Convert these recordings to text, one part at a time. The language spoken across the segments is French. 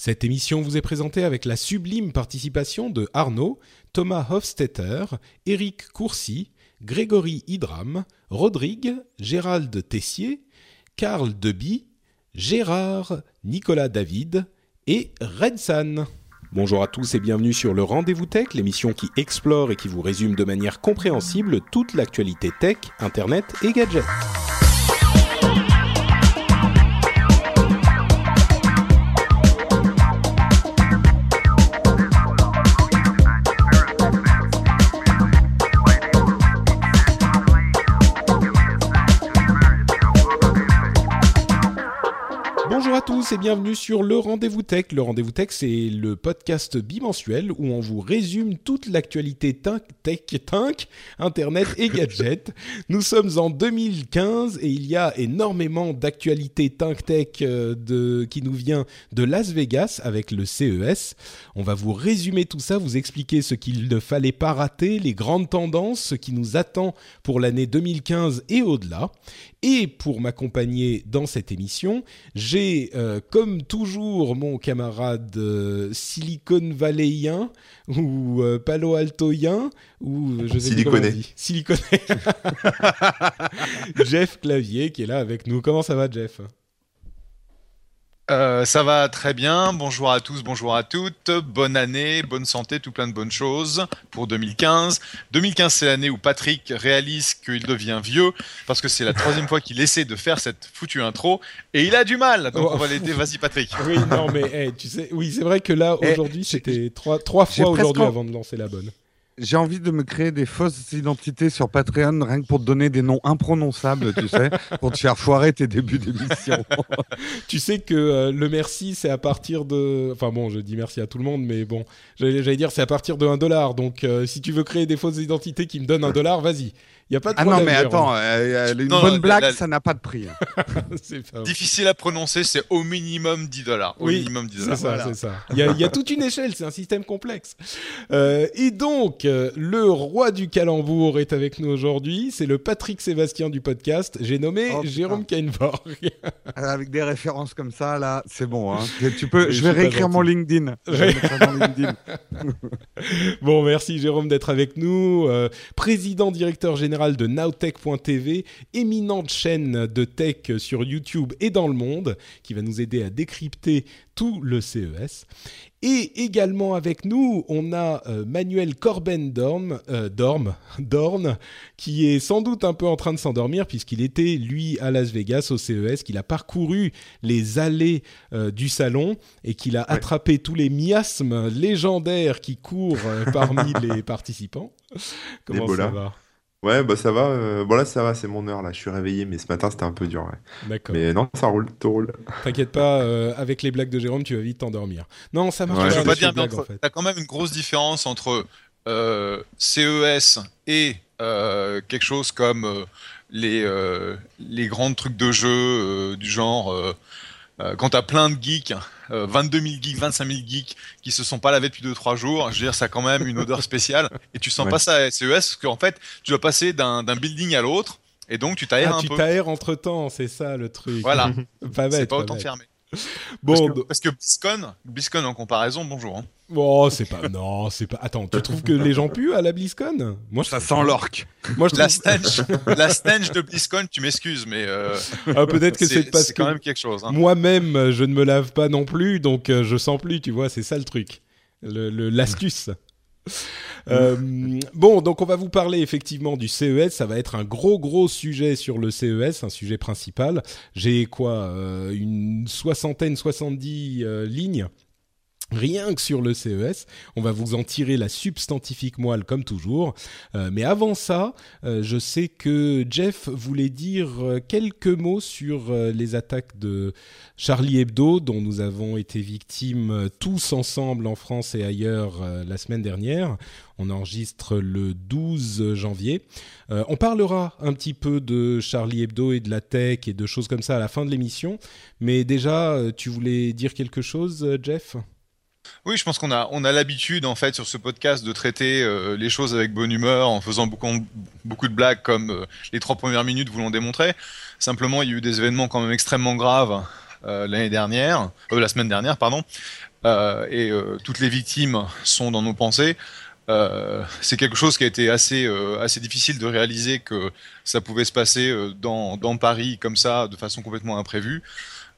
Cette émission vous est présentée avec la sublime participation de Arnaud, Thomas Hofstetter, Éric Courcy, Grégory Hydram, Rodrigue, Gérald Tessier, Karl Deby, Gérard, Nicolas David et Redsan. Bonjour à tous et bienvenue sur le Rendez-vous Tech, l'émission qui explore et qui vous résume de manière compréhensible toute l'actualité tech, internet et gadgets. À tous et bienvenue sur le Rendez-vous Tech. Le Rendez-vous Tech, c'est le podcast bimensuel où on vous résume toute l'actualité tech, tech, internet et gadgets. Nous sommes en 2015 et il y a énormément d'actualités tech tech qui nous vient de Las Vegas avec le CES. On va vous résumer tout ça, vous expliquer ce qu'il ne fallait pas rater, les grandes tendances, ce qui nous attend pour l'année 2015 et au-delà. Et pour m'accompagner dans cette émission, j'ai euh, comme toujours mon camarade euh, Silicon Valleyien ou euh, Palo Altoien ou je sais Siliconé. dit? Siliconé. Jeff Clavier qui est là avec nous. Comment ça va Jeff? Euh, ça va très bien. Bonjour à tous, bonjour à toutes. Bonne année, bonne santé, tout plein de bonnes choses pour 2015. 2015, c'est l'année où Patrick réalise qu'il devient vieux parce que c'est la troisième fois qu'il essaie de faire cette foutue intro et il a du mal. Donc Oh. on va l'aider. Vas-y, Patrick. Oui, non mais eh, tu sais, oui c'est vrai que là aujourd'hui c'était trois trois fois aujourd'hui avant de lancer la bonne. J'ai envie de me créer des fausses identités sur Patreon, rien que pour te donner des noms imprononçables, tu sais, pour te faire foirer tes débuts d'émission. Tu sais que euh, le merci, c'est à partir de. Enfin bon, je dis merci à tout le monde, mais bon, j'allais dire c'est à partir de 1 dollar. Donc euh, si tu veux créer des fausses identités qui me donnent un dollar, vas-y. Il y a pas de Ah non, mais attends, euh, euh, une Non, bonne non, blague, la- ça n'a pas de prix. hein. Pas- Difficile à prononcer, c'est au minimum 10 dollars. Au Oui, minimum 10 C'est dollars. ça, Voilà. c'est ça. Il y, a, il y a toute une échelle, c'est un système complexe. Euh, et donc, euh, le roi du calembour est avec nous aujourd'hui. C'est le Patrick Sébastien du podcast. J'ai nommé Oh. Jérôme Kainborg. Avec des références comme ça, là, c'est bon. Hein. Tu- peux, Je vais réécrire mon. LinkedIn. Je vais mettre ça dans LinkedIn. Bon, merci Jérôme d'être avec nous. Euh, président directeur général de Nowtech.tv, éminente chaîne de tech sur YouTube et dans le monde, qui va nous aider à décrypter tout le CES. Et également avec nous, on a euh, Manuel Corben Dorm, euh, Dorm, Dorn, qui est sans doute un peu en train de s'endormir puisqu'il était, lui, à Las Vegas au CES, qu'il a parcouru les allées euh, du salon et qu'il a attrapé tous les miasmes légendaires qui courent euh, parmi les participants. Comment ça va? Ouais, bah ça va. euh, Bon là, ça va, c'est mon heure là. Je suis réveillé, mais ce matin c'était un peu dur. ouais. D'accord. Mais non, ça roule, tout roule. T'inquiète pas, euh, avec les blagues de Jérôme, tu vas vite t'endormir. Non, ça marche Ouais. pas. Je veux les pas dire, mais blagues, en entre- fait. t'as quand même une grosse différence entre euh, CES et euh, quelque chose comme euh, les, euh, les grands trucs de jeu euh, du genre euh, euh, quand t'as plein de geeks, euh, 22 000 geeks, 25 000 geeks qui se sont pas lavés depuis 2-3 jours, je veux dire, ça a quand même une odeur spéciale et tu sens Ouais. pas ça à CES parce qu'en fait, tu dois passer d'un building à l'autre et donc tu t'aères Ah, un tu peu. t'aères entre temps, c'est ça le truc. Voilà, pas c'est pas pas autant bête. fermé. Bon, Parce que, donc- parce que BlizzCon, BlizzCon en comparaison, bonjour. hein. bon, c'est pas. Non, c'est pas. Attends, tu trouves que les gens puent à la BlizzCon Moi, je Ça sent l'orque. Moi, je La trouve. stench, la stench de BlizzCon, tu m'excuses, mais euh, Ah, Peut-être que c'est parce que quand même quelque chose. hein. moi-même, je ne me lave pas non plus, donc euh, je sens plus. Tu vois, c'est ça le truc, le le- l'astuce. Euh, bon, donc on va vous parler effectivement du CES. Ça va être un gros gros sujet sur le CES, un sujet principal. J'ai quoi, euh, une soixantaine, soixante-dix euh, lignes rien que sur le CES. On va vous en tirer la substantifique moelle comme toujours. Euh, mais avant ça, euh, je sais que Jeff voulait dire euh, quelques mots sur les attaques de Charlie Hebdo dont nous avons été victimes tous ensemble en France et ailleurs la semaine dernière. On enregistre le 12 janvier. on parlera un petit peu de Charlie Hebdo et de la tech et de choses comme ça à la fin de l'émission. Mais déjà, tu voulais dire quelque chose, Jeff? Oui, je pense qu'on a, on a l'habitude en fait sur ce podcast de traiter euh, les choses avec bonne humeur en faisant beaucoup, beaucoup de blagues comme euh, les trois premières minutes vous l'ont démontré. Simplement, il y a eu des événements quand même extrêmement graves euh, l'année dernière, la semaine dernière, pardon, et toutes les victimes sont dans nos pensées. c'est quelque chose qui a été assez, assez difficile de réaliser que ça pouvait se passer dans, dans Paris comme ça, de façon complètement imprévue.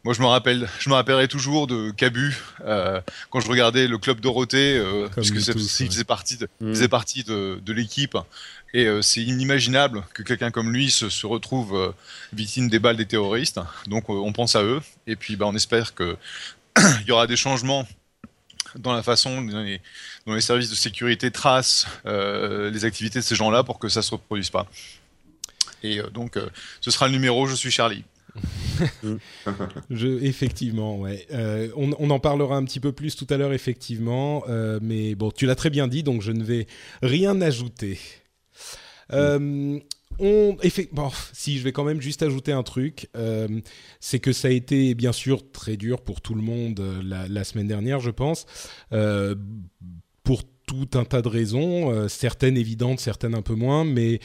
Moi, je me rappelle, je me rappellerai toujours de Cabu euh, quand je regardais le club Dorothée, euh, puisque c'est, il faisait partie de, mm. faisait partie de, de l'équipe. Et euh, c'est inimaginable que quelqu'un comme lui se, se retrouve victime des balles des terroristes. Donc, on pense à eux. Et puis, bah, on espère que il y aura des changements dans la façon dont les, dont les services de sécurité tracent les activités de ces gens-là pour que ça se reproduise pas. Et donc, ce sera le numéro. Je suis Charlie. Effectivement, ouais. Euh, on, en parlera un petit peu plus tout à l'heure, effectivement. Euh, mais bon, tu l'as très bien dit, donc je ne vais rien ajouter. Euh, si je vais quand même juste ajouter un truc, c'est que ça a été bien sûr très dur pour tout le monde la, la semaine dernière, je pense, pour tout un tas de raisons, certaines évidentes, certaines un peu moins, mais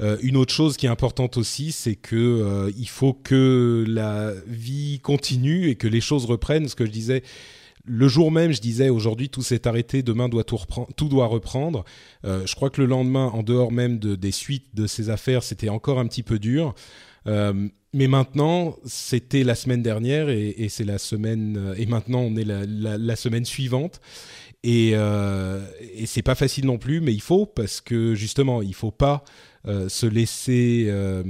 euh, une autre chose qui est importante aussi, c'est que euh, il faut que la vie continue et que les choses reprennent. Ce que je disais, le jour même, je disais aujourd'hui tout s'est arrêté, demain doit tout, tout doit reprendre. Euh, je crois que le lendemain, en dehors même de, des suites de ces affaires, c'était encore un petit peu dur. mais maintenant, c'était la semaine dernière et, c'est la semaine et maintenant on est la, semaine suivante. Et, et c'est pas facile non plus, mais il faut parce que justement, il faut pas euh, se laisser euh,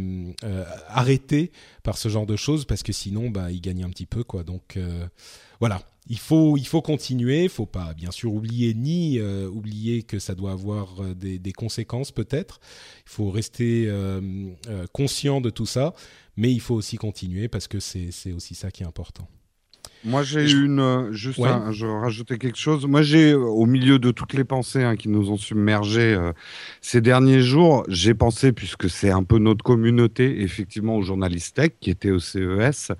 euh, arrêter par ce genre de choses parce que sinon bah il gagne un petit peu quoi donc voilà il faut, il faut continuer, il faut pas bien sûr oublier ni oublier que ça doit avoir des, des conséquences peut-être. Il faut rester conscient de tout ça, mais il faut aussi continuer parce que c'est aussi ça qui est important. Moi, j'ai une. Euh, juste, je rajoutais quelque chose. Moi, j'ai, euh, au milieu de toutes les pensées hein, qui nous ont submergés euh, ces derniers jours, j'ai pensé, puisque c'est un peu notre communauté, effectivement, aux journalistes tech qui étaient au CES.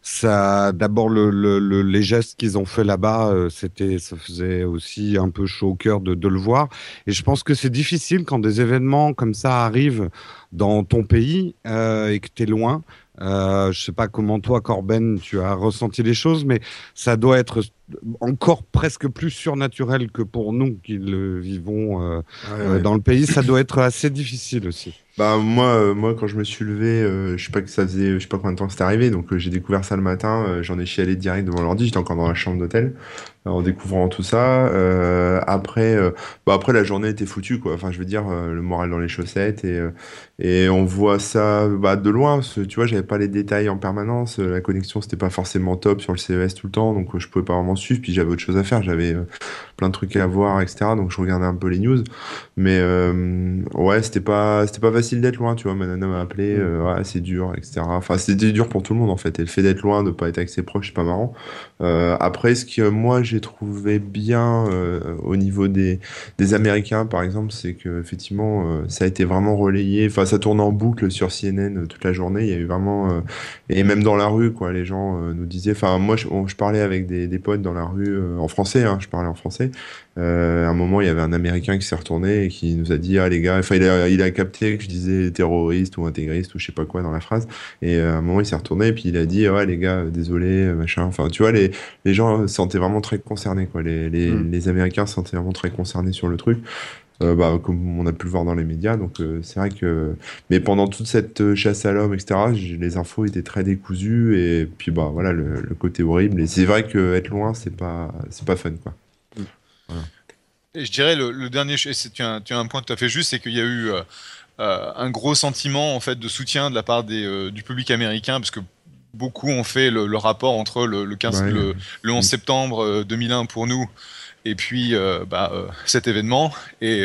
Ça, d'abord, le, le, les gestes qu'ils ont fait là-bas, c'était, ça faisait aussi un peu chaud au cœur de, de le voir. Et je pense que c'est difficile quand des événements comme ça arrivent dans ton pays et que tu es loin euh, je sais pas comment toi, Corben, tu as ressenti les choses, mais ça doit être encore presque plus surnaturel que pour nous qui le vivons euh, euh, dans le pays. Ça doit être assez difficile aussi. Bah moi, euh, moi quand je me suis levé, je sais pas que ça faisait, je sais pas combien de temps c'était arrivé, donc j'ai découvert ça le matin. J'en ai chialé direct devant l'ordi. J'étais encore dans la chambre d'hôtel en découvrant tout ça. après, bah après la journée était foutue quoi. Enfin je veux dire le moral dans les chaussettes et et on voit ça bah, de loin. tu vois, j'avais pas les détails en permanence. La connexion c'était pas forcément top sur le CES tout le temps, donc je pouvais pas vraiment suivre. Puis j'avais autre chose à faire. J'avais euh, plein de trucs à voir, etc. Donc je regardais un peu les news. Mais euh, ouais, c'était pas, c'était pas facile d'être loin. Tu vois, ma nana m'a appelé. Mm. Euh, ouais, c'est dur, etc. Enfin, c'était dur pour tout le monde en fait. Et le fait d'être loin, de pas être avec ses proches, c'est pas marrant. après, ce que moi j'ai trouvé bien au niveau des, des Américains, par exemple, c'est que effectivement, ça a été vraiment relayé. Enfin, ça tourne en boucle sur CNN toute la journée. Il y a eu vraiment et même dans la rue, quoi. Les gens nous disaient. Enfin, moi, je, parlais avec des, des potes dans la rue euh, en français, hein, je parlais en français. Euh, à un moment, il y avait un Américain qui s'est retourné et qui nous a dit ah les gars, enfin il a, capté que je disais terroriste ou intégriste ou je sais pas quoi dans la phrase. Et euh, à un moment, il s'est retourné et puis il a dit ouais les gars, désolé, machin. Enfin tu vois les les gens se sentaient vraiment très concernés quoi. Les les, mm. les Américains sentaient vraiment très concernés sur le truc. Euh, bah, comme on a pu le voir dans les médias. Donc euh, c'est vrai que, mais pendant toute cette chasse à l'homme, etc., les infos étaient très décousues et puis bah voilà le, le côté horrible. Et c'est vrai que être loin, c'est pas c'est pas fun quoi. Voilà. Et je dirais le, le dernier, tu as, tu as un point tout à fait juste, c'est qu'il y a eu euh, euh, un gros sentiment en fait de soutien de la part des, euh, du public américain, parce que beaucoup ont fait le, rapport entre le, le, 15, le, 11 septembre 2001 pour nous et puis bah, cet événement. Et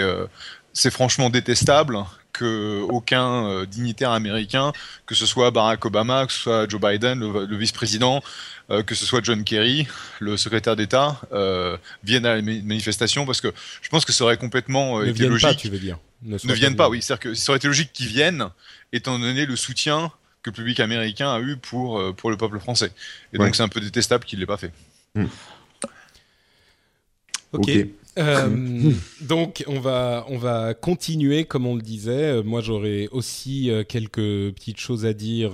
c'est franchement détestable que aucun dignitaire américain, que ce soit Barack Obama, que ce soit Joe Biden, le, vice-président, que ce soit John Kerry, le secrétaire d'État, viennent à la manifestation parce que je pense que ce serait complètement ne viennent Pas, tu veux dire. Ne, viennent pas, oui. C'est-à-dire que ça aurait été logique qu'ils viennent, étant donné le soutien que le public américain a eu pour, euh, pour le peuple français. Et donc c'est un peu détestable qu'il ne l'ait pas fait. Hmm. Ok. Euh, donc on va on va continuer comme on le disait. Euh, moi j'aurais aussi quelques petites choses à dire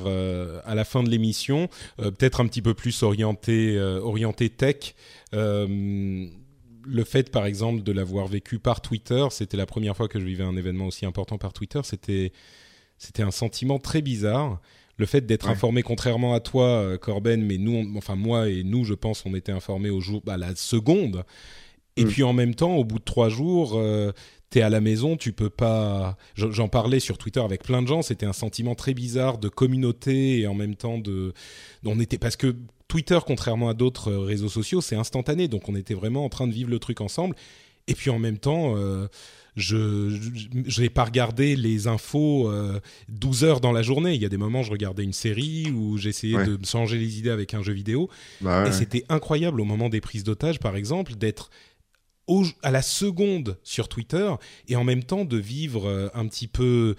à la fin de l'émission, peut-être un petit peu plus orienté orienté tech. le fait par exemple de l'avoir vécu par Twitter, c'était la première fois que je vivais un événement aussi important par Twitter. C'était c'était un sentiment très bizarre. Le fait d'être informé, contrairement à toi, euh, Corben, mais nous, enfin moi et nous, je pense, on était informés au jour, à bah, la seconde. Et mm. puis en même temps, au bout de trois jours, euh, tu es à la maison, tu peux pas. J'en parlais sur Twitter avec plein de gens. C'était un sentiment très bizarre de communauté et en même temps de. On était parce que Twitter, contrairement à d'autres euh, réseaux sociaux, c'est instantané. Donc on était vraiment en train de vivre le truc ensemble. Et puis en même temps, je n'ai pas regardé les infos 12 euh, heures dans la journée. Il y a des moments, je regardais une série ou j'essayais de me changer les idées avec un jeu vidéo. Bah et c'était incroyable au moment des prises d'otages, par exemple, d'être à la seconde sur Twitter et en même temps de vivre euh, un petit peu,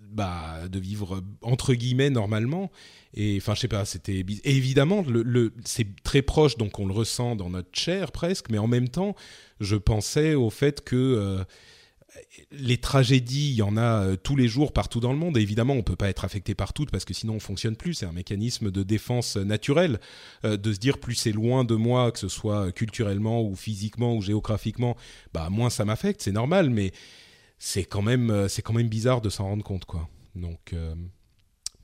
bah, de vivre entre guillemets normalement. Et enfin, je sais pas, c'était évidemment le, c'est très proche, donc on le ressent dans notre chair presque, mais en même temps, je pensais au fait que euh, les tragédies, il y en a euh, tous les jours partout dans le monde. Et évidemment, on ne peut pas être affecté par toutes parce que sinon on fonctionne plus. C'est un mécanisme de défense naturel euh, de se dire plus c'est loin de moi, que ce soit culturellement ou physiquement ou géographiquement, bah moins ça m'affecte. C'est normal, mais c'est quand même euh, c'est quand même bizarre de s'en rendre compte, quoi. Donc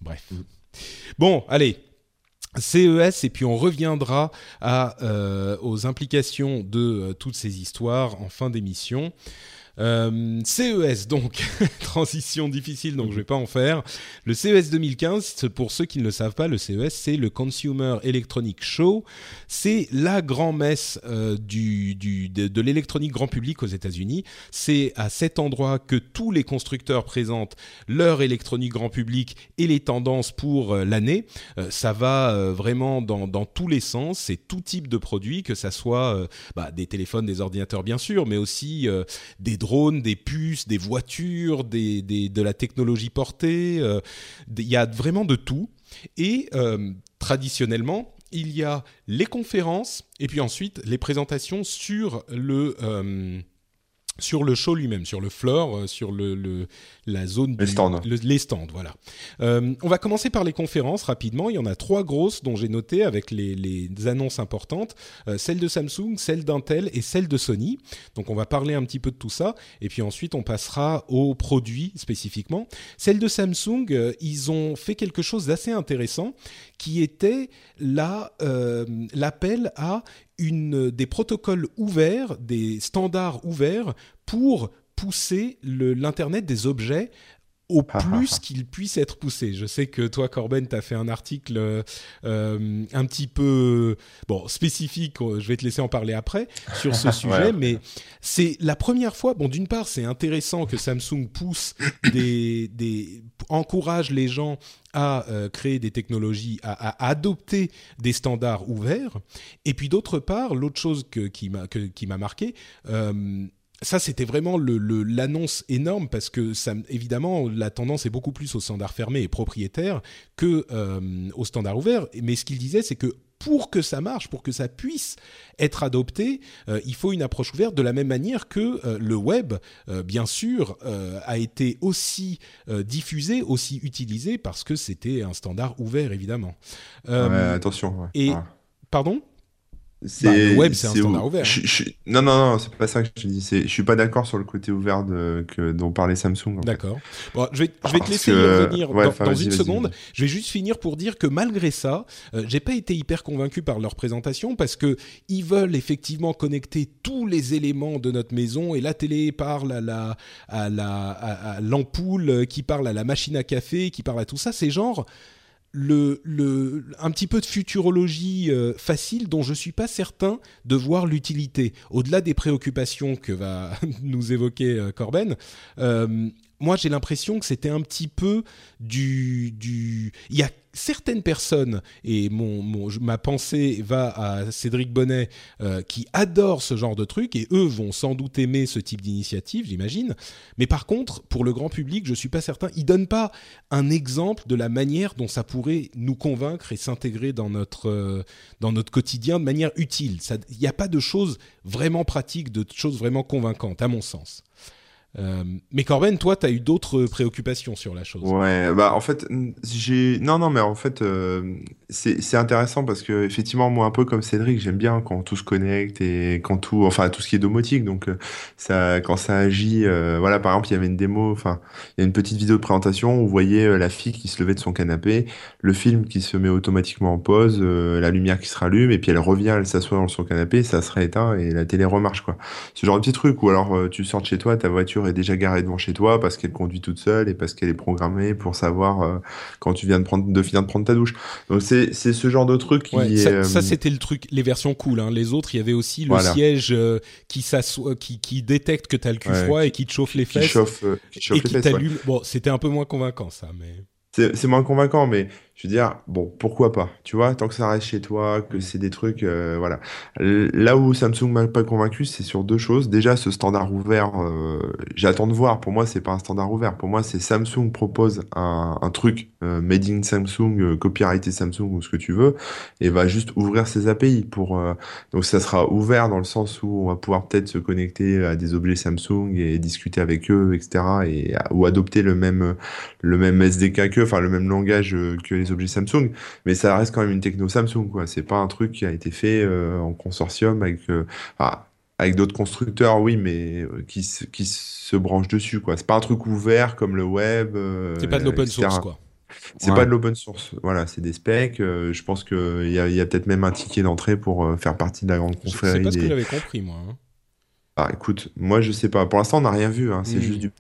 bref. Mm. Bon, allez, CES et puis on reviendra aux implications de toutes ces histoires en fin d'émission. Euh, CES, donc, transition difficile, donc je vais pas en faire. Le CES 2015, pour ceux qui ne le savent pas, le CES, c'est le Consumer Electronic Show. C'est la grand-messe euh, du, du, de, l'électronique grand public aux États-Unis. C'est à cet endroit que tous les constructeurs présentent leur électronique grand public et les tendances pour euh, l'année. ça va vraiment dans, dans, tous les sens. C'est tout type de produits, que ça soit bah, des téléphones, des ordinateurs, bien sûr, mais aussi des drones des puces, des voitures, de la technologie portée. Euh, il y a vraiment de tout. Et euh, traditionnellement, il y a les conférences et puis ensuite les présentations sur le euh, sur le show lui-même, sur le floor, euh, sur le, la zone les stands. les stands, voilà. Euh, on va commencer par les conférences rapidement. Il y en a trois grosses dont j'ai noté avec les, les annonces importantes euh, celle de Samsung, celle d'Intel et celle de Sony. Donc on va parler un petit peu de tout ça et puis ensuite on passera aux produits spécifiquement. Celle de Samsung, ils ont fait quelque chose d'assez intéressant qui était l'appel à des protocoles ouverts, des standards ouverts pour pousser l'Internet des objets au plus qu'il puisse être poussé. Je sais que toi, Corben, tu as fait un article euh, un petit peu bon spécifique, euh, je vais te laisser en parler après, sur ce sujet, mais c'est la première fois, bon d'une part c'est intéressant que Samsung pousse des, des encourage les gens à euh, créer des technologies, à, adopter des standards ouverts, et puis d'autre part, l'autre chose que, qui m'a marqué, ça, c'était vraiment l'annonce le, énorme parce que, ça, évidemment, la tendance est beaucoup plus au standard fermé et propriétaire que euh, au standard ouvert. Mais ce qu'il disait, c'est que pour que ça marche, pour que ça puisse être adopté, euh, il faut une approche ouverte de la même manière que euh, le web, bien sûr, a été aussi diffusé, aussi utilisé parce que c'était un standard ouvert, évidemment. attention. Et pardon? Bah, le web, c'est un standard ouvert. non, non, non, c'est pas ça que je dis. Je suis pas d'accord sur le côté ouvert de, que, dont parlait Samsung. D'accord. Bon, je vais, je vais te laisser revenir dans, une seconde. Je vais juste finir pour dire que malgré ça, euh, j'ai pas été hyper convaincu par leur présentation parce que ils veulent effectivement connecter tous les éléments de notre maison et la télé parle à la à la à l'ampoule qui parle à la machine à café qui parle à tout ça. C'est genre un petit peu de futurologie euh, facile dont je suis pas certain de voir l'utilité. Au-delà des préoccupations que va nous évoquer euh, Corben, euh, moi j'ai l'impression que c'était un petit peu du. Il y a certaines personnes, et mon, mon, ma pensée va à Cédric Bonnet, euh, qui adore ce genre de truc, et eux vont sans doute aimer ce type d'initiative, j'imagine. Mais par contre, pour le grand public, je suis pas certain. Ils donnent pas un exemple de la manière dont ça pourrait nous convaincre et s'intégrer dans euh, dans notre quotidien de manière utile. Il n'y a pas de choses vraiment pratiques, de choses vraiment convaincantes, à mon sens. Euh, mais Corben, toi, tu as eu d'autres préoccupations sur la chose. Ouais, bah en fait, j'ai non non mais en fait euh, c'est intéressant parce que effectivement moi un peu comme Cédric, j'aime bien quand tout se connecte et quand tout enfin tout ce qui est domotique donc euh, ça quand ça agit euh, voilà par exemple, il y avait une démo enfin, il y a une petite vidéo de présentation où vous voyez la fille qui se levait de son canapé, le film qui se met automatiquement en pause, la lumière qui se rallume et puis elle revient, elle s'assoit dans son canapé, ça serait éteint et la télé remarche quoi. Ce genre de petit truc ou alors tu sors de chez toi, ta voiture est déjà garée devant chez toi parce qu'elle conduit toute seule et parce qu'elle est programmée pour savoir euh, quand tu viens de prendre de finir de prendre ta douche. Donc c'est c'est ce genre de truc qui ça, ça euh, c'était le truc les versions cool hein. les autres il y avait aussi le siège euh, qui s'assoit qui qui détecte que tu as le cul froid et qui te chauffe les fesses qui chauffe, qui chauffe et qui t'allume. Bon, c'était un peu moins convaincant ça mais c'est moins convaincant mais je veux dire, bon, pourquoi pas, tu vois, tant que ça reste chez toi, que c'est des trucs, euh, voilà. Là où Samsung m'a pas convaincu, c'est sur deux choses. Déjà, ce standard ouvert, euh, j'attends de voir. Pour moi, c'est pas un standard ouvert. Pour moi, c'est Samsung propose un, un truc euh, made in Samsung, euh, copyrighté Samsung ou ce que tu veux, et va juste ouvrir ses API pour. donc, ça sera ouvert dans le sens où on va pouvoir peut-être se connecter à des objets Samsung et discuter avec eux, etc. Et ou adopter le même le même SDK que, enfin le même langage que les objets Samsung, mais ça reste quand même une techno Samsung, quoi. C'est pas un truc qui a été fait euh, en consortium avec, euh, avec d'autres constructeurs, oui, mais euh, qui, qui se branchent dessus, quoi. C'est pas un truc ouvert comme le web. c'est pas de l'open source, quoi. C'est pas de l'open source, voilà, c'est des specs. je pense qu'il y a, y a peut-être même un ticket d'entrée pour faire partie de la grande confrérie. C'est pas ce que j'avais compris, moi. Hein. Ah, écoute, moi je sais pas. Pour l'instant, on n'a rien vu. Hein. C'est mmh, juste du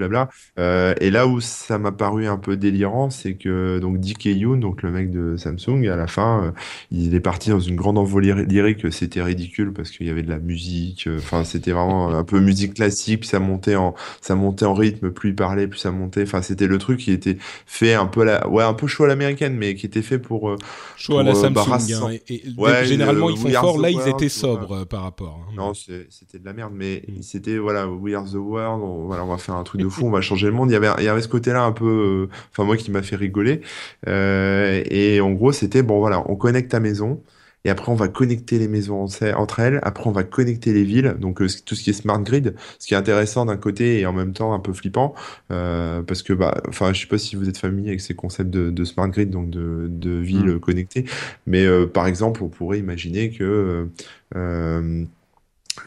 blabla. Euh, et là où ça m'a paru un peu délirant, c'est que donc DK Yoon, donc le mec de Samsung, à la fin, euh, il est parti dans une grande envolée lyrique. C'était ridicule parce qu'il y avait de la musique. Euh, enfin, c'était vraiment un peu musique classique. Puis ça montait en, ça montait en rythme. Plus il parlait, plus ça montait. Enfin, c'était le truc qui était fait un peu la, ouais, un peu chaud à l'américaine, mais qui était fait pour. chaud à la Samsung. Hein, et, ouais, généralement, ils font fort. Là, ils étaient sobres par rapport. Hein. Non, c'était de la merde, mais mm. c'était voilà, We Are the World. On, voilà, on va faire un truc de fou, on va changer le monde. Il y avait, il y avait ce côté-là un peu, euh, enfin moi qui m'a fait rigoler. Euh, et en gros, c'était bon voilà, on connecte ta maison. Et après, on va connecter les maisons entre elles. Après, on va connecter les villes. Donc, euh, tout ce qui est smart grid, ce qui est intéressant d'un côté et en même temps un peu flippant, parce que, bah, enfin, je sais pas si vous êtes familier avec ces concepts de, smart grid, donc de, de villes mm. connectées. Mais par exemple, on pourrait imaginer que,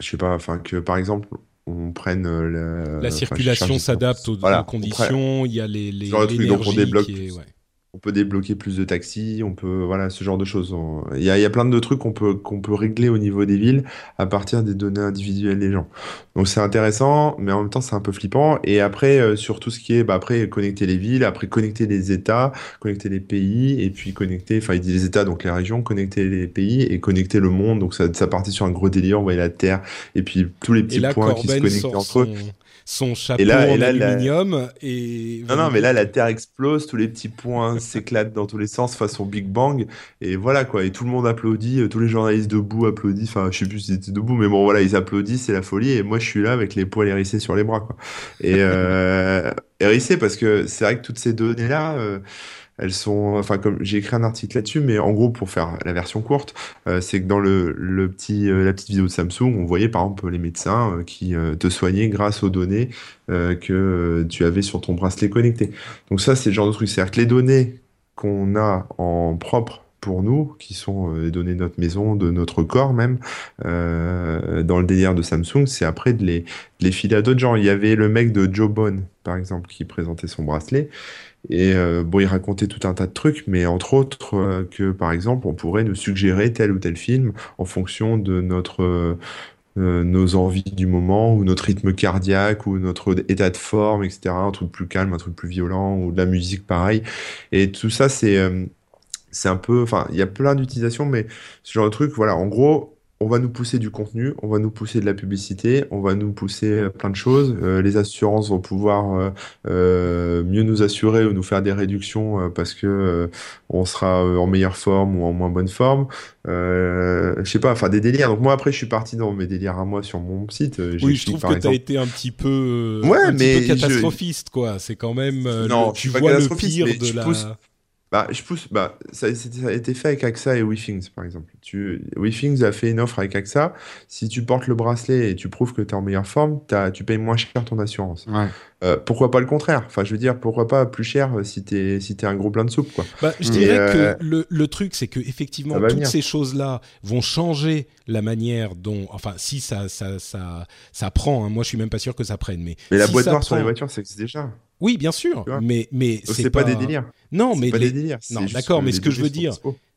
je sais pas, enfin que par exemple, on prenne euh, la circulation s'adapte aux, conditions. Il y a les, les, on peut débloquer plus de taxis, on peut voilà ce genre de choses. Il y a, plein de trucs qu'on peut qu'on peut régler au niveau des villes à partir des données individuelles des gens. Donc c'est intéressant, mais en même temps c'est un peu flippant. Et après euh, sur tout ce qui est bah, après connecter les villes, après connecter les États, connecter les pays, et puis connecter, enfin il dit les États donc les régions, connecter les pays et connecter le monde. Donc ça ça partit sur un gros délire. On voit la Terre et puis tous les petits points qui se connectent entre eux son chapeau et là, en aluminium. Et non, non, mais là, la Terre explose, tous les petits points s'éclatent dans tous les sens façon Big Bang. Et voilà, quoi. Et tout le monde applaudit, euh, tous les journalistes debout applaudissent. Enfin, je sais plus s'ils étaient debout, mais bon, voilà, ils applaudissent, c'est la folie. Et moi, je suis là avec les poils hérissés sur les bras, quoi. Et euh, hérissés parce que c'est vrai que toutes ces données-là, euh, elles sont, enfin comme j'ai écrit un article là-dessus, mais en gros pour faire la version courte, euh, c'est que dans le, le petit, euh, la petite vidéo de Samsung, on voyait par exemple les médecins euh, qui te soignaient grâce aux données que tu avais sur ton bracelet connecté. Donc ça c'est le genre de truc, c'est-à-dire que les données qu'on a en propre pour nous, qui sont les données de notre maison, de notre corps même, dans le délire de Samsung, c'est après de les, les filer à d'autres gens. Il y avait le mec de Joe Bone, par exemple, qui présentait son bracelet. Et euh, bon, il racontait tout un tas de trucs, mais entre autres euh, que par exemple, on pourrait nous suggérer tel ou tel film en fonction de notre euh, nos envies du moment, ou notre rythme cardiaque, ou notre état de forme, etc. Un truc plus calme, un truc plus violent, ou de la musique pareil. Et tout ça, c'est c'est un peu, enfin, il y a plein d'utilisations, mais ce genre de truc, voilà, en gros, on va nous pousser du contenu, on va nous pousser de la publicité, on va nous pousser euh, plein de choses. Euh, les assurances vont pouvoir euh, mieux nous assurer ou nous faire des réductions parce que on sera en meilleure forme ou en moins bonne forme. je sais pas, enfin des délires. Donc moi après je suis parti dans mes délires à moi sur mon site. oui, je trouve que tu as été un petit peu, ouais, mais catastrophiste quoi. C'est quand même. non, tu vois le pire de la. Bah, je pousse. Bah, ça, a été fait avec AXA et WeThings, par exemple. Tu, WeThings a fait une offre avec AXA. Si tu portes le bracelet et tu prouves que tu es en meilleure forme, as, tu payes moins cher ton assurance. Euh, pourquoi pas le contraire? Enfin, je veux dire, pourquoi pas plus cher si tu es, si es un gros plein de soupe, quoi. Bah, je dirais que euh, le, le, truc, c'est que effectivement, toutes ces choses-là vont changer la manière dont. Enfin, si ça, ça, ça, ça prend. Hein. moi, je suis même pas sûr que ça prenne. Mais, mais la boîte noire sur les voitures, c'est déjà. Oui, bien sûr, mais mais c'est pas... des délires. Non, mais pas des délires. Non, d'accord, mais ce que je veux dire,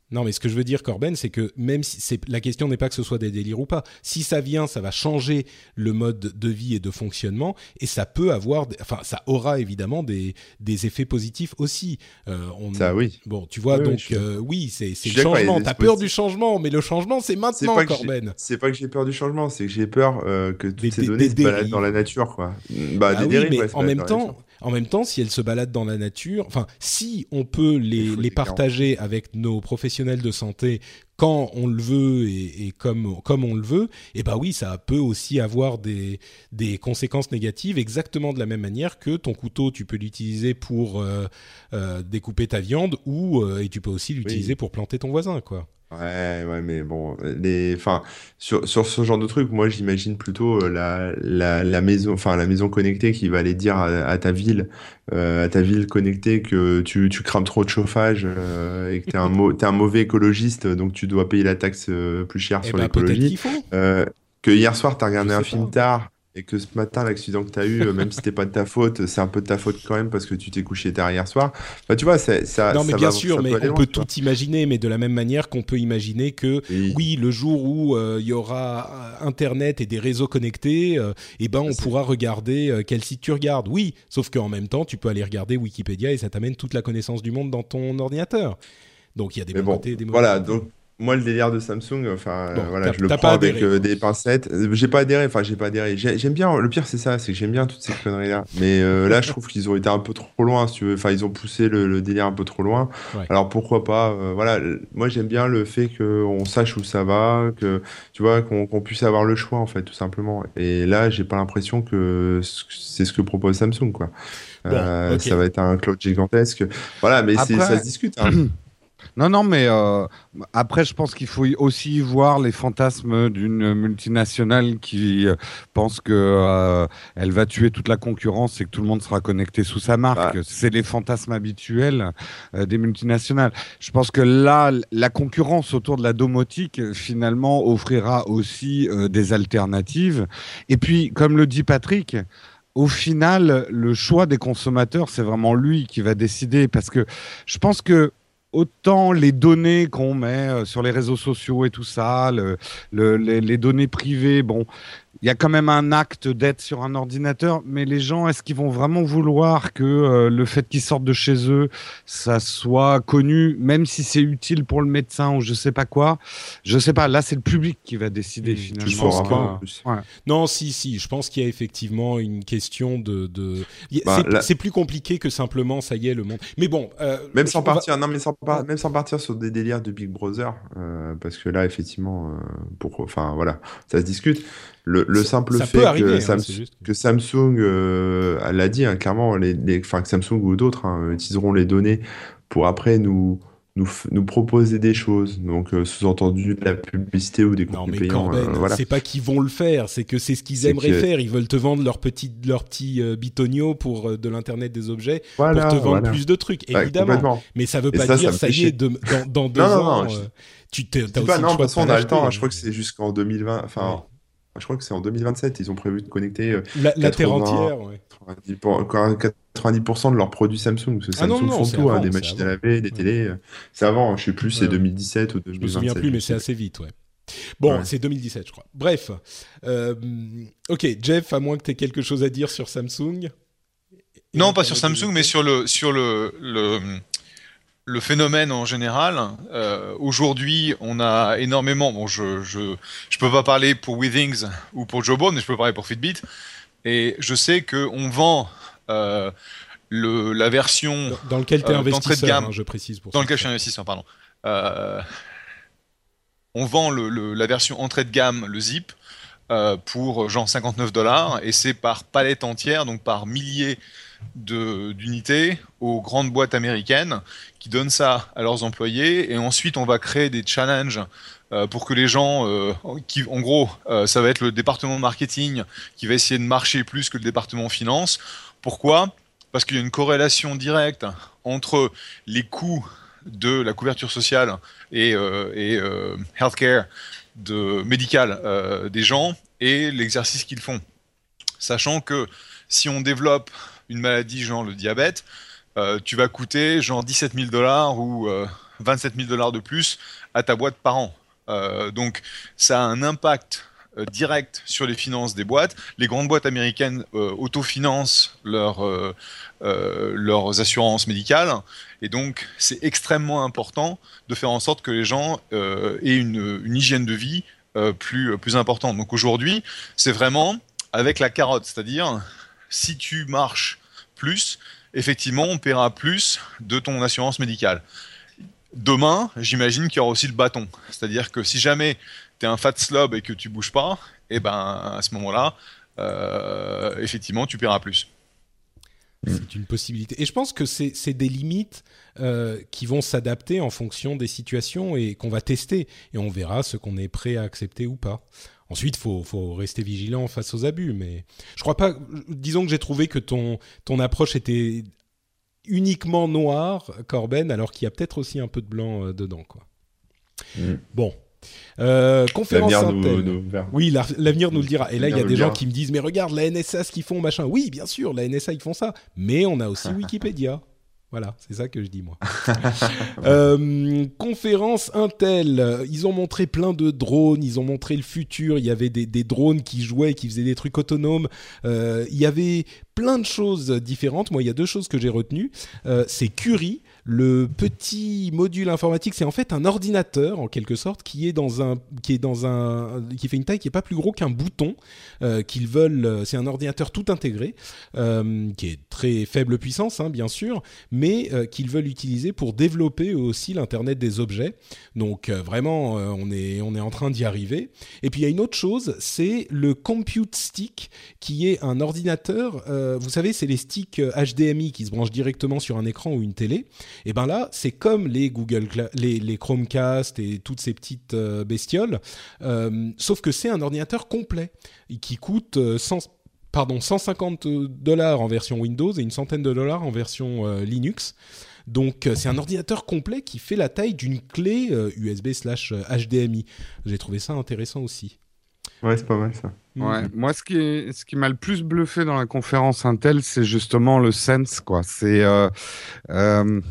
non, mais ce que je veux dire, Corben, c'est que même si c'est la question n'est pas que ce soit des délires ou pas. Si ça vient, ça va changer le mode de vie et de fonctionnement, et ça peut avoir, enfin, ça aura évidemment des des effets positifs aussi. Euh, Ça, oui. Bon, tu vois, donc euh, oui, c'est c'est le changement. T'as peur du changement, mais le changement, c'est maintenant, Corben. C'est pas que j'ai peur du changement, c'est que j'ai peur euh, que toutes ces données se baladent dans la nature, quoi. Bah, ah des dérives, mais en même temps en même temps, si elles se baladent dans la nature, enfin, si on peut les, les partager avec nos professionnels de santé quand on le veut et, et, comme, comme on le veut, eh ben oui, ça peut aussi avoir des, des conséquences négatives exactement de la même manière que ton couteau, tu peux l'utiliser pour euh, euh, découper ta viande ou euh, et tu peux aussi l'utiliser pour planter ton voisin, quoi. Ouais, ouais, mais bon, les, enfin, sur, sur ce genre de truc, moi, j'imagine plutôt euh, la, la, la maison, enfin, la maison connectée qui va aller dire à, ta ville, euh, à ta ville connectée que tu, tu crames trop de chauffage euh, et que t'es un, es un mauvais écologiste, donc tu dois payer la taxe plus chère eh sur ben, l'écologie. que hier soir, t'as regardé un film tard et que ce matin, l'accident que tu as eu, euh, même si c'était pas de ta faute, c'est un peu de ta faute quand même parce que tu t'es couché tard hier soir. Tu vois, ça. Non, mais bien sûr, mais on peut tout imaginer, mais de la même manière qu'on peut imaginer que, oui, le jour où euh, il y aura euh, Internet et des réseaux connectés, eh ben, on pourra regarder quel site tu regardes. Oui, sauf qu'en même temps, tu peux aller regarder Wikipédia et ça t'amène toute la connaissance du monde dans ton ordinateur. Donc il y a des bons côtés des mauvais Voilà, donc moi, le délire de Samsung, enfin, voilà, je le prends avec euh, des pincettes. J'ai pas adhéré, enfin, j'ai pas adhéré. J'aime bien, le pire, c'est ça, c'est que j'aime bien toutes ces conneries-là. Mais euh, là, je trouve qu'ils ont été un peu trop loin, si tu veux. Enfin, ils ont poussé le, délire un peu trop loin. Alors, pourquoi pas euh, Voilà, moi, j'aime bien le fait qu'on sache où ça va, que, tu vois, qu'on puisse avoir le choix, en fait, tout simplement. Et là, j'ai pas l'impression que c'est ce que propose Samsung, quoi. Ça va être un cloud gigantesque. Voilà, mais ça se discute. Hein. Non, non, mais euh, après, je pense qu'il faut aussi voir les fantasmes d'une multinationale qui euh, pense que euh, elle va tuer toute la concurrence et que tout le monde sera connecté sous sa marque. C'est les fantasmes habituels des multinationales. Je pense que là, la concurrence autour de la domotique, finalement, offrira aussi des alternatives. Et puis, comme le dit Patrick, au final, le choix des consommateurs, c'est vraiment lui qui va décider parce que je pense que autant les données qu'on met euh, sur les réseaux sociaux et tout ça, les, données privées, bon, il y a quand même un acte d'être sur un ordinateur, mais les gens, est-ce qu'ils vont vraiment vouloir que euh, le fait qu'ils sortent de chez eux, ça soit connu, même si c'est utile pour le médecin ou je sais pas quoi? Je sais pas. Là, c'est le public qui va décider mmh, finalement. Non, si, si. Je pense qu'il y a effectivement une question de. Bah, c'est plus compliqué que simplement ça y est le monde. Mais bon. Euh, même sans partir, non, mais sans, même sans partir sur des délires de Big Brother, euh, parce que là, effectivement, pour, enfin voilà, ça se discute. Le, simple fait que, hein, que, Samsung euh, l'a dit hein, clairement, les, les, que Samsung ou d'autres hein, utiliseront les données pour après nous nous, nous proposer des choses. Donc, euh, sous-entendu de la publicité ou des contenus payants. Euh, voilà. C'est pas qu'ils vont le faire, c'est que c'est ce qu'ils aimeraient faire. Ils veulent te vendre leur petit, leur petit bitonio pour de l'internet des objets pour te vendre plus de trucs, évidemment. Mais ça veut pas dire ça, y est dans, dans deux ans. tu t'as aussi pas, non, de toute façon, on a le temps. je crois que c'est jusqu'en 2020. Enfin, je crois que c'est en 2027, ils ont prévu de connecter euh, la, terre entière, ouais. 90%, de leurs produits Samsung. Parce que ah Samsung font tout, hein, des machines à laver, des télés. C'est avant, je sais plus, c'est 2017 ou 2027. Je me souviens plus, mais c'est assez vite, ouais. Bon, c'est 2017, je crois. Bref, euh, ok, Jeff, à moins que tu aies quelque chose à dire sur Samsung. Non, pas sur Samsung, mais sur le sur le, le, phénomène en général. Euh, aujourd'hui, on a énormément. Bon, je, je je peux pas parler pour Withings ou pour Jawbone, mais je peux parler pour Fitbit. Et je sais que on vend. Euh, le, la version dans lequel tu es investisseur, de gamme, hein, je précise pour dans lequel je suis investisseur, pardon. Euh, on vend la version entrée de gamme, le Zip, euh, pour genre 59 dollars et c'est par palette entière, donc par milliers d'unités aux grandes boîtes américaines qui donnent ça à leurs employés et ensuite on va créer des challenges euh, pour que les gens, euh, qui, en gros, ça va être le département marketing qui va essayer de marcher plus que le département finance. Pourquoi? Parce qu'il y a une corrélation directe entre les coûts de la couverture sociale et, euh, euh, healthcare de médical euh, des gens et l'exercice qu'ils font. Sachant que si on développe une maladie genre le diabète, tu vas coûter genre 17 000 dollars ou 27 000 dollars de plus à ta boîte par an. donc ça a un impact direct sur les finances des boîtes. Les grandes boîtes américaines autofinancent leur, euh, leurs assurances médicales. Et donc, c'est extrêmement important de faire en sorte que les gens euh, aient une, hygiène de vie euh, plus, plus importante. Donc aujourd'hui, c'est vraiment avec la carotte, c'est-à-dire si tu marches plus, effectivement, on paiera plus de ton assurance médicale. Demain, j'imagine qu'il y aura aussi le bâton. C'est-à-dire que si jamais tu es un fat slob et que tu bouges pas, et eh ben à ce moment-là, effectivement, tu paieras plus. C'est une possibilité. Et je pense que c'est des limites euh, qui vont s'adapter en fonction des situations et qu'on va tester. Et on verra ce qu'on est prêt à accepter ou pas. Ensuite, il faut, faut, rester vigilant face aux abus. Mais je crois pas. Disons que j'ai trouvé que ton, ton approche était uniquement noire, Corben, alors qu'il y a peut-être aussi un peu de blanc euh, dedans. Quoi. Mm. Bon, euh, conférence Intel. oui, l'avenir nous le dira. Et là, il y a des gens qui me disent, mais regarde, la NSA, ce qu'ils font, machin. Oui, bien sûr, la NSA, ils font ça. Mais on a aussi Wikipédia. Voilà, c'est ça que je dis moi. Euh, conférence Intel, ils ont montré plein de drones, ils ont montré le futur, il y avait des, drones qui jouaient, qui faisaient des trucs autonomes, euh, il y avait plein de choses différentes. Moi, il y a deux choses que j'ai retenues. c'est Curie, le petit module informatique, c'est en fait un ordinateur en quelque sorte qui est dans un qui fait une taille qui est pas plus gros qu'un bouton euh, qu'ils. Euh, c'est un ordinateur tout intégré euh, qui est très faible puissance, hein, bien sûr, mais qu'ils veulent utiliser pour développer aussi l'internet des objets. Donc vraiment, on est on est en train d'y arriver. Et puis il y a une autre chose, c'est le Compute Stick qui est un ordinateur. vous savez, c'est les sticks HDMI qui se branchent directement sur un écran ou une télé. Et ben là, c'est comme les Google, les, les, Chromecast et toutes ces petites euh, bestioles, euh, sauf que c'est un ordinateur complet qui coûte 100, euh, 150 dollars en version Windows et une centaine de dollars en version Linux. Donc c'est un ordinateur complet qui fait la taille d'une clé USB slash HDMI. J'ai trouvé ça intéressant aussi. Ouais, c'est pas mal ça. Ouais. Mm. Moi, ce qui, ce qui m'a le plus bluffé dans la conférence Intel, c'est justement le sense, quoi. C'est euh, euh,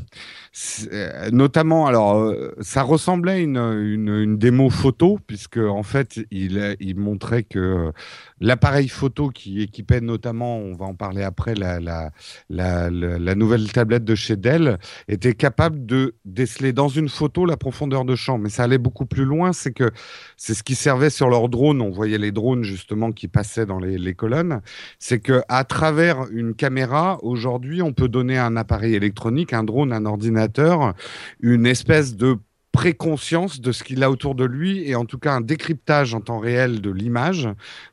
notamment, alors, euh, ça ressemblait à une, une, démo photo, puisque en fait, il, montrait que euh, l'appareil photo qui équipait notamment, on va en parler après, la, la, la, la, nouvelle tablette de chez Dell, était capable de déceler dans une photo la profondeur de champ. Mais ça allait beaucoup plus loin, c'est que c'est ce qui servait sur leurs drones. On voyait les drones justement qui passaient dans les, les colonnes. C'est que à travers une caméra, aujourd'hui, on peut donner un appareil électronique, un drone, un ordinateur une espèce de préconscience de ce qu'il a autour de lui et en tout cas un décryptage en temps réel de l'image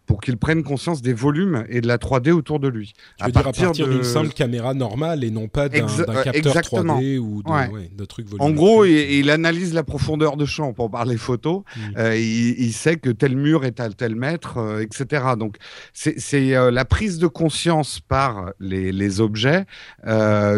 pour qu'il prenne conscience des volumes et de la 3D autour de lui. Tu veux à dire partir à partir d'une simple caméra normale et non pas d'un euh, capteur 3D ou de, trucs En gros, il, analyse la profondeur de champ pour parler photo. Mm. Euh, il, sait que tel mur est à tel mètre, euh, etc. Donc c'est la prise de conscience par les, les objets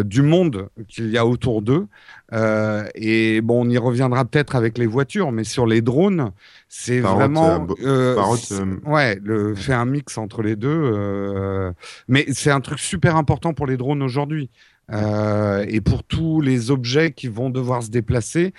du monde qu'il y a autour d'eux. Et bon, on y reviendra peut-être avec les voitures, mais sur les drones, c'est vraiment, euh, euh, ouais, le fait un mix entre les deux. Euh, mais c'est un truc super important pour les drones aujourd'hui. et pour tous les objets qui vont devoir se déplacer,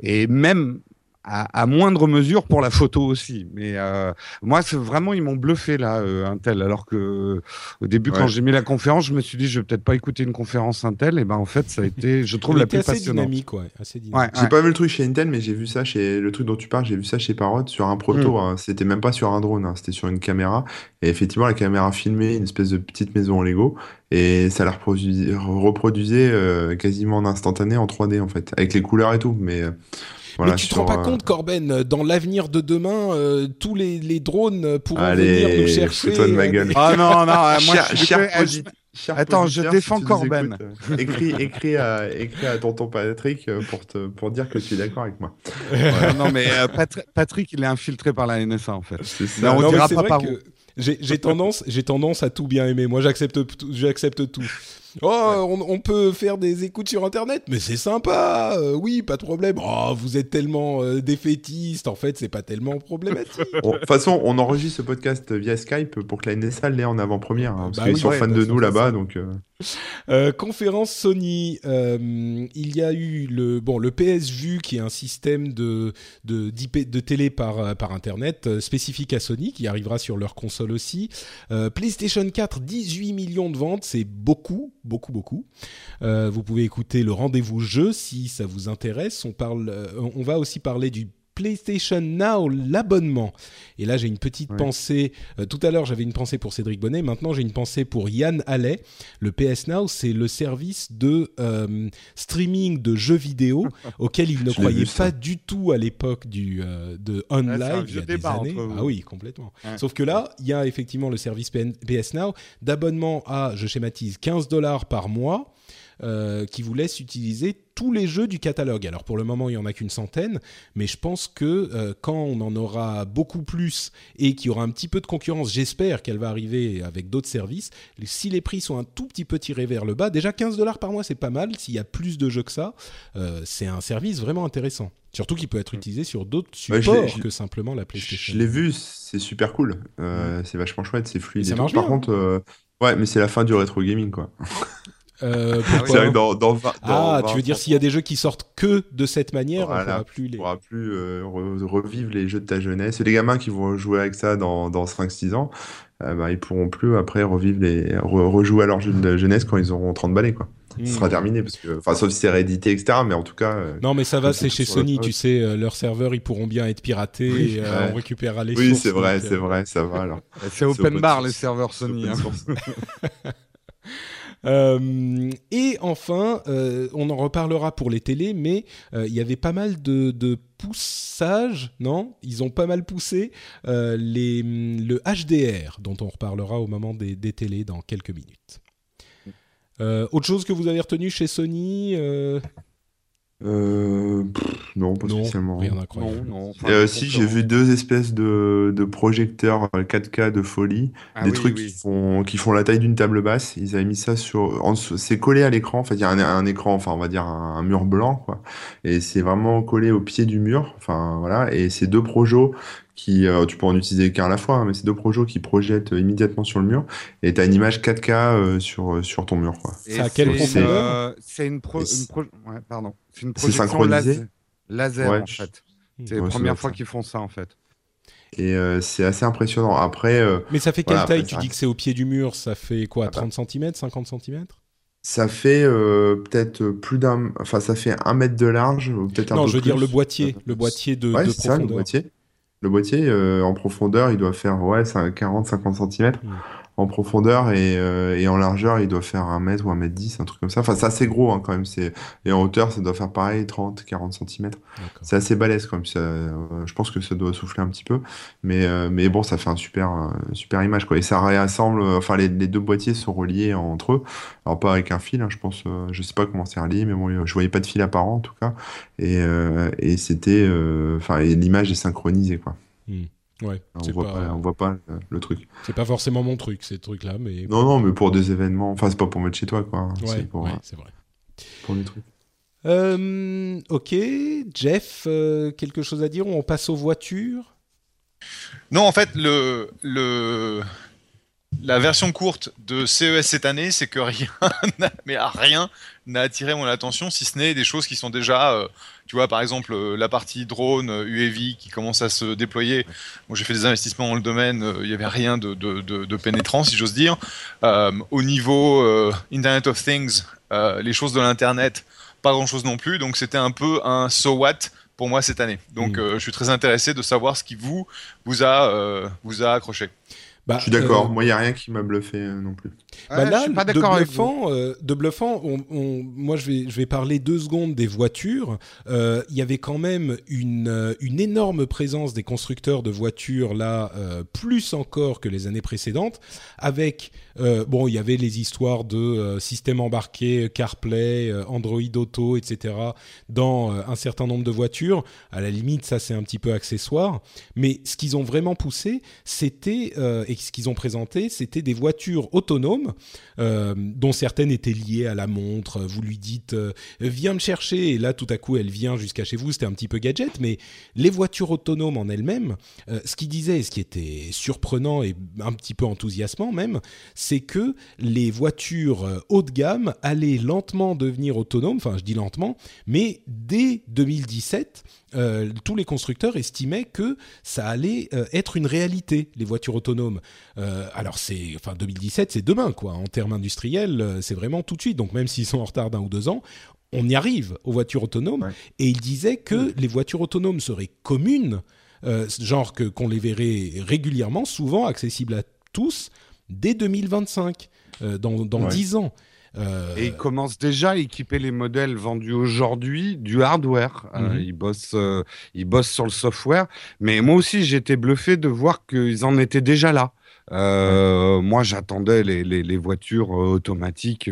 et même à, moindre mesure pour la photo aussi. Mais euh, moi, c'est vraiment, ils m'ont bluffé là, euh, Intel. Alors que au début, quand j'ai mis la conférence, je me suis dit, je vais peut-être pas écouter une conférence Intel. Et ben en fait, ça a été, je trouve, la plus assez passionnante. Dynamique, ouais, assez dynamique. J'ai pas vu le truc chez Intel, mais j'ai vu ça chez le truc dont tu parles. J'ai vu ça chez Parrot sur un proto. Mm. Hein. C'était même pas sur un drone, hein. c'était sur une caméra. Et effectivement, la caméra filmait une espèce de petite maison en Lego et ça la reproduisait, reproduisait euh, quasiment en instantané en 3D en fait, avec les couleurs et tout. Mais mais tu te rends pas euh, compte, Corben, dans l'avenir de demain, euh, tous les, les, drones pourront venir nous chercher. Toi de ma gueule. Ah non, non, moi je suis Attends, je défends Corben. Euh, écris, écris, à, écris à tonton Patrick pour, te, pour dire que tu es d'accord avec moi. non, mais Patrick, il est infiltré par la NSA en fait. Là, on dira pas par où. J'ai tendance, j'ai tendance à tout bien aimer. Moi, j'accepte, j'accepte tout. Oh, on, peut faire des écoutes sur Internet, mais c'est sympa. Euh, oui, pas de problème. Oh, vous êtes tellement euh, défaitiste. En fait, c'est pas tellement problématique. De toute façon, on enregistre ce podcast via Skype pour que la NSA l'ait en avant-première. Hein, parce bah qu'ils sont fans de nous là-bas, donc. Euh. Conférence Sony. il y a eu le bon le PS Vue qui est un système de de, télé par par Internet spécifique à Sony qui arrivera sur leur console aussi. PlayStation 4, 18 millions de ventes, c'est beaucoup beaucoup, beaucoup. Euh, vous pouvez écouter le rendez-vous jeu si ça vous intéresse. On, parle, euh, on va aussi parler du PlayStation Now, l'abonnement. Et là, j'ai une petite pensée. Euh, tout à l'heure, j'avais une pensée pour Cédric Bonnet. Maintenant, j'ai une pensée pour Yann Allais. Le PS Now, c'est le service de streaming de jeux vidéo auquel il ne croyait pas du tout à l'époque du de online il y a des années. Ah oui, complètement. Sauf que là, il y a effectivement le service PS Now d'abonnement à, je schématise, 15 dollars par mois euh, qui vous laisse utiliser tous les jeux du catalogue. Alors pour le moment, il n'y en a qu'une centaine, mais je pense que euh, quand on en aura beaucoup plus et qu'il y aura un petit peu de concurrence, j'espère qu'elle va arriver avec d'autres services, si les prix sont un tout petit peu tirés vers le bas, déjà 15 dollars par mois, c'est pas mal. S'il y a plus de jeux que ça, euh, c'est un service vraiment intéressant. Surtout qu'il peut être utilisé sur d'autres supports que simplement la PlayStation. Je l'ai vu, c'est super cool. C'est vachement chouette, c'est fluide. Ça marche Par contre, ouais, mais c'est la fin du rétro gaming, quoi. Euh, ah, tu veux dire s'il y a des jeux qui sortent que de cette manière, on pourra plus les. pourra plus euh, revivre les jeux de ta jeunesse. Et les gamins qui vont jouer avec ça dans, dans 5-6 ans, euh, bah, ils pourront plus après revivre les rejouer à leur jeu de jeunesse quand ils auront 30 balais quoi. Ce sera hmm. terminé parce que, enfin, sauf si c'est réédité, etc. Mais en tout cas. non, mais ça va, c'est chez Sony, tu sais, leurs serveurs, ils pourront bien être piratés et on récupérera les Oui, c'est vrai, c'est vrai, ça va alors. C'est open bar les serveurs Sony. Hein. Euh, et enfin, euh, on en reparlera pour les télés, mais euh, il y avait pas mal de, de poussage, non? Ils ont pas mal poussé les, le HDR, dont on reparlera au moment des, des télés dans quelques minutes. autre chose que vous avez retenu chez Sony non, pas spécialement. Rien d'incroyable. Euh, si, j'ai vu deux espèces de, de projecteurs 4K de folie, ah des trucs Qui, font, qui font la taille d'une table basse. Ils avaient mis ça sur. C'est collé à l'écran. En fait, il y a un, écran, enfin, on va dire un, mur blanc, quoi. Et c'est vraiment collé au pied du mur. Enfin, voilà. Et ces deux projos qui, euh, tu peux en utiliser qu'un à la fois, hein, mais c'est deux projets qui projettent immédiatement sur le mur et tu as une image 4K euh, sur, euh, sur ton mur. C'est à quel profondeur C'est une, pro... ouais, pardon. une projection synchronisé? laser, en fait. C'est la première fois qu'ils font ça en fait. Et c'est assez impressionnant. Après. mais ça fait quelle taille? Tu dis que c'est au pied du mur, ça fait quoi? 30 cm 50 cm ça fait peut-être plus d'un. Enfin, ça fait un mètre de large, peut-être un Non, je veux dire le boîtier, le boîtier de, ouais, de profondeur. Ça, le boîtier. Le boîtier, euh, en profondeur, il doit faire ouais, 40-50 cm en profondeur et, euh, et, en largeur, il doit faire un mètre ou un mètre 10, un truc comme ça. Enfin, c'est assez gros hein, quand même. C'est... Et en hauteur, ça doit faire pareil, 30, 40 cm. C'est assez balèze quand même. Ça, euh, je pense que ça doit souffler un petit peu. Mais, euh, mais bon, ça fait un super, super image. Quoi. Et ça réassemble, enfin, les, les, deux boîtiers sont reliés entre eux. Alors, pas avec un fil, hein, je pense. je sais pas comment c'est relié, mais bon, je voyais pas de fil apparent en tout cas. Et, et c'était. Enfin, l'image est synchronisée, quoi. Hmm. Ouais, on, voit pas... on voit pas le truc. C'est pas forcément mon truc, ces trucs-là, mais. Non, non, mais pour des événements. Enfin, c'est pas pour mettre chez toi, quoi. Ouais, c'est pour, ouais, c'est vrai. Pour des trucs. Euh, ok, Jeff, euh, quelque chose à dire On passe aux voitures? Non, en fait, le, le, la version courte de CES cette année, c'est que rien, mais rien n'a attiré mon attention, si ce n'est des choses qui sont déjà, euh, tu vois, par exemple, euh, la partie drone, UAV qui commence à se déployer. Moi, j'ai fait des investissements dans le domaine, il n'y avait rien de, de, de, pénétrant, si j'ose dire. au niveau Internet of Things, les choses de l'Internet, pas grand-chose non plus. Donc, c'était un peu un so what pour moi cette année. Donc, mm. je suis très intéressé de savoir ce qui vous, vous, a, vous a accroché. Bah, je suis d'accord. Moi, il n'y a rien qui m'a bluffé non plus. Bah là, pas de bluffant, euh, de bluffant on, moi je vais, je vais parler deux secondes des voitures. Euh, il y avait quand même une, euh, une énorme présence des constructeurs de voitures là, plus encore que les années précédentes, avec bon, il y avait les histoires de système embarqué, CarPlay, Android Auto, etc. dans un certain nombre de voitures. À la limite, ça c'est un petit peu accessoire, mais ce qu'ils ont vraiment poussé, c'était et ce qu'ils ont présenté, c'était des voitures autonomes euh, dont certaines étaient liées à la montre. Vous lui dites euh, viens me chercher et là tout à coup elle vient jusqu'à chez vous. C'était un petit peu gadget, mais les voitures autonomes en elles-mêmes, euh, ce qui disait, ce qui était surprenant et un petit peu enthousiasmant même, c'est que les voitures haut de gamme allaient lentement devenir autonomes. Enfin, je dis lentement, mais dès 2017 euh, tous les constructeurs estimaient que ça allait euh, être une réalité, les voitures autonomes. Euh, alors c'est, enfin 2017, c'est demain quoi. En termes industriels, c'est vraiment tout de suite. Donc même s'ils sont en retard d'un ou deux ans, on y arrive aux voitures autonomes. Et il disait que les voitures autonomes seraient communes, genre que qu'on les verrait régulièrement, souvent accessibles à tous dès 2025, dans dans dix ans. Euh, et ils commencent déjà à équiper les modèles vendus aujourd'hui du hardware. Euh, mhm. ils, bossent, euh, ils bossent sur le software. Mais moi aussi, été bluffé de voir qu'ils en étaient déjà là. Moi, j'attendais les, les, voitures automatiques.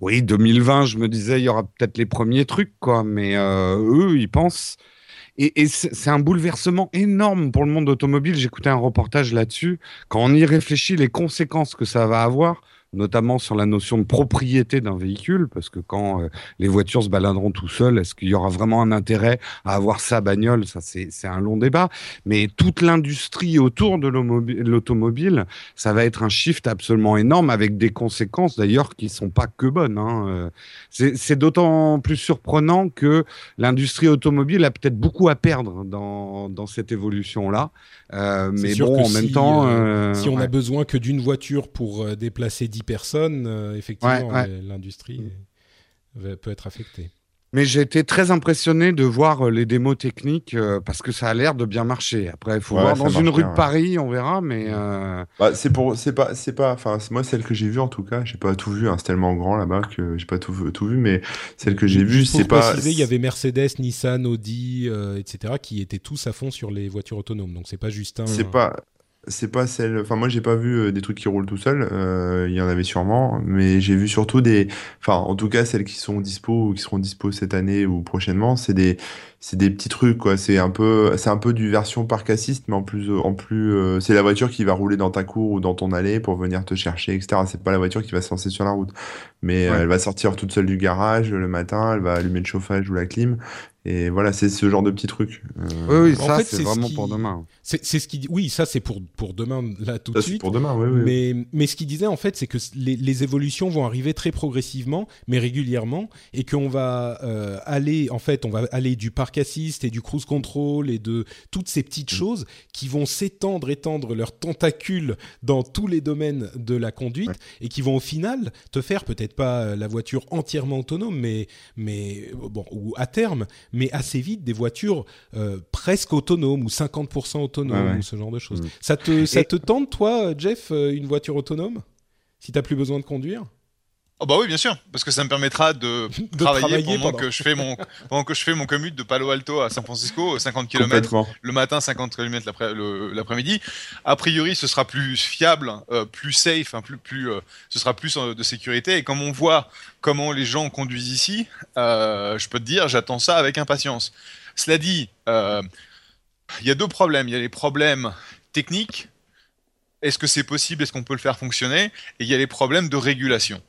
oui, 2020, je me disais, il y aura peut-être les premiers trucs, quoi. Mais eux, ils pensent. Et, et c'est un bouleversement énorme pour le monde automobile. J'écoutais un reportage là-dessus. Quand on y réfléchit, les conséquences que ça va avoir, notamment sur la notion de propriété d'un véhicule, parce que quand euh, les voitures se baladeront tout seuls, est-ce qu'il y aura vraiment un intérêt à avoir sa bagnole? Ça, c'est un long débat. Mais toute l'industrie autour de l'automobile, ça va être un shift absolument énorme, avec des conséquences d'ailleurs qui sont pas que bonnes. Hein. Euh, c'est d'autant plus surprenant que l'industrie automobile a peut-être beaucoup à perdre dans, dans cette évolution-là. Euh, mais bon, en même temps, si on a besoin que d'une voiture pour déplacer 10 personnes, euh, effectivement, l'industrie peut être affectée. Mais j'ai été très impressionné de voir euh, les démos techniques euh, parce que ça a l'air de bien marcher. Après, il faut voir dans une rue de Paris, on verra, mais. Bah, c'est pour, c'est pas, c'est pas, enfin, moi celle que j'ai vue en tout cas, j'ai pas tout vu, hein, c'est tellement grand là-bas que j'ai pas tout, tout vu, mais celle que j'ai vue, c'est pas. Il y avait Mercedes, Nissan, Audi, etc., qui étaient tous à fond sur les voitures autonomes. Donc c'est pas juste un. C'est pas, c'est pas celle. Enfin, moi, j'ai pas vu euh, des trucs qui roulent tout seuls. Euh, il y en avait sûrement, mais j'ai vu surtout des. Enfin, en tout cas, celles qui sont dispo ou qui seront dispo cette année ou prochainement, c'est des, c'est des petits trucs quoi. C'est un peu, c'est un peu du version parc assist, mais en plus, en plus, euh, c'est la voiture qui va rouler dans ta cour ou dans ton allée pour venir te chercher, etc. C'est pas la voiture qui va se lancer sur la route, mais elle va sortir toute seule du garage le matin, elle va allumer le chauffage ou la clim, et voilà, c'est ce genre de petits trucs. Euh, oui, ça, c'est vraiment pour demain. C'est ce qui, oui, ça, c'est pour, pour demain, là, tout de suite. pour demain, oui, oui. Mais, mais ce qu'il disait, en fait, c'est que les, les, évolutions vont arriver très progressivement, mais régulièrement, et qu'on va euh, aller, en fait, on va aller du parc assist et du cruise control et de toutes ces petites mm. choses qui vont s'étendre, étendre leurs tentacules dans tous les domaines de la conduite et qui vont au final te faire peut-être pas la voiture entièrement autonome, mais, mais bon, ou à terme, mais assez vite des voitures euh, presque autonomes ou 50% autonomes ou ce genre de choses. Mm. Ça te, ça te tente, toi, Jeff, euh, une voiture autonome? Si tu n'as plus besoin de conduire? Oh bah oui, bien sûr, parce que ça me permettra de, travailler, pendant, que je fais mon pendant que je fais mon commute de Palo Alto à San Francisco, 50 km le matin, 50 km l'après-midi. A priori, ce sera plus fiable, euh, plus safe, hein, plus plus, euh, ce sera plus euh, de sécurité. Et comme on voit comment les gens conduisent ici, je peux te dire, j'attends ça avec impatience. Cela dit, il y a deux problèmes. Il y a les problèmes techniques. Est-ce que c'est possible? Est-ce qu'on peut le faire fonctionner? Et il y a les problèmes de régulation.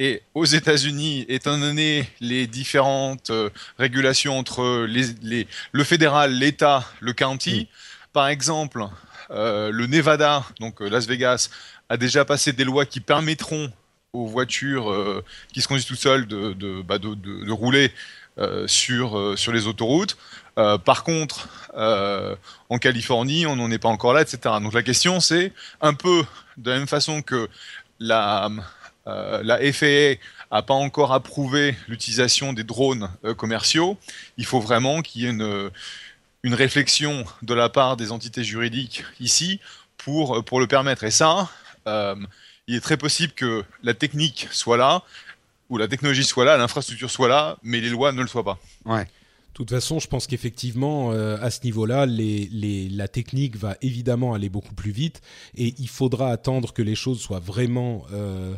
Et aux États-Unis, étant donné les différentes euh, régulations entre les, le fédéral, l'État, le county, mm. par exemple, euh, le Nevada, donc euh, Las Vegas, a déjà passé des lois qui permettront aux voitures qui se conduisent toutes seules de, de, bah, de, de rouler sur, sur les autoroutes. par contre, en Californie, on n'en est pas encore là, etc. Donc la question, c'est un peu de la même façon que la, la FAA a pas encore approuvé l'utilisation des drones commerciaux. Il faut vraiment qu'il y ait une une réflexion de la part des entités juridiques ici pour, pour le permettre. Et ça, euh, il est très possible que la technique soit là, ou la technologie soit là, l'infrastructure soit là, mais les lois ne le soient pas. Ouais. De toute façon, je pense qu'effectivement, euh, à ce niveau-là, la technique va évidemment aller beaucoup plus vite et il faudra attendre que les choses soient vraiment euh,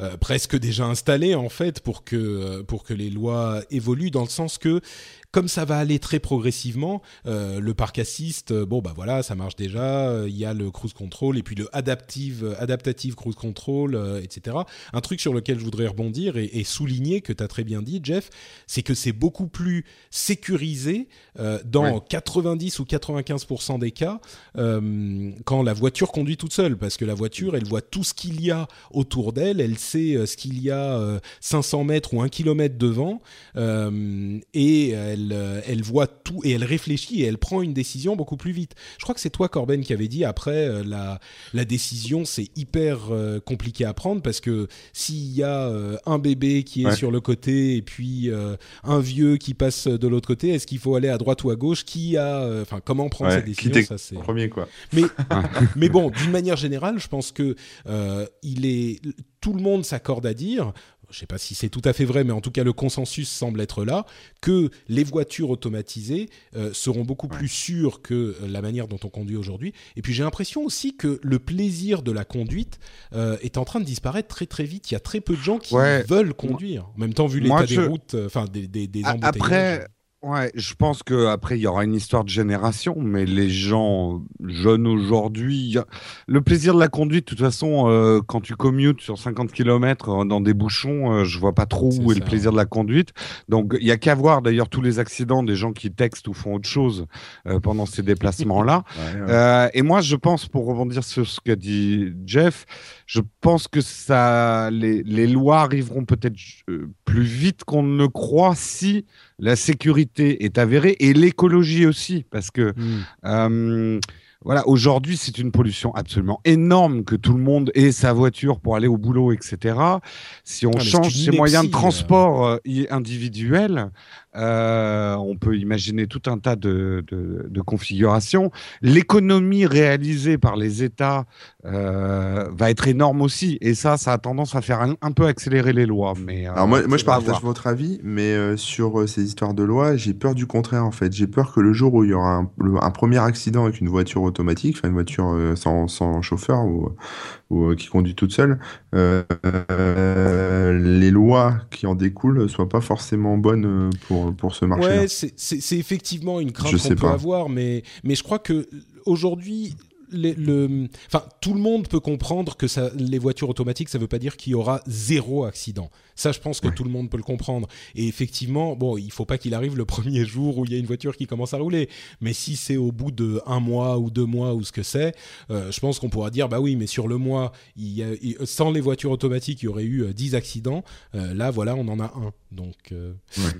euh, presque déjà installées en fait pour que pour que les lois évoluent dans le sens que comme ça va aller très progressivement, euh, le parc assist, euh, bon bah voilà, ça marche déjà. Euh, il y a le cruise control et puis le adaptive, adaptative cruise control, etc. Un truc sur lequel je voudrais rebondir et, souligner que tu as très bien dit, Jeff, c'est que c'est beaucoup plus sécurisé dans 90 ou 95% des cas quand la voiture conduit toute seule, parce que la voiture, elle voit tout ce qu'il y a autour d'elle, elle sait ce qu'il y a 500 mètres ou 1 km devant et elle euh, elle, voit tout et elle réfléchit et elle prend une décision beaucoup plus vite. Je crois que c'est toi, Corben, qui avait dit après euh, la, la décision, c'est hyper euh, compliqué à prendre parce que s'il y a un bébé qui est sur le côté et puis un vieux qui passe de l'autre côté, est-ce qu'il faut aller à droite ou à gauche? Qui a, enfin, comment prendre cette décision? Ça c'est premier quoi. Mais, mais bon, d'une manière générale, je pense que il est tout le monde s'accorde à dire je ne sais pas si c'est tout à fait vrai, mais en tout cas le consensus semble être là, que les voitures automatisées euh, seront beaucoup plus sûres que euh, la manière dont on conduit aujourd'hui. Et puis j'ai l'impression aussi que le plaisir de la conduite euh, est en train de disparaître très très vite. Il y a très peu de gens qui veulent conduire. En même temps, vu l'état des routes, enfin des, des, des embouteillages. Après, Ouais, je pense qu'après, il y aura une histoire de génération, mais les gens jeunes aujourd'hui, le plaisir de la conduite, de toute façon, euh, quand tu commutes sur 50 km euh, dans des bouchons, euh, je vois pas trop où est le plaisir de la conduite. Donc, il y a qu'à voir d'ailleurs tous les accidents des gens qui textent ou font autre chose pendant ces déplacements-là. et moi, je pense, pour rebondir sur ce qu'a dit Jeff, je pense que ça, les, les lois arriveront peut-être plus vite qu'on ne croit si la sécurité est avérée et l'écologie aussi, parce que hmm. euh, voilà, aujourd'hui, c'est une pollution absolument énorme que tout le monde ait sa voiture pour aller au boulot, etc. Si on ah, change ses moyens de transport euh, individuels, euh, on peut imaginer tout un tas de, de, configurations. L'économie réalisée par les États euh, va être énorme aussi. Et ça, ça a tendance à faire un, peu accélérer les lois. Mais, euh, Alors moi, moi je partage votre avis, mais sur ces histoires de loi, j'ai peur du contraire en fait. J'ai peur que le jour où il y aura un, un premier accident avec une voiture automatique, enfin une voiture sans, sans chauffeur ou ou qui conduit toute seule, euh, les lois qui en découlent soient pas forcément bonnes euh, pour, pour ce marché. Ouais, c'est effectivement une crainte qu'on peut avoir, mais, mais je crois que aujourd'hui, le, enfin, tout le monde peut comprendre que ça, les voitures automatiques, ça ne veut pas dire qu'il y aura zéro accident. Ça, je pense que tout le monde peut le comprendre. Et effectivement, bon, il faut pas qu'il arrive le premier jour où il y a une voiture qui commence à rouler. Mais si c'est au bout de un mois ou deux mois ou ce que c'est, euh, je pense qu'on pourra dire, bah oui, mais sur le mois, il y sans les voitures automatiques, il y aurait eu 10 euh, accidents. Euh, là, voilà, on en a un. Donc,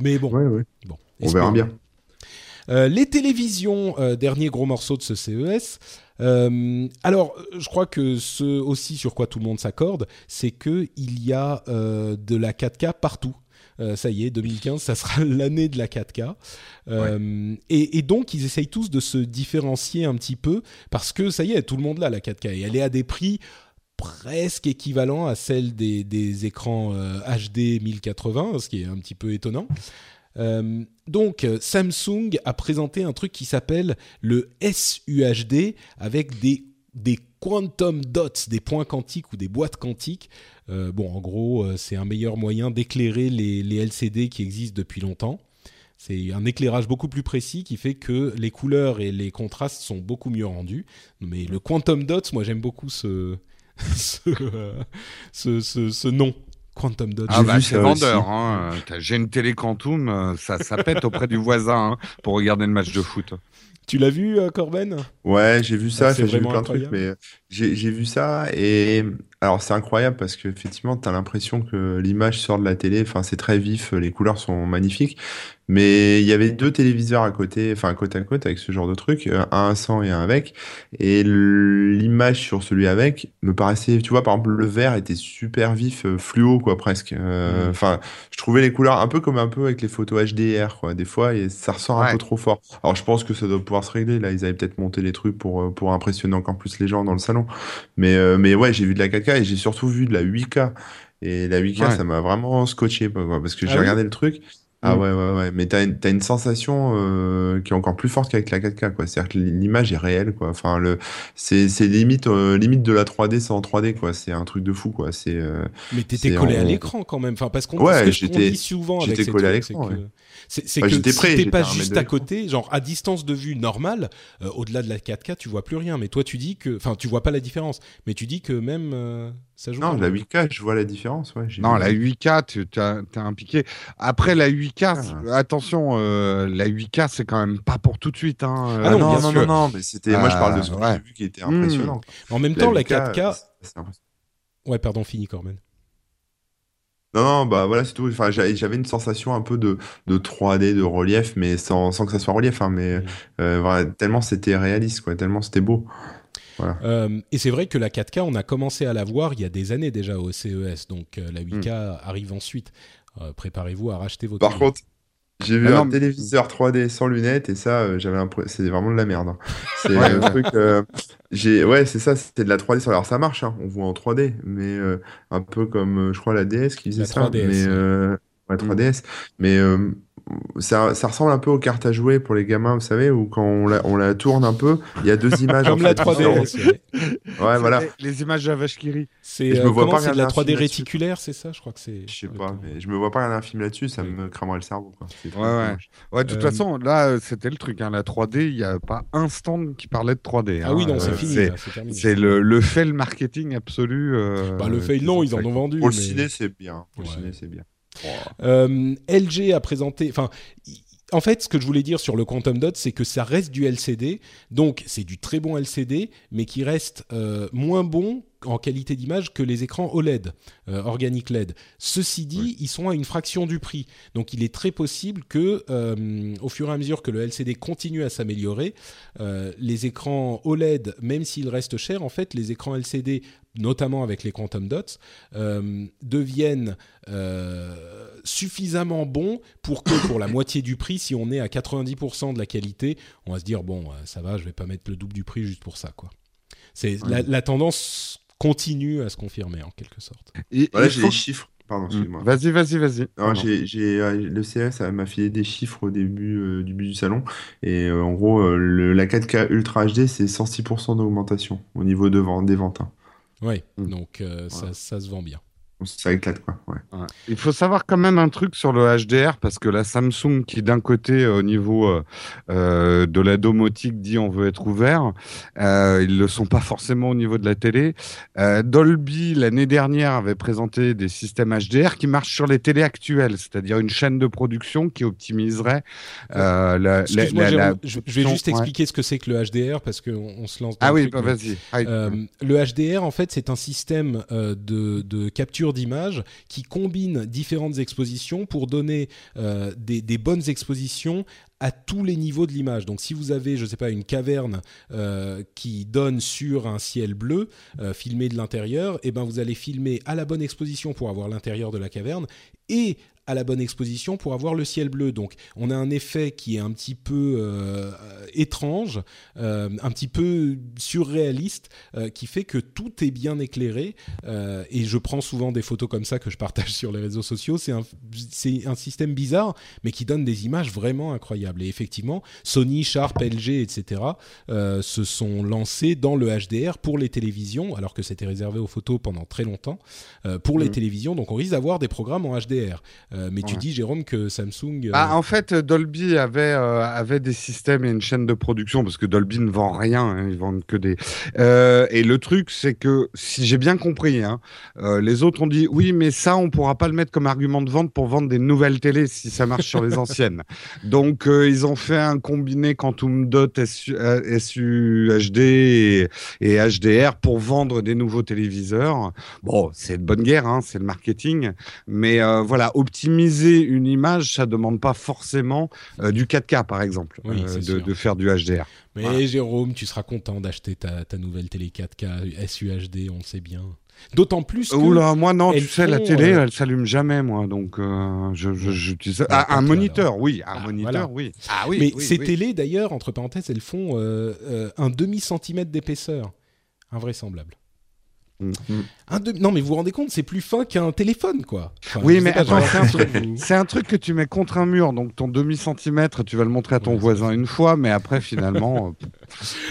mais bon, bon, on verra bien. les télévisions, dernier gros morceau de ce CES. Euh, alors, je crois que ce aussi sur quoi tout le monde s'accorde, c'est que il y a euh, de la 4K partout. Euh, ça y est, 2015, ça sera l'année de la 4K. Et, donc, ils essayent tous de se différencier un petit peu parce que ça y est, tout le monde l'a la 4K et elle est à des prix presque équivalents à celle des, des écrans HD 1080, ce qui est un petit peu étonnant. Euh, donc Samsung a présenté un truc qui s'appelle le SUHD avec des, des quantum dots, des points quantiques ou des boîtes quantiques. Euh, bon, en gros, euh, c'est un meilleur moyen d'éclairer les, les, LCD qui existent depuis longtemps. C'est un éclairage beaucoup plus précis qui fait que les couleurs et les contrastes sont beaucoup mieux rendus. Mais le quantum dots, moi j'aime beaucoup ce, ce, ce, nom. Quantum Dot. Ah bah c'est vendeur. Hein. J'ai une télé Quantum, euh, ça, ça pète auprès du voisin hein, pour regarder le match de foot. Tu l'as vu, euh, Corben? Ouais, j'ai vu ça. Ah, j'ai vu plein de trucs, mais j'ai vu ça. Et alors c'est incroyable parce qu'effectivement, tu as l'impression que l'image sort de la télé, enfin c'est très vif, les couleurs sont magnifiques, mais il y avait deux téléviseurs à côté, enfin côte à côte avec ce genre de truc, euh, un sans et un avec. Et l'image sur celui avec me paraissait, tu vois, par exemple, le vert était super vif, euh, fluo, quoi, presque. Euh, mm. Enfin, je trouvais les couleurs un peu comme un peu avec les photos HDR, quoi. Des fois, et ça ressort un peu trop fort. Alors, je pense que ça doit pouvoir se régler. Là, ils avaient peut-être monté les trucs pour, pour impressionner encore plus les gens dans le salon. Mais, mais ouais, j'ai vu de la 4K et j'ai surtout vu de la 8K. Et la 8K, ça m'a vraiment scotché, quoi, parce que j'ai ah regardé le truc. Ah mm. ouais, ouais, ouais. Mais t'as une, as une sensation euh, qui est encore plus forte qu'avec la 4K, quoi. C'est-à-dire que l'image est réelle, quoi. Enfin, le, c'est, c'est limite, euh, limite de la 3D sans 3D, quoi. C'est un truc de fou, quoi. C'est. Euh, mais t'étais collé à l'écran quand même. Enfin, parce qu'on ouais, dit souvent avec j'étais collé à l'écran. C'est bah, que si t'es pas juste à côté, genre à distance de vue normale, au-delà de la 4K, tu vois plus rien. Mais toi, tu dis que, enfin, tu vois pas la différence. Mais tu dis que même non, la 8K, je vois la différence. Ouais, non, la 8K, tu as, impliqué. Après, la 8K, ah. attention, euh, la 8K, c'est quand même pas pour tout de suite. Hein. Ah non, non, non, non, non, mais c'était. moi, je parle de ce que j'ai vu qui était impressionnant. Hmm. En même temps, la 4K. ouais, pardon, fini, Corben. Non, non, bah voilà, c'est tout. Enfin, j'avais une sensation un peu de, de 3D, de relief, mais sans, sans que ça soit relief. Hein, mais hmm. euh, tellement c'était réaliste, quoi, tellement c'était beau. Euh, et c'est vrai que la 4K, on a commencé à la voir il y a des années déjà au CES, donc euh, la 8K hmm. arrive ensuite. Euh, préparez-vous à racheter votre. Par contre, j'ai vu ah un téléviseur 3D sans lunettes et ça, j'avais c'est vraiment de la merde. Hein. C'est un truc. j'ai, ouais, c'est ça, c'était de la 3D. Alors ça marche, hein, on voit en 3D, mais un peu comme, je crois, la DS qui faisait ça. 3DS, mais, ouais. 3DS. Mais ça, ça, ressemble un peu aux cartes à jouer pour les gamins, vous savez, où quand on la, on la tourne un peu, il y a deux images. Comme la 3D. ouais, voilà. Les, images de la vache qui rit. C'est euh, de la 3D réticulaire, c'est ça Je crois que c'est. Je sais pas, mais je me vois pas regarder un film là-dessus, ça me cramerait le cerveau. Quoi. Ouais, ouais. ouais. De toute euh, façon, là, euh, c'était le truc. Hein, la 3D, il n'y a pas un stand qui parlait de 3D. Ah oui, non, c'est fini. C'est le, le fail marketing absolu. Bah, le fail, non, ils en ont vendu. Pour le ciné, c'est bien. Pour le ciné, c'est bien. Euh, LG a présenté, enfin, en fait, ce que je voulais dire sur le Quantum Dot, c'est que ça reste du LCD, donc c'est du très bon LCD, mais qui reste euh, moins bon en qualité d'image que les écrans OLED, euh, Organic LED. Ceci dit, ils sont à une fraction du prix. Donc il est très possible que, euh, au fur et à mesure que le LCD continue à s'améliorer, les écrans OLED, même s'ils restent chers, en fait, les écrans LCD, notamment avec les Quantum Dots, deviennent suffisamment bons pour que, pour la moitié du prix, si on est à 90% de la qualité, on va se dire, bon, ça va, je vais pas mettre le double du prix juste pour ça, quoi. C'est la, tendance continue à se confirmer en quelque sorte. Et, voilà, j'ai les chiffres. Pardon, hmm. excuse-moi. Vas-y, vas-y, vas-y. J'ai, euh, le CS m'a filé des chiffres au début euh, du but du salon. Et euh, en gros, le, la 4K Ultra HD, c'est 106% d'augmentation au niveau de vente, des ventes. Hein. Oui, hmm. donc ça, ça, se vend bien ça éclate quoi. Il faut savoir quand même un truc sur le HDR parce que la Samsung qui d'un côté au niveau euh, euh, de la domotique dit on veut être ouvert, euh, ils le sont pas forcément au niveau de la télé. Euh, Dolby l'année dernière avait présenté des systèmes HDR qui marchent sur les télés actuelles, c'est-à-dire une chaîne de production qui optimiserait la, la, Je vais juste expliquer ce que c'est que le HDR parce qu'on on se lance. Dans ah oui, bah, vas-y. le HDR en fait c'est un système de, de capture d'images qui combine différentes expositions pour donner euh, des, bonnes expositions à tous les niveaux de l'image. Donc si vous avez, je ne sais pas, une caverne euh, qui donne sur un ciel bleu, euh, filmé de l'intérieur, et eh ben vous allez filmer à la bonne exposition pour avoir l'intérieur de la caverne et à la bonne exposition pour avoir le ciel bleu. Donc on a un effet qui est un petit peu euh, étrange, euh, un petit peu surréaliste, euh, qui fait que tout est bien éclairé. et je prends souvent des photos comme ça que je partage sur les réseaux sociaux. C'est un, système bizarre, mais qui donne des images vraiment incroyables. Et effectivement, Sony, Sharp, LG, etc. se sont lancés dans le HDR pour les télévisions, alors que c'était réservé aux photos pendant très longtemps, pour les mmh. télévisions. Donc on risque d'avoir des programmes en HDR. Mais tu dis, Jérôme, que Samsung. Bah, en fait, Dolby avait, avait des systèmes et une chaîne de production, parce que Dolby ne vend rien, hein, ils vendent que des. et le truc, c'est que, si j'ai bien compris, hein, les autres ont dit oui, mais ça, on pourra pas le mettre comme argument de vente pour vendre des nouvelles télés si ça marche sur les anciennes. Donc, ils ont fait un combiné Quantum Dot SUHD et, et HDR pour vendre des nouveaux téléviseurs. Bon, c'est de bonne guerre, hein, c'est le marketing, mais euh, voilà, optimiser une image, ça demande pas forcément euh, du 4K, par exemple, euh, de, faire du HDR. Mais Jérôme, tu seras content d'acheter ta, ta, nouvelle télé 4K SUHD, on le sait bien. D'autant plus que. Oula, moi non, tu sais, la télé, elle s'allume jamais, moi. Donc, je, je, ah, un moniteur, oui. Un ah, moniteur, oui. Ah, oui. Mais ces télés, d'ailleurs, entre parenthèses, elles font un demi-centimètre d'épaisseur. Invraisemblable. Mm. Non, mais vous vous rendez compte, c'est plus fin qu'un téléphone, quoi. oui, mais attends, c'est un, truc... que tu mets contre un mur, donc ton demi-centimètre, tu vas le montrer à ton voisin une fois, mais après, finalement.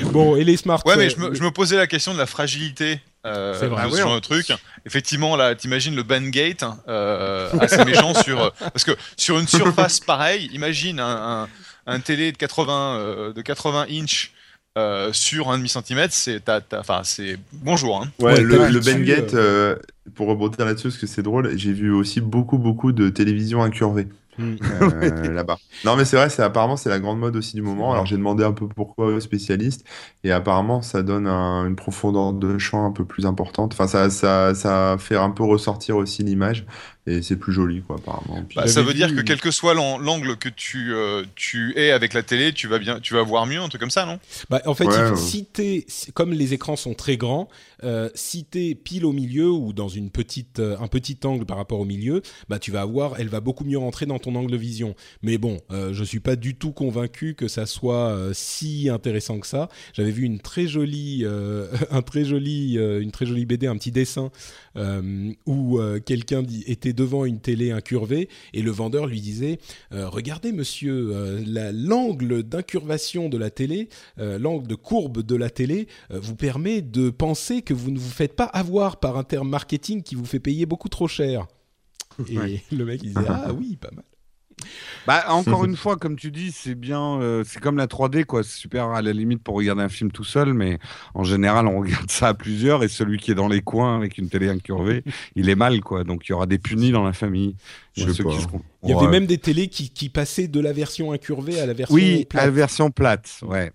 Euh, bon, et les smart. Ouais, mais je me, posais la question de la fragilité. Euh, vrai, sur un truc. Effectivement, là, t'imagines le bandgate euh, assez méchant sur parce que sur une surface pareille, imagine un, un, télé de 80 euh, de 80 inches euh, sur un demi centimètre, c'est enfin c'est bonjour. Hein. Ouais, le, le Bengate, euh, pour rebondir là-dessus, parce que c'est drôle, j'ai vu aussi beaucoup beaucoup de télévision incurvée. Hmm. Euh, là-bas. Non mais c'est vrai, c'est apparemment c'est la grande mode aussi du moment. Alors j'ai demandé un peu pourquoi aux spécialistes et apparemment ça donne une profondeur de champ un peu plus importante. Enfin ça ça ça fait un peu ressortir aussi l'image et c'est plus joli quoi apparemment. Bah, ça veut dire que quel que soit l'angle que tu euh, tu es avec la télé, tu vas bien tu vas voir mieux un truc comme ça non? Bah, en fait si t'es comme les écrans sont très grands, euh, si t'es pile au milieu ou dans une petite euh, un petit angle par rapport au milieu, bah tu vas avoir elle va beaucoup mieux rentrer dans ton angle de vision. Mais bon, euh, je suis pas du tout convaincu que ça soit euh, si intéressant que ça. J'avais vu une très jolie un très joli une très jolie BD, un petit dessin où quelqu'un était devant une télé incurvée et le vendeur lui disait regardez monsieur l'angle d'incurvation de la télé l'angle de courbe de la télé vous permet de penser que vous ne vous faites pas avoir par un terme marketing qui vous fait payer beaucoup trop cher. Et le mec il disait ah oui pas mal. Bah, encore une fois, comme tu dis, c'est bien, euh, c'est comme la 3D, quoi. C'est super à la limite pour regarder un film tout seul, mais en général, on regarde ça à plusieurs et celui qui est dans les coins avec une télé incurvée, il est mal, quoi. Donc, il y aura des punis dans la famille. Il y avait même des télés qui, qui, passaient de la version incurvée à la version oui, plate. à la version plate, ouais.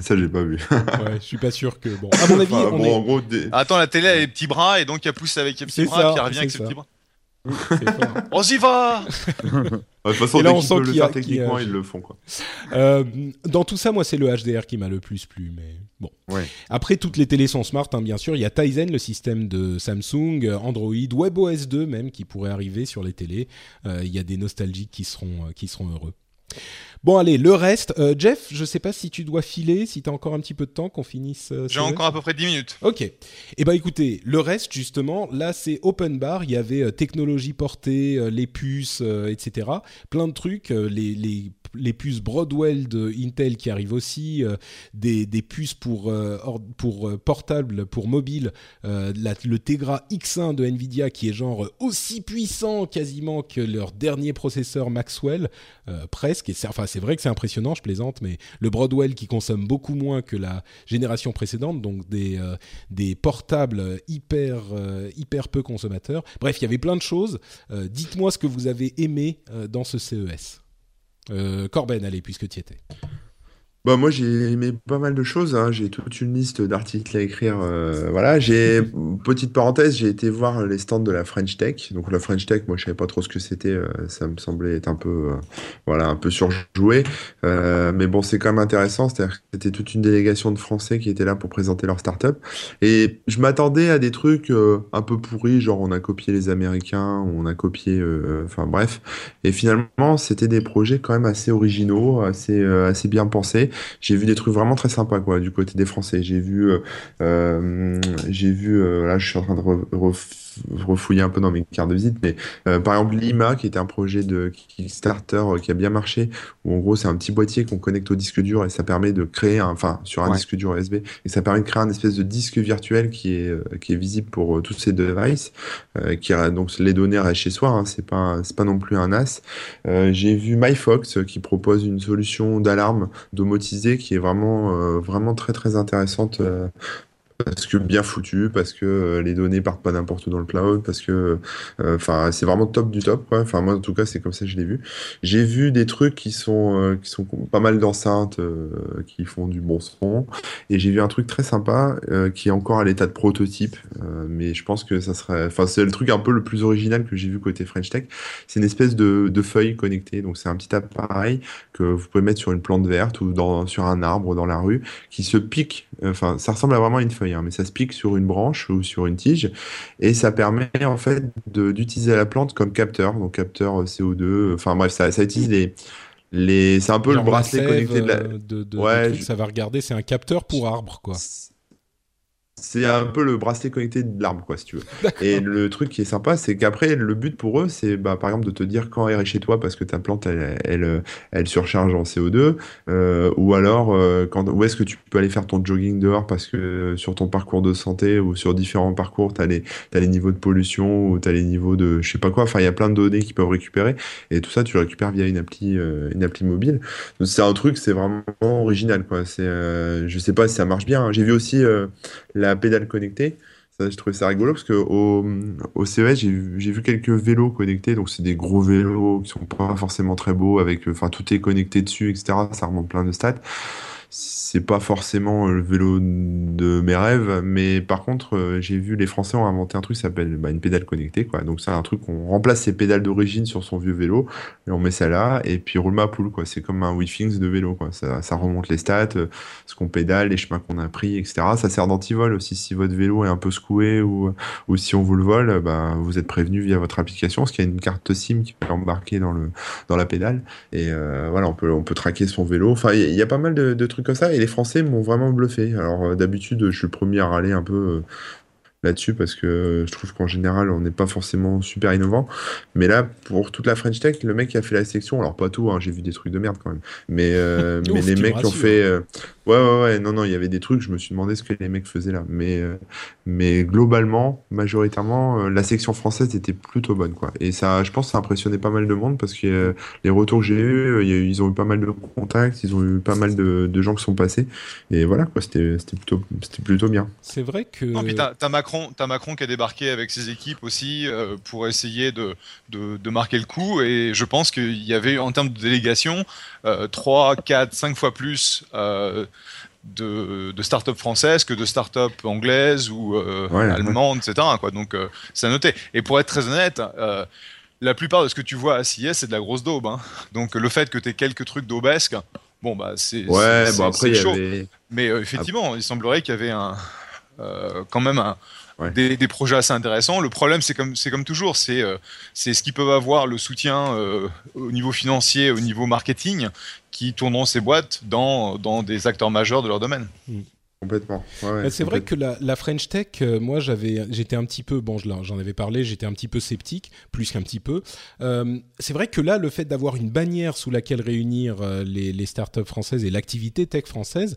Ça, j'ai pas vu. ouais, je suis pas sûr que. Bon, à mon avis, on est... en gros, Attends, la télé a les petits bras et donc elle pousse avec les petits bras, et puis elle revient avec ses petits bras. on s'y va De toute façon, dès qu'ils peuvent le faire techniquement, ils le font. Quoi. Euh, dans tout ça, moi, c'est le HDR qui m'a le plus plu. Mais bon. Après, toutes les télés sont smart, hein, bien sûr. Il y a Tizen, le système de Samsung, Android, WebOS 2 même, qui pourrait arriver sur les télés. Euh, il y a des nostalgiques qui seront, euh, qui seront heureux. Bon, allez, le reste. Euh, Jeff, je sais pas si tu dois filer, si tu as encore un petit peu de temps qu'on finisse. Euh, J'ai encore à peu près 10 minutes. Ok. Eh ben écoutez, le reste, justement, là, c'est open bar. Il y avait euh, technologie portée, les puces, etc. Plein de trucs. les, les les puces Broadwell de Intel qui arrivent aussi, euh, des, puces pour, euh, pour euh, portable, pour mobile, le Tegra X1 de Nvidia qui est genre aussi puissant quasiment que leur dernier processeur Maxwell, presque. Et enfin, c'est vrai que c'est impressionnant, je plaisante, mais le Broadwell qui consomme beaucoup moins que la génération précédente, donc des, des portables hyper, hyper peu consommateurs. Bref, il y avait plein de choses. Dites-moi ce que vous avez aimé dans ce CES. Euh, Corben, allez, puisque tu étais. Bah moi j'ai aimé pas mal de choses, hein. j'ai toute une liste d'articles à écrire. Euh, voilà, j'ai petite parenthèse, j'ai été voir les stands de la French Tech. Donc la French Tech, moi je savais pas trop ce que c'était, euh, ça me semblait être un peu, euh, voilà, un peu surjoué. mais bon, c'est quand même intéressant, c'est-à-dire que c'était toute une délégation de Français qui étaient là pour présenter leur start-up. Et je m'attendais à des trucs un peu pourris, genre on a copié les Américains, on a copié, enfin bref. Et finalement, c'était des projets quand même assez originaux, assez, assez bien pensés j'ai vu des trucs vraiment très sympas quoi du côté des Français. J'ai vu, euh, euh j'ai vu, euh, là je suis en train de refouiller un peu dans mes cartes de visite, mais euh, par exemple Lima, qui était un projet de Kickstarter euh, qui a bien marché, où en gros c'est un petit boîtier qu'on connecte au disque dur et ça permet de créer, un, enfin sur un disque dur USB, et ça permet de créer un espèce de disque virtuel qui est euh, qui est visible pour tous ces devices, qui donc les données restent chez soi, hein, c'est pas c'est pas non plus un NAS. J'ai vu MyFox qui propose une solution d'alarme domotisée qui est vraiment vraiment très très intéressante parce que bien foutu, parce que euh, les données partent pas n'importe où dans le cloud, parce que, euh, enfin, c'est vraiment top du top. Enfin, moi, en tout cas, c'est comme ça que je l'ai vu. J'ai vu des trucs qui sont, euh, qui sont pas mal d'enceintes, qui font du bon son, et j'ai vu un truc très sympa qui est encore à l'état de prototype, mais je pense que ça serait, enfin, c'est le truc un peu le plus original que j'ai vu côté French Tech. C'est une espèce de, de feuille connectée, donc c'est un petit appareil que vous pouvez mettre sur une plante verte ou dans, sur un arbre dans la rue, qui se pique. Enfin, ça ressemble à vraiment une feuille Hein, mais ça se pique sur une branche ou sur une tige, et ça permet en fait d'utiliser la plante comme capteur, donc capteur euh, CO2. Enfin bref, ça, ça utilise les les, c'est un peu le bracelet connecté de la. De, ouais, ça va regarder, c'est un capteur pour arbre, quoi. C'est un peu le bracelet connecté de l'arbre, quoi, si tu veux. Et le truc qui est sympa, c'est qu'après, le but pour eux, c'est bah, par exemple de te dire quand elle est chez toi parce que ta plante, elle, elle, elle surcharge en CO2, euh, ou alors euh, quand, où est-ce que tu peux aller faire ton jogging dehors parce que euh, sur ton parcours de santé ou sur différents parcours, tu as, as, les niveaux de pollution ou tu as les niveaux de je sais pas quoi. Enfin, il y a plein de données qui peuvent récupérer et tout ça, tu le récupères via une appli, une appli mobile. C'est un truc, c'est vraiment original, quoi. C'est, je sais pas si ça marche bien. Hein. J'ai vu aussi la pédale connectée. Ça, je trouvais ça rigolo parce que au, au CES, j'ai vu quelques vélos connectés. Donc, c'est des gros vélos qui sont pas forcément très beaux avec, enfin, tout est connecté dessus, etc. Ça remonte plein de stats c'est pas forcément le vélo de mes rêves, mais par contre, euh, j'ai vu les Français ont inventé un truc qui s'appelle bah, une pédale connectée, quoi. Donc c'est un truc qu'on remplace ses pédales d'origine sur son vieux vélo et on met ça là et puis roule ma poule, quoi. C'est comme un WeThings de vélo, quoi. Ça, ça remonte les stats, euh, ce qu'on pédale, les chemins qu'on a pris, etc. Ça sert d'antivol aussi si votre vélo est un peu secoué ou, ou si on vous le vole, bah, vous êtes prévenu via votre application, parce qu'il y a une carte SIM qui peut embarquer dans le dans la pédale et euh, voilà, on peut on peut traquer son vélo. Enfin, il y, a pas mal de trucs comme ça et les Français m'ont vraiment bluffé. Alors euh, d'habitude, je suis le premier à râler un peu euh, là-dessus parce que je trouve qu'en général, on n'est pas forcément super innovant. Mais là, pour toute la French Tech, le mec qui a fait la section, alors pas tout, hein, j'ai vu des trucs de merde quand même, mais, euh, mais les mecs qui ont fait. Ouais, ouais, ouais, non, non, il y avait des trucs, je me suis demandé ce que les mecs faisaient là. Mais, euh, mais globalement, majoritairement, euh, la section française était plutôt bonne, quoi. Et ça, je pense, ça a impressionné pas mal de monde parce que euh, les retours que j'ai eus, ils ont eu pas mal de contacts, ils ont eu pas mal de, de gens qui sont passés. Et voilà, quoi, c'était plutôt, plutôt bien. C'est vrai que. Non, puis t'as Macron, as Macron qui a débarqué avec ses équipes aussi pour essayer de, de, de, marquer le coup. Et je pense qu'il y avait, en termes de délégation, 3, 4, 5 fois plus de, de start-up françaises que de start-up anglaises ou euh, allemandes, etc. Quoi. Donc, euh, ça noté. Et pour être très honnête, euh, la plupart de ce que tu vois à CIS, c'est de la grosse daube. Hein. Donc, le fait que tu aies quelques trucs daubesques, bon, bah, c'est ouais, bon, après, chaud. Mais effectivement, il semblerait qu'il y avait un, quand même un, des, des, projets assez intéressants. Le problème, c'est comme, c'est comme toujours, c'est, c'est ce qu'ils peuvent avoir le soutien au niveau financier, au niveau marketing, qui tourneront ces boîtes dans, dans des acteurs majeurs de leur domaine. Mm. Complètement. c'est vrai que la, French Tech, euh, moi j'avais, j'étais un petit peu, bon, j'en avais parlé, j'étais un petit peu sceptique, plus qu'un petit peu. Euh, c'est vrai que là, le fait d'avoir une bannière sous laquelle réunir euh, les, les startups françaises et l'activité tech française,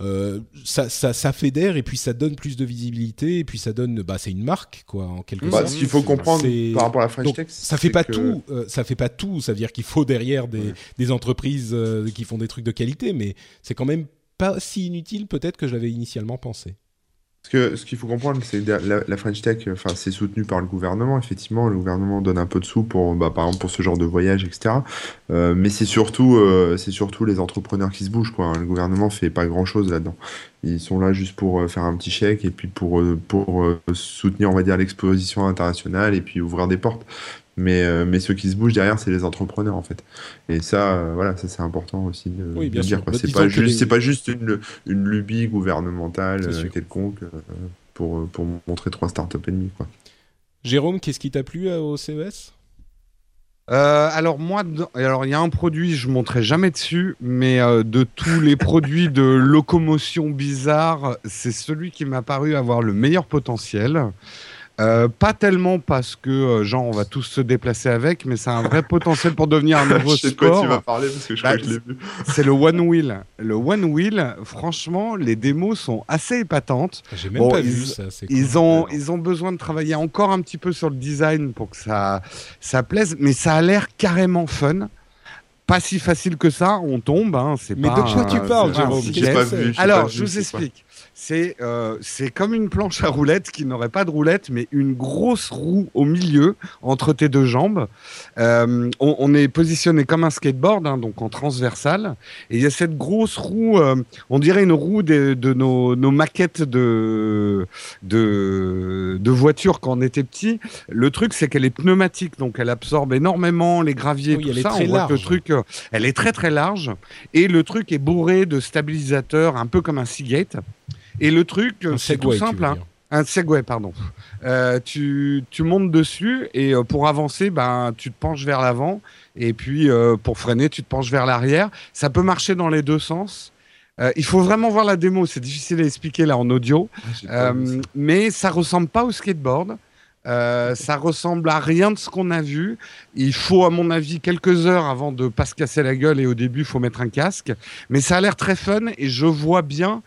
euh, ça, ça, ça, fédère et puis ça donne plus de visibilité et puis ça donne, bah, c'est une marque quoi en quelque bah, sorte. Ce qu'il faut comprendre par rapport à la French Tech, ça fait pas tout, euh, ça fait pas tout. Ça veut dire qu'il faut derrière des, des entreprises euh, qui font des trucs de qualité, mais c'est quand même pas si inutile peut-être que je l'avais initialement pensé. Ce que ce qu'il faut comprendre, c'est que la, French Tech, enfin, c'est soutenu par le gouvernement. Effectivement, le gouvernement donne un peu de sous pour, bah, par exemple, pour ce genre de voyage, etc. Euh, mais c'est surtout, euh, c'est surtout les entrepreneurs qui se bougent, quoi. Le gouvernement fait pas grand chose là-dedans. Ils sont là juste pour euh, faire un petit chèque et puis pour pour soutenir, on va dire, l'exposition internationale et puis ouvrir des portes. Mais, euh, mais ceux qui se bougent derrière, c'est les entrepreneurs en fait. Et ça, euh, voilà, ça c'est important aussi de, oui, bien dire. Bah, c'est pas, juste, pas juste une, une lubie gouvernementale euh, quelconque pour, pour montrer trois startups et demi. Quoi. Jérôme, qu'est-ce qui t'a plu au CES alors moi, alors il y a un produit, je montrerai jamais dessus, mais de tous les produits de locomotion bizarre, c'est celui qui m'a paru avoir le meilleur potentiel. Euh, pas tellement parce que euh, genre on va tous se déplacer avec, mais c'est un vrai potentiel pour devenir un nouveau je sais sport. Quoi tu vas parler parce que je crois Bah, que je l'ai vu. C'est le one wheel. Le one wheel, franchement, les démos sont assez épatantes. J'ai même Bon, pas ils- vu ça. c'est Ils ont, ils ont besoin de travailler encore un petit peu sur le design pour que ça, ça plaise, mais ça a l'air carrément fun. Pas si facile que ça, on tombe. Hein, c'est Mais pas de quoi tu parles, Jérôme? Alors, je vous explique. C'est euh, comme une planche à roulettes qui n'aurait pas de roulette, mais une grosse roue au milieu entre tes deux jambes. Euh, on, on est positionné comme un skateboard, hein, donc en transversal. Et il y a cette grosse roue, euh, on dirait une roue de, de nos, nos maquettes de, de, de voitures quand on était petit. Le truc, c'est qu'elle est pneumatique, donc elle absorbe énormément les graviers, Oui, tout elle est ça. très on voit que le large. truc, euh, elle est très très large. Et le truc est bourré de stabilisateurs, un peu comme un Seagate. Et le truc, c'est tout simple. hein. Un Segway, pardon. Euh, tu, tu montes dessus et euh, pour avancer, ben, tu te penches vers l'avant. Et puis euh, pour freiner, tu te penches vers l'arrière. Ça peut marcher dans les deux sens. Euh, il faut vraiment voir la démo. C'est difficile à expliquer là en audio. Euh, mais ça ressemble pas au skateboard. Euh, ça ressemble à rien de ce qu'on a vu. Il faut, à mon avis, quelques heures avant de pas se casser la gueule et au début, il faut mettre un casque. Mais ça a l'air très fun et je vois bien.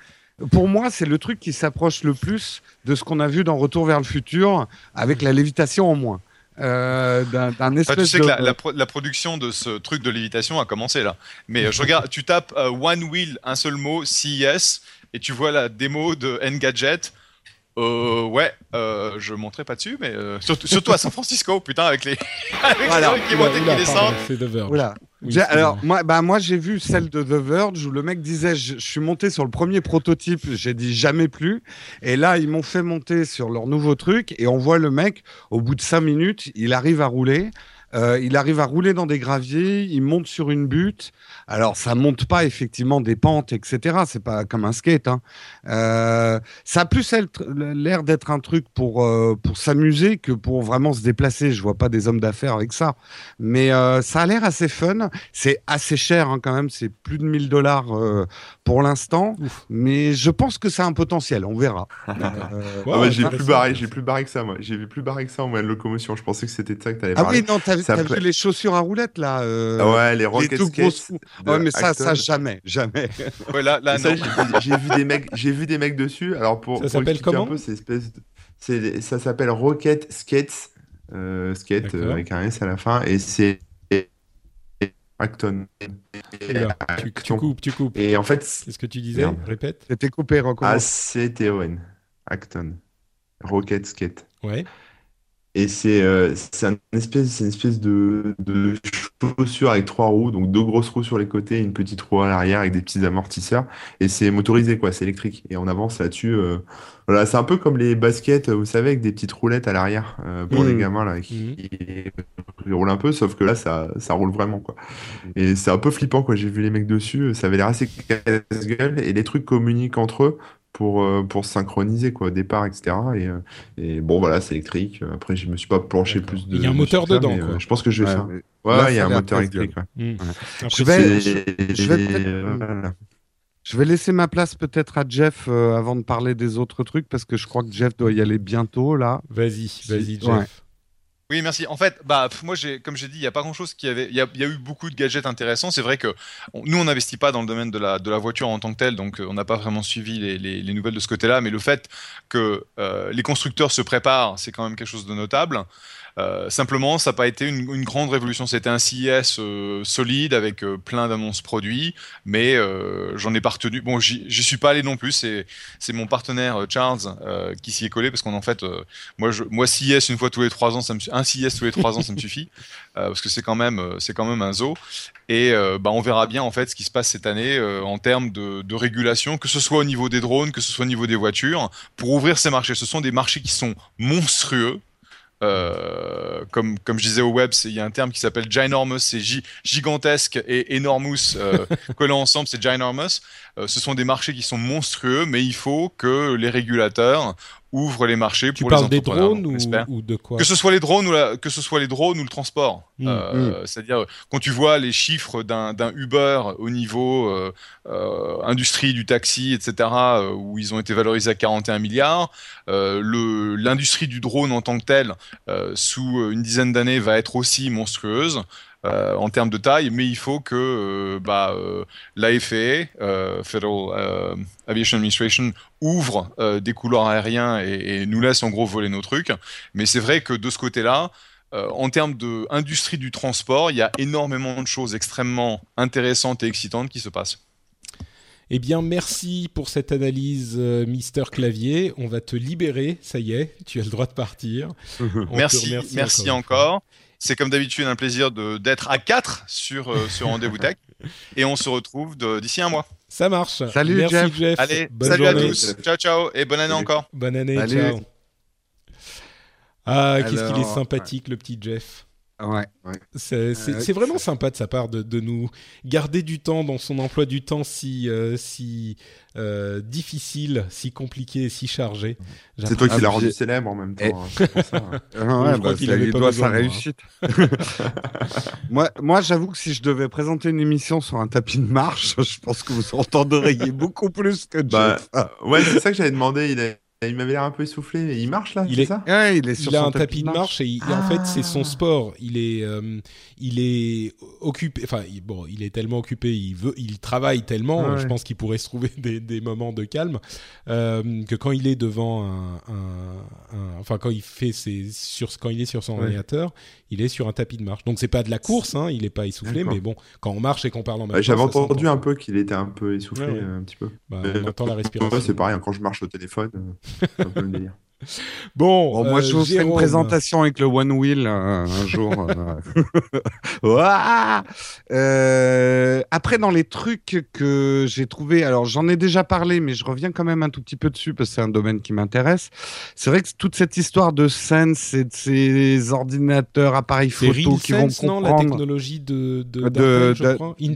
Pour moi, c'est le truc qui s'approche le plus de ce qu'on a vu dans Retour vers le futur avec la lévitation en moins. Euh, d'un Enfin, espèce tu sais de... que la, la pro- la production de ce truc de lévitation a commencé là. Mais euh, je regarde, tu tapes euh, One Wheel, un seul mot, CES, et tu vois la démo de Engadget. Euh, ouais, euh, je monterai pas dessus, mais euh, surtout, surtout à San Francisco, putain, avec les, avec Voilà. les trucs qui montent et qui descendent. C'est The Verge. Voilà. Oui, alors moi, bah moi j'ai vu celle de The Verge où le mec disait je, je suis monté sur le premier prototype, j'ai dit jamais plus. Et là ils m'ont fait monter sur leur nouveau truc et on voit le mec au bout de cinq minutes, il arrive à rouler. Euh, il arrive à rouler dans des graviers, il monte sur une butte. Alors, ça monte pas effectivement des pentes, etc. C'est pas comme un skate. Hein. Euh, ça a plus l'air d'être un truc pour euh, pour s'amuser que pour vraiment se déplacer. Je vois pas des hommes d'affaires avec ça, mais euh, ça a l'air assez fun. C'est assez cher hein, quand même. C'est plus de 1000 dollars euh, pour l'instant, mais je pense que c'est un potentiel. On verra. Euh, Ouais, Ah ouais, j'ai plus barré, j'ai plus barré que ça, moi. J'ai vu plus barré que ça en moyen de locomotion. Je pensais que c'était de ça que t'allais Ah parler. oui, non, t'as Ça vu les chaussures à roulettes là euh, Ah ouais, les les Rocket Skates. Ouais, mais ça, jamais, jamais. Ouais, là, ça, j'ai vu- des mecs, j'ai vu des mecs dessus. Alors pour, Ça s'appelle comment un peu, c'est espèce de- c'est- ça s'appelle Rocket Skates, euh, skate euh, avec un S à la fin, et c'est Acton. Oula, tu, tu coupes, tu coupes. Et en fait, Qu'est-ce que tu disais? Répète. C'était coupé, Ah, recommence. A-C-T-O-N. Acton. Rocket Skate. Ouais. Et c'est euh, un espèce, une espèce de, de chaussure avec trois roues, donc deux grosses roues sur les côtés et une petite roue à l'arrière avec des petits amortisseurs. Et c'est motorisé, quoi, c'est électrique. Et on avance là-dessus. euh, Voilà, c'est un peu comme les baskets, vous savez, avec des petites roulettes à l'arrière euh, pour les gamins là, qui, qui roulent un peu, sauf que là, ça, ça roule vraiment, quoi. Et c'est un peu flippant, quoi. J'ai vu les mecs dessus, ça avait l'air assez casse-gueule et les trucs communiquent entre eux pour, euh, pour se synchroniser, quoi, au départ, etc. Et, euh, et bon, voilà, c'est électrique. Après, je me suis pas planché plus de. Il y a un moteur ça, dedans, mais, quoi. euh, je pense que je vais Ouais, faire. Ouais, Là, il y a un moteur électrique, ouais. Hmm. Je Après, vais- je vais peut-être- voilà. Je vais laisser ma place peut-être à Jeff euh, avant de parler des autres trucs parce que je crois que Jeff doit y aller bientôt là. Vas-y, vas-y, Jeff. Ouais. Oui, merci. En fait, bah, moi, j'ai, comme j'ai dit, il n'y a pas grand-chose qui avait. Il y a, il y a eu beaucoup de gadgets intéressants. C'est vrai que nous, on n'investit pas dans le domaine de la, voiture en tant que tel, donc euh, on n'a pas vraiment suivi les nouvelles de ce côté-là. Mais le fait que euh, les constructeurs se préparent, c'est quand même quelque chose de notable. Euh, simplement, ça n'a pas été une, grande révolution. C'était un CES euh, solide avec euh, plein d'annonces produits, mais j'en ai pas retenu. Bon, j'y suis pas allé non plus. C'est mon partenaire Charles qui s'y est collé parce qu'en en fait, moi, je, CIS une fois tous les trois ans, ça me, un CIS tous les trois ans, ça me suffit, parce que c'est quand même, c'est quand même un zoo. Et bah, on verra bien en fait ce qui se passe cette année en termes de régulation, que ce soit au niveau des drones, que ce soit au niveau des voitures, pour ouvrir ces marchés. Ce sont des marchés qui sont monstrueux. Euh, comme, comme je disais au web, il y a un terme qui s'appelle ginormous, c'est gi- gigantesque et enormous euh, collés ensemble, c'est ginormous. Euh, ce sont des marchés qui sont monstrueux, mais il faut que les régulateurs ouvre les marchés tu pour les parles des entrepreneurs. drones on ou, de quoi Que ce soit les drones ou la- que ce soit les drones ou le transport. Mm. Euh, C'est-à-dire quand tu vois les chiffres d'un Uber au niveau euh, euh, industrie du taxi, etc., où ils ont été valorisés à 41 milliards, l'industrie du drone en tant que telle, sous une dizaine d'années, va être aussi monstrueuse. Euh, en termes de taille, mais il faut que euh, bah, euh, l'AFA, euh, Federal euh, Aviation Administration, ouvre euh, des couloirs aériens et, et nous laisse en gros voler nos trucs. Mais c'est vrai que de ce côté-là, euh, en termes d'industrie du transport, il y a énormément de choses extrêmement intéressantes et excitantes qui se passent. Eh bien, merci pour cette analyse, euh, Mister Clavier. On va te libérer, ça y est, tu as le droit de partir. Merci, merci encore. C'est comme d'habitude un plaisir de- d'être à 4 sur euh, ce rendez-vous tech. Et on se retrouve d'ici un mois. Ça marche. Salut, merci Jeff. Jeff. Allez, Bonne salut journée. à tous. Ciao, ciao. Et bonne année Salut. encore. Bonne année, Salut. ciao. Ah, qu'est-ce qu'il est sympathique, le petit Jeff. Ouais. C'est c'est- Euh, c'est vraiment sympa de sa part de, de nous garder du temps dans son emploi du temps si, euh, si euh, difficile, si compliqué, si chargé. C'est toi qui l'as rendu célèbre en même temps. Et- hein, pour ça, hein. Ah je ouais, crois bah, qu'il avait pas sa de moi, réussite. moi, moi j'avoue que si je devais présenter une émission sur un tapis de marche, je pense que vous entendriez beaucoup plus que Jeff. Bah, ouais, c'est ça que j'avais demandé. Il, il m'avait l'air un peu essoufflé. Il marche là, Il c'est est- ça Ouais, il est sur Il a un tapis de marche et, il- et en fait c'est son Ah. sport. Il est, euh, il est occupé. Enfin il- bon, il est tellement occupé. Il veut, il travaille tellement. Ouais. Je pense qu'il pourrait se trouver des, des moments de calme euh, que quand il est devant un, un- un- enfin quand il fait ses sur quand il est sur son Ouais. ordinateur, il est sur un tapis de marche. Donc c'est pas de la course, hein, il est pas essoufflé, mais bon, quand on marche et qu'on parle en temps, J'avais entendu un peu qu'il était un peu essoufflé, Ouais, ouais. euh, un petit peu. Bah, on entend la respiration. Ouais, c'est pareil, quand je marche au téléphone, euh, c'est un peu le délire. Bon, Bon, moi, euh, je vous ferai une présentation avec le One Wheel euh, un jour. euh. Euh, après, dans les trucs que j'ai trouvé, alors j'en ai déjà parlé, mais je reviens quand même un tout petit peu dessus parce que c'est un domaine qui m'intéresse. C'est vrai que toute cette histoire de Sense et de ces ordinateurs, appareils photo qui vont RealSense, non, la comprendre technologie de, de.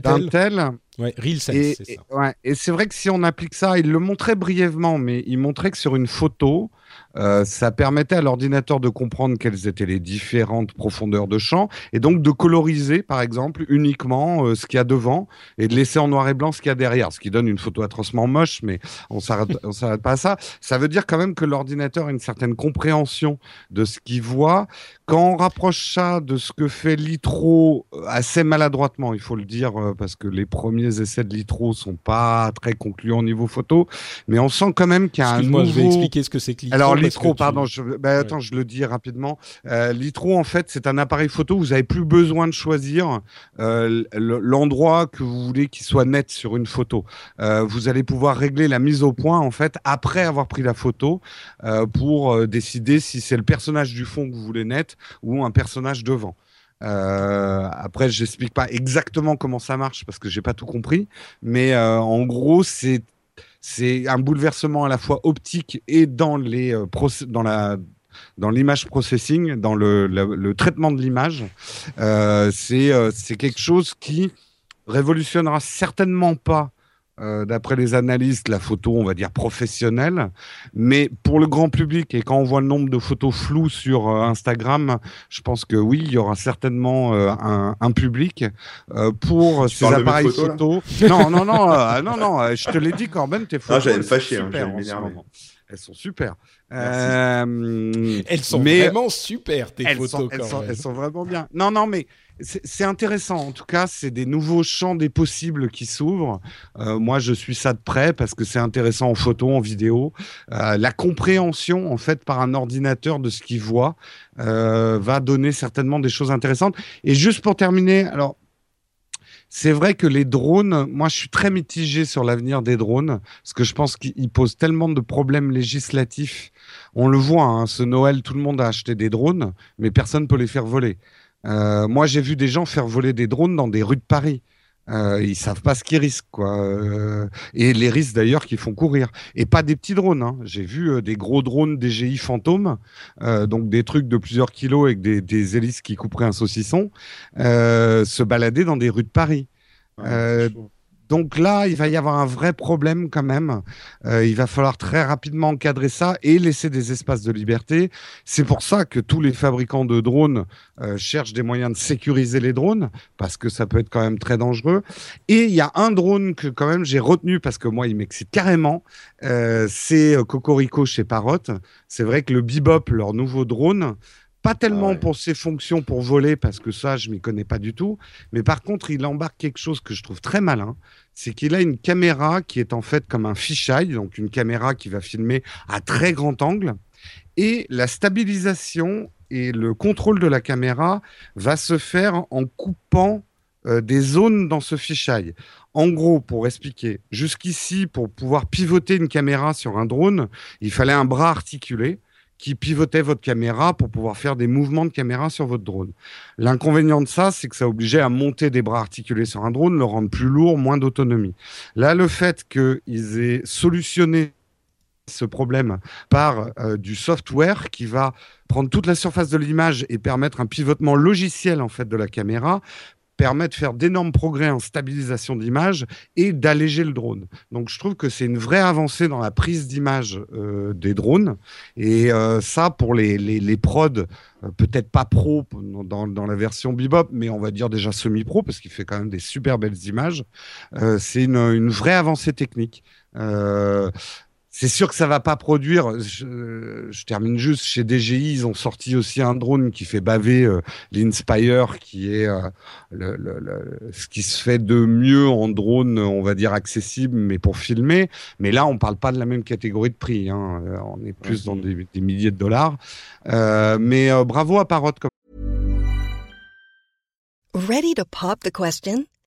Intel? Ouais, RealSense, Et, c'est et- ça. ouais, et c'est vrai que si on applique ça, il le montrait brièvement, mais il montrait que sur une photo, euh, ça permettait à l'ordinateur de comprendre quelles étaient les différentes profondeurs de champ et donc de coloriser, par exemple, uniquement euh, ce qu'il y a devant et de laisser en noir et blanc ce qu'il y a derrière, ce qui donne une photo atrocement moche, mais on s'arrête, on s'arrête pas à ça. Ça veut dire quand même que l'ordinateur a une certaine compréhension de ce qu'il voit. Quand on rapproche ça de ce que fait Litro euh, assez maladroitement, il faut le dire, parce que les premiers essais de Litro sont pas très concluants au niveau photo, mais on sent quand même qu'il y a un Excuse-moi, nouveau... je vais expliquer ce que c'est que Litro. Alors Litro, tu- pardon, je... bah, attends, je le dis rapidement. Euh, Litro, en fait, c'est un appareil photo. Vous avez plus besoin de choisir euh, l'endroit que vous voulez qu'il soit net sur une photo. Euh, vous allez pouvoir régler la mise au point, en fait, après avoir pris la photo, pour décider si c'est le personnage du fond que vous voulez net ou un personnage devant. Euh, après, j'explique pas exactement comment ça marche parce que j'ai pas tout compris, mais euh, en gros, c'est c'est un bouleversement à la fois optique et dans les euh, dans la dans l'image processing, dans le, le- traitement de l'image. Euh, c'est euh, c'est quelque chose qui révolutionnera certainement pas. Euh, D'après les analystes, la photo, on va dire professionnelle, mais pour le grand public et quand on voit le nombre de photos floues sur euh, Instagram, je pense que oui, il y aura certainement euh, un, un public euh, pour Tu ces appareils photos, photo. Non, non, non, euh, non, non. euh, je te l'ai dit, Corben, tes photos. j'allais sont fâcher, hein, super j'allais en ce m'énerver. moment. Elles sont super. Euh, Elles sont mais- vraiment super, tes elles photos, sont, elles sont vraiment bien. Non, non, mais c'est intéressant. En tout cas, c'est des nouveaux champs des possibles qui s'ouvrent. Euh, moi, je suis ça de près parce que c'est intéressant en photo, en vidéo. Euh, la compréhension, en fait, par un ordinateur de ce qu'il voit euh, va donner certainement des choses intéressantes. Et juste pour terminer, alors. C'est vrai que les drones, moi je suis très mitigé sur l'avenir des drones, parce que je pense qu'ils posent tellement de problèmes législatifs. On le voit, hein, ce Noël, tout le monde a acheté des drones, mais personne ne peut les faire voler. Euh, moi, j'ai vu des gens faire voler des drones dans des rues de Paris. Euh, ils savent pas ce qu'ils risquent, quoi. Euh, et les risques d'ailleurs qu'ils font courir. Et pas des petits drones. Hein. J'ai vu euh, des gros drones DJI fantômes, euh, donc des trucs de plusieurs kilos avec des, des hélices qui couperaient un saucisson, euh, se balader dans des rues de Paris. Ouais, chaud. Donc là, il va y avoir un vrai problème quand même. Euh, il va falloir très rapidement encadrer ça et laisser des espaces de liberté. C'est pour ça que tous les fabricants de drones euh, cherchent des moyens de sécuriser les drones parce que ça peut être quand même très dangereux. Et il y a un drone que quand même j'ai retenu parce que moi, il m'excite carrément. Euh, c'est Cocorico chez Parrot. C'est vrai que le Bebop, leur nouveau drone, pas tellement ah pour ses fonctions pour voler, parce que ça, je m'y connais pas du tout. Mais par contre, il embarque quelque chose que je trouve très malin. C'est qu'il a une caméra qui est en fait comme un fisheye, donc une caméra qui va filmer à très grand angle. Et la stabilisation et le contrôle de la caméra va se faire en coupant euh, des zones dans ce fisheye. En gros, pour expliquer, jusqu'ici, pour pouvoir pivoter une caméra sur un drone, il fallait un bras articulé qui pivotait votre caméra pour pouvoir faire des mouvements de caméra sur votre drone. L'inconvénient de ça, c'est que ça obligeait à monter des bras articulés sur un drone, le rendre plus lourd, moins d'autonomie. Là, le fait qu'ils aient solutionné ce problème par euh, du software qui va prendre toute la surface de l'image et permettre un pivotement logiciel en fait de la caméra permet de faire d'énormes progrès en stabilisation d'image et d'alléger le drone. Donc je trouve que c'est une vraie avancée dans la prise d'image euh, des drones. Et euh, ça, pour les, les, les prods, euh, peut-être pas pro dans, dans, la version Bebop, mais on va dire déjà semi-pro, parce qu'il fait quand même des super belles images, c'est une, une, vraie avancée technique. C'est sûr que ça va pas produire. Je, termine juste chez DJI, ils ont sorti aussi un drone qui fait baver euh, l'Inspire, qui est euh, le, le, ce qui se fait de mieux en drone, on va dire accessible, mais pour filmer. Mais là, on parle pas de la même catégorie de prix. Hein. Euh, on est plus dans des, des, milliers de dollars. Euh, mais euh, bravo à Parrot. Ready to pop the question?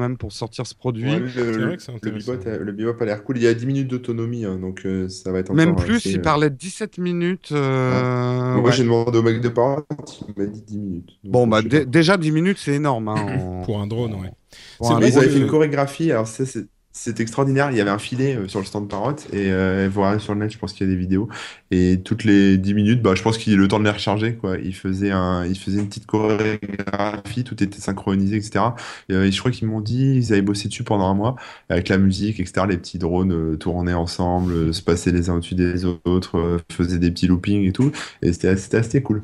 Même pour sortir ce produit. Ouais, le, le, bebop a, le, bebop a, l'air cool. Il y a 10 minutes d'autonomie, hein, donc euh, ça va être encore Même plus, assez, il euh... parlait de 17 minutes. Euh... Ah. Moi, j'ai demandé au mec de parole, il m'a dit 10 minutes. Donc, bon, bah, déjà 10 minutes, c'est énorme. Hein, en... Pour un drone, ouais. Pour un... Ils avaient fait une chorégraphie, alors c'est c'est extraordinaire. Il y avait un filet euh, sur le stand Parrot et euh, sur le net, je pense qu'il y a des vidéos. Et toutes les 10 minutes, bah, je pense qu'il a le temps de les recharger. Quoi. Il faisait un, il faisait une petite chorégraphie, tout était synchronisé, etc. Et, euh, et je crois qu'ils m'ont dit, ils avaient bossé dessus pendant un mois avec la musique, etc. Les petits drones euh, tournaient ensemble, se passaient les uns au-dessus des autres, faisaient des petits loopings et tout. Et c'était assez cool.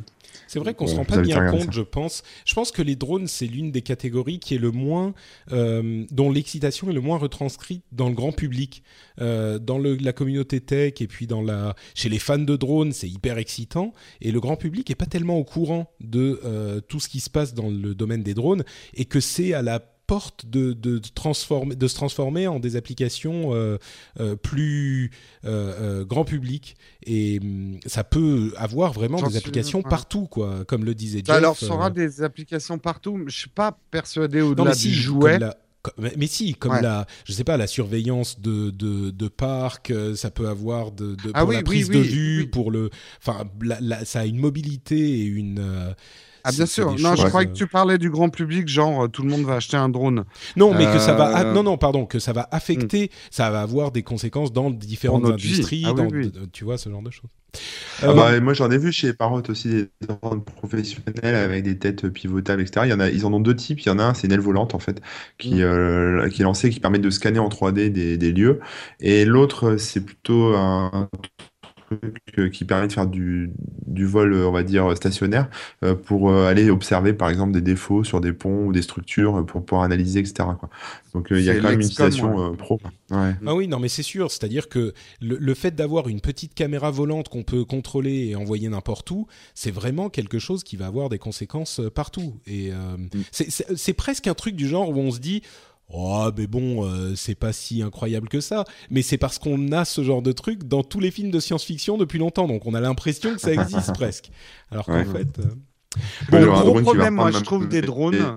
C'est vrai qu'on se rend pas bien compte, ça. je pense. Je pense que les drones, c'est l'une des catégories qui est le moins, euh, dont l'excitation est le moins retranscrite dans le grand public, euh, dans le, la communauté tech et puis dans la, chez les fans de drones, c'est hyper excitant. Et le grand public est pas tellement au courant de euh, tout ce qui se passe dans le domaine des drones et que c'est à la porte de, de, transformer, de se transformer en des applications euh, euh, plus euh, grand public. Et hum, ça peut avoir vraiment des applications partout, quoi, comme le disait Jeff. Alors, ça aura des applications partout. Je suis pas persuadé au-delà si, du jouet. Mais si, comme ouais. la, je sais pas, la surveillance de de, de parc, ça peut avoir de, de ah pour oui, la prise oui, de vue, pour le, enfin, ça a une mobilité et une ah bien sûr. Non, je croyais que tu parlais du grand public, genre tout le monde va acheter un drone. Non, mais euh... que ça va. Ah, non, non, pardon, que ça va affecter, mm. ça va avoir des conséquences dans différentes industries, ah, dans, oui, oui. tu vois, ce genre de choses. Ah euh... bah, moi, j'en ai vu chez Parrot aussi des drones professionnels avec des têtes pivotables, etc. Il y en a, ils en ont deux types. Il y en a un, c'est une aile volante en fait, qui, mm. euh, qui est lancée, qui permet de scanner en 3D des, des lieux, et l'autre, c'est plutôt un truc qui permet de faire du du vol, on va dire, stationnaire, pour aller observer, par exemple, des défauts sur des ponts ou des structures pour pouvoir analyser, etc. Quoi. Donc il y a quand même une utilisation pro. Ouais. Ah oui, non, mais c'est sûr. C'est-à-dire que le, le fait d'avoir une petite caméra volante qu'on peut contrôler et envoyer n'importe où, c'est vraiment quelque chose qui va avoir des conséquences partout. Et mm. c'est presque un truc du genre où on se dit Oh, mais bon, euh, c'est pas si incroyable que ça. Mais c'est parce qu'on a ce genre de truc dans tous les films de science-fiction depuis longtemps, donc on a l'impression que ça existe presque. Alors qu'en fait. Euh, bon, le gros problème, moi, je trouve des drones.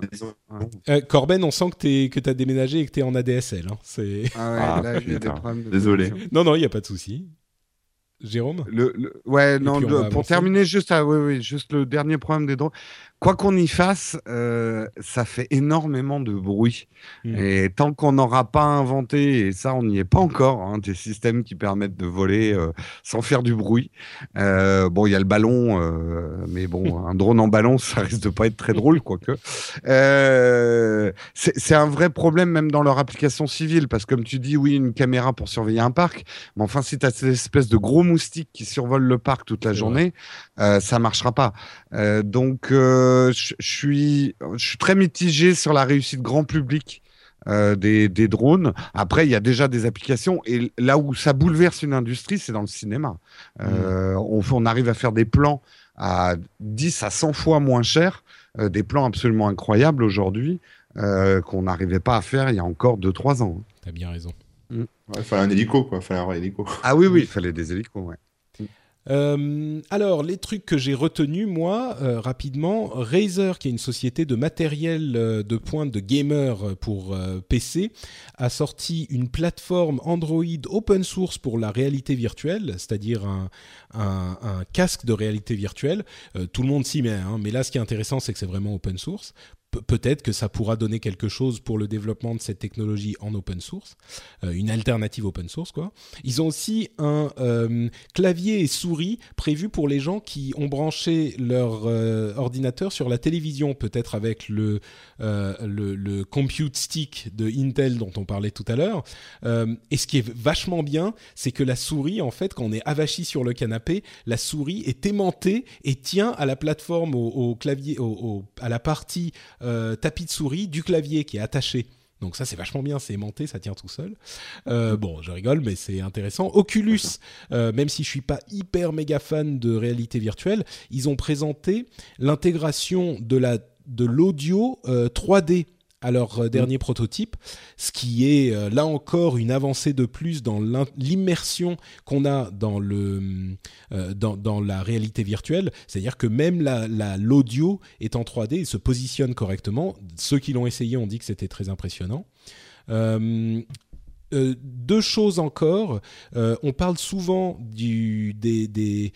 Euh, Corben, on sent que tu as déménagé et que tu es en ADSL. Hein. C'est... Ah ouais, ah, là, des problèmes Désolé. Non, non, il n'y a pas de souci. Jérôme? Le, Ouais, non, pour terminer, juste, ah, oui, oui, juste le dernier problème des drones quoi qu'on y fasse, euh, ça fait énormément de bruit. Mmh. Et tant qu'on n'aura pas inventé, et ça on n'y est pas encore, hein, des systèmes qui permettent de voler euh, sans faire du bruit. Euh, bon, il y a le ballon, mais bon, un drone en ballon, ça risque de pas être très drôle, quoique. c'est un vrai problème même dans leur application civile, parce que comme tu dis, oui, une caméra pour surveiller un parc, mais enfin, si tu as cette espèce de gros moustique qui survole le parc toute la journée, ça marchera pas. donc je, suis, je suis très mitigé sur la réussite grand public euh, des, des, drones. Après, il y a déjà des applications. Et là où ça bouleverse une industrie, c'est dans le cinéma. Euh, mmh. on, on, arrive à faire des plans à 10 à 100 fois moins cher, euh, des plans absolument incroyables aujourd'hui, qu'on n'arrivait pas à faire il y a encore 2-3 ans. T'as bien raison. Mmh. il fallait un hélico, quoi. Il fallait un hélico. Ah oui, oui, il fallait des hélicos, ouais. Euh, alors, les trucs que j'ai retenus, moi, euh, rapidement, Razer, qui est une société de matériel euh, de pointe de gamer pour PC, a sorti une plateforme Android open source pour la réalité virtuelle, c'est-à-dire un, casque de réalité virtuelle. tout le monde s'y met, hein, mais là, ce qui est intéressant, c'est que c'est vraiment open source peut-être que ça pourra donner quelque chose pour le développement de cette technologie en open source, euh, une alternative open source quoi. Ils ont aussi un euh, clavier et souris prévu pour les gens qui ont branché leur euh, ordinateur sur la télévision, peut-être avec le, le, compute stick de Intel dont on parlait tout à l'heure. et ce qui est vachement bien, c'est que la souris en fait quand on est avachi sur le canapé, la souris est aimantée et tient à la plateforme au, clavier, à la partie euh, tapis de souris du clavier qui est attaché. Donc ça c'est vachement bien, c'est aimanté, ça tient tout seul. Euh, bon, je rigole, mais c'est intéressant. Oculus, euh, même si je suis pas hyper méga fan de réalité virtuelle, ils ont présenté l'intégration de la de l'audio 3D à leur euh, dernier prototype, ce qui est euh, là encore une avancée de plus dans l'immersion qu'on a dans, le, euh, dans, la réalité virtuelle. C'est-à-dire que même l'audio la, est en 3D et se positionne correctement. Ceux qui l'ont essayé ont dit que c'était très impressionnant. Deux choses encore. On parle souvent des,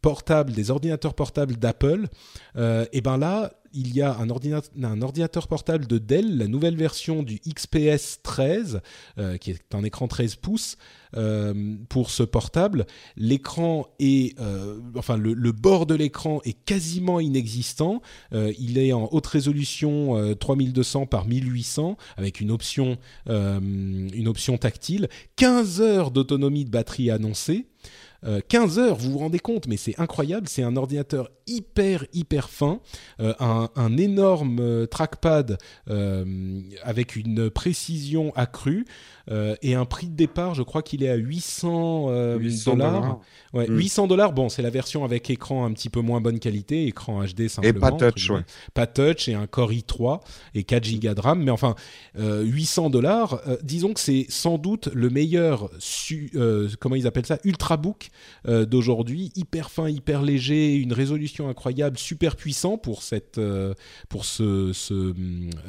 portables, des ordinateurs portables d'Apple. et ben là, il y a un ordinateur, portable de Dell, la nouvelle version du XPS 13, euh, qui est un écran 13 pouces euh, pour ce portable. L'écran est, euh, enfin le, le, bord de l'écran est quasiment inexistant. il est en haute résolution 3200 par 1800 avec une option, une option tactile. 15 heures d'autonomie de batterie annoncée. 15 heures, vous vous rendez compte, mais c'est incroyable, c'est un ordinateur hyper hyper fin, euh, un, énorme euh, trackpad euh, avec une précision accrue et un prix de départ, je crois qu'il est à 800 dollars. Ouais, 800 hmm. dollars. Bon, c'est la version avec écran un petit peu moins bonne qualité, écran HD simplement. Et pas touch, ouais. Pas touch et un Core i3 et 4 Go de RAM, mais enfin 800 dollars. disons que c'est sans doute le meilleur, comment ils appellent ça, ultrabook d'aujourd'hui, hyper fin, hyper léger, une résolution incroyable, super puissant pour cette, euh, pour ce, ce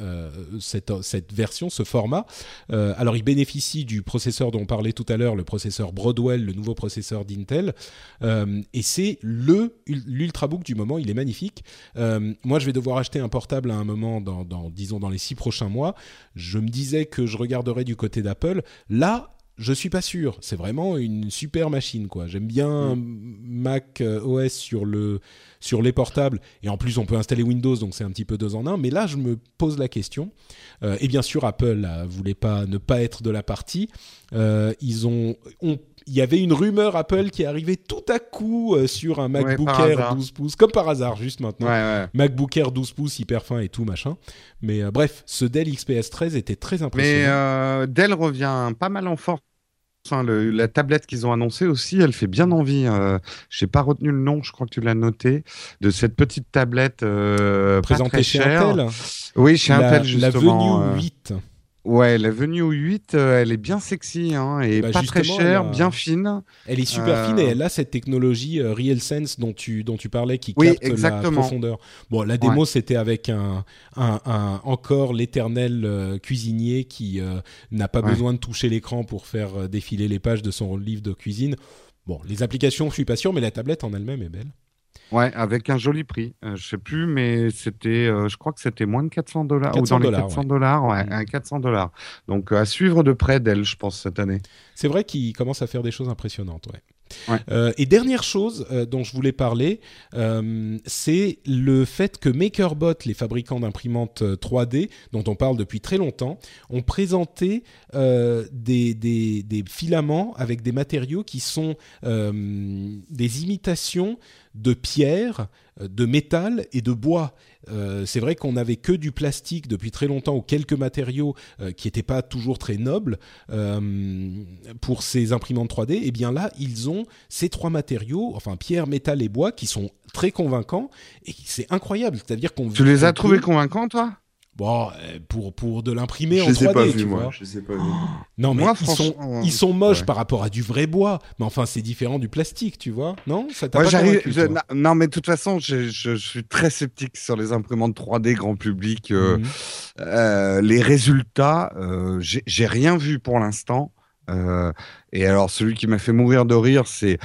euh, cette, cette, version, ce format. Euh, alors, il bénéficie du processeur dont on parlait tout à l'heure, le processeur Broadwell, le nouveau processeur d'Intel, et c'est le l'ultrabook du moment. Il est magnifique. moi, je vais devoir acheter un portable à un moment, dans, dans disons dans les six prochains mois. Je me disais que je regarderais du côté d'Apple. Là, je suis pas sûr. C'est vraiment une super machine, quoi. J'aime bien mm. Mac euh, OS sur le sur les portables et en plus on peut installer Windows, donc c'est un petit peu deux en un. Mais là, je me pose la question. Euh, et bien sûr, Apple ne voulait pas ne pas être de la partie. Euh, ils ont, il y avait une rumeur Apple qui arrivait tout à coup euh, sur un MacBook Air 12 pouces, comme par hasard, juste maintenant. MacBook Air 12 pouces, hyper fin et tout, machin. Mais euh, bref, ce Dell XPS 13 était très impressionnant. Mais euh, Dell revient pas mal en force. La tablette qu'ils ont annoncée aussi, elle fait bien envie. Je n'ai pas retenu le nom, je crois que tu l'as noté, de cette petite tablette présentée chez Intel. Oui, chez Intel justement. La Venue 8. Ouais, la Venue 8, euh, elle est bien sexy hein, et bah, pas très chère, bien fine. Elle est super fine et euh, elle a cette technologie euh, RealSense dont tu, dont tu parlais qui capte la profondeur. Bon, la démo, c'était avec un, un, encore l'éternel cuisinier qui n'a pas besoin de toucher l'écran pour faire défiler les pages de son livre de cuisine. Bon, les applications, je suis pas sûr, mais la tablette en elle-même est belle. Ouais, avec un joli prix. Euh, je sais plus, mais c'était, euh, je crois que c'était moins de 400 dollars ou dans les 400 dollars, ouais, mmh. 400 dollars. Donc à suivre de près d'elle, je pense cette année. C'est vrai qu'il commence à faire des choses impressionnantes, ouais. Euh, et dernière chose euh, dont je voulais parler, euh, c'est le fait que MakerBot, les fabricants d'imprimantes 3D, dont on parle depuis très longtemps, ont présenté des, des, des, filaments avec des matériaux qui sont des imitations de pierre, de métal et de bois. Euh, c'est vrai qu'on n'avait que du plastique depuis très longtemps ou quelques matériaux euh, qui n'étaient pas toujours très nobles euh, pour ces imprimantes 3D. Et eh bien là, ils ont ces trois matériaux, enfin pierre, métal et bois, qui sont très convaincants et c'est incroyable. C'est-à-dire qu'on tu les as trouvés convaincants, toi? Bon, euh, pour, pour de l'imprimer en 3D, tu vois. Je sais pas vu. Non, mais ils, sont, ils sont moches par rapport à du vrai bois. Mais enfin, c'est différent du plastique, tu vois. Non Ça t'a pas Non, mais de toute façon, je, je, suis très sceptique sur les imprimantes 3D grand public. Euh, mhm. euh, les résultats, euh, j'ai rien vu pour l'instant. et alors, celui qui m'a fait mourir de rire, c'est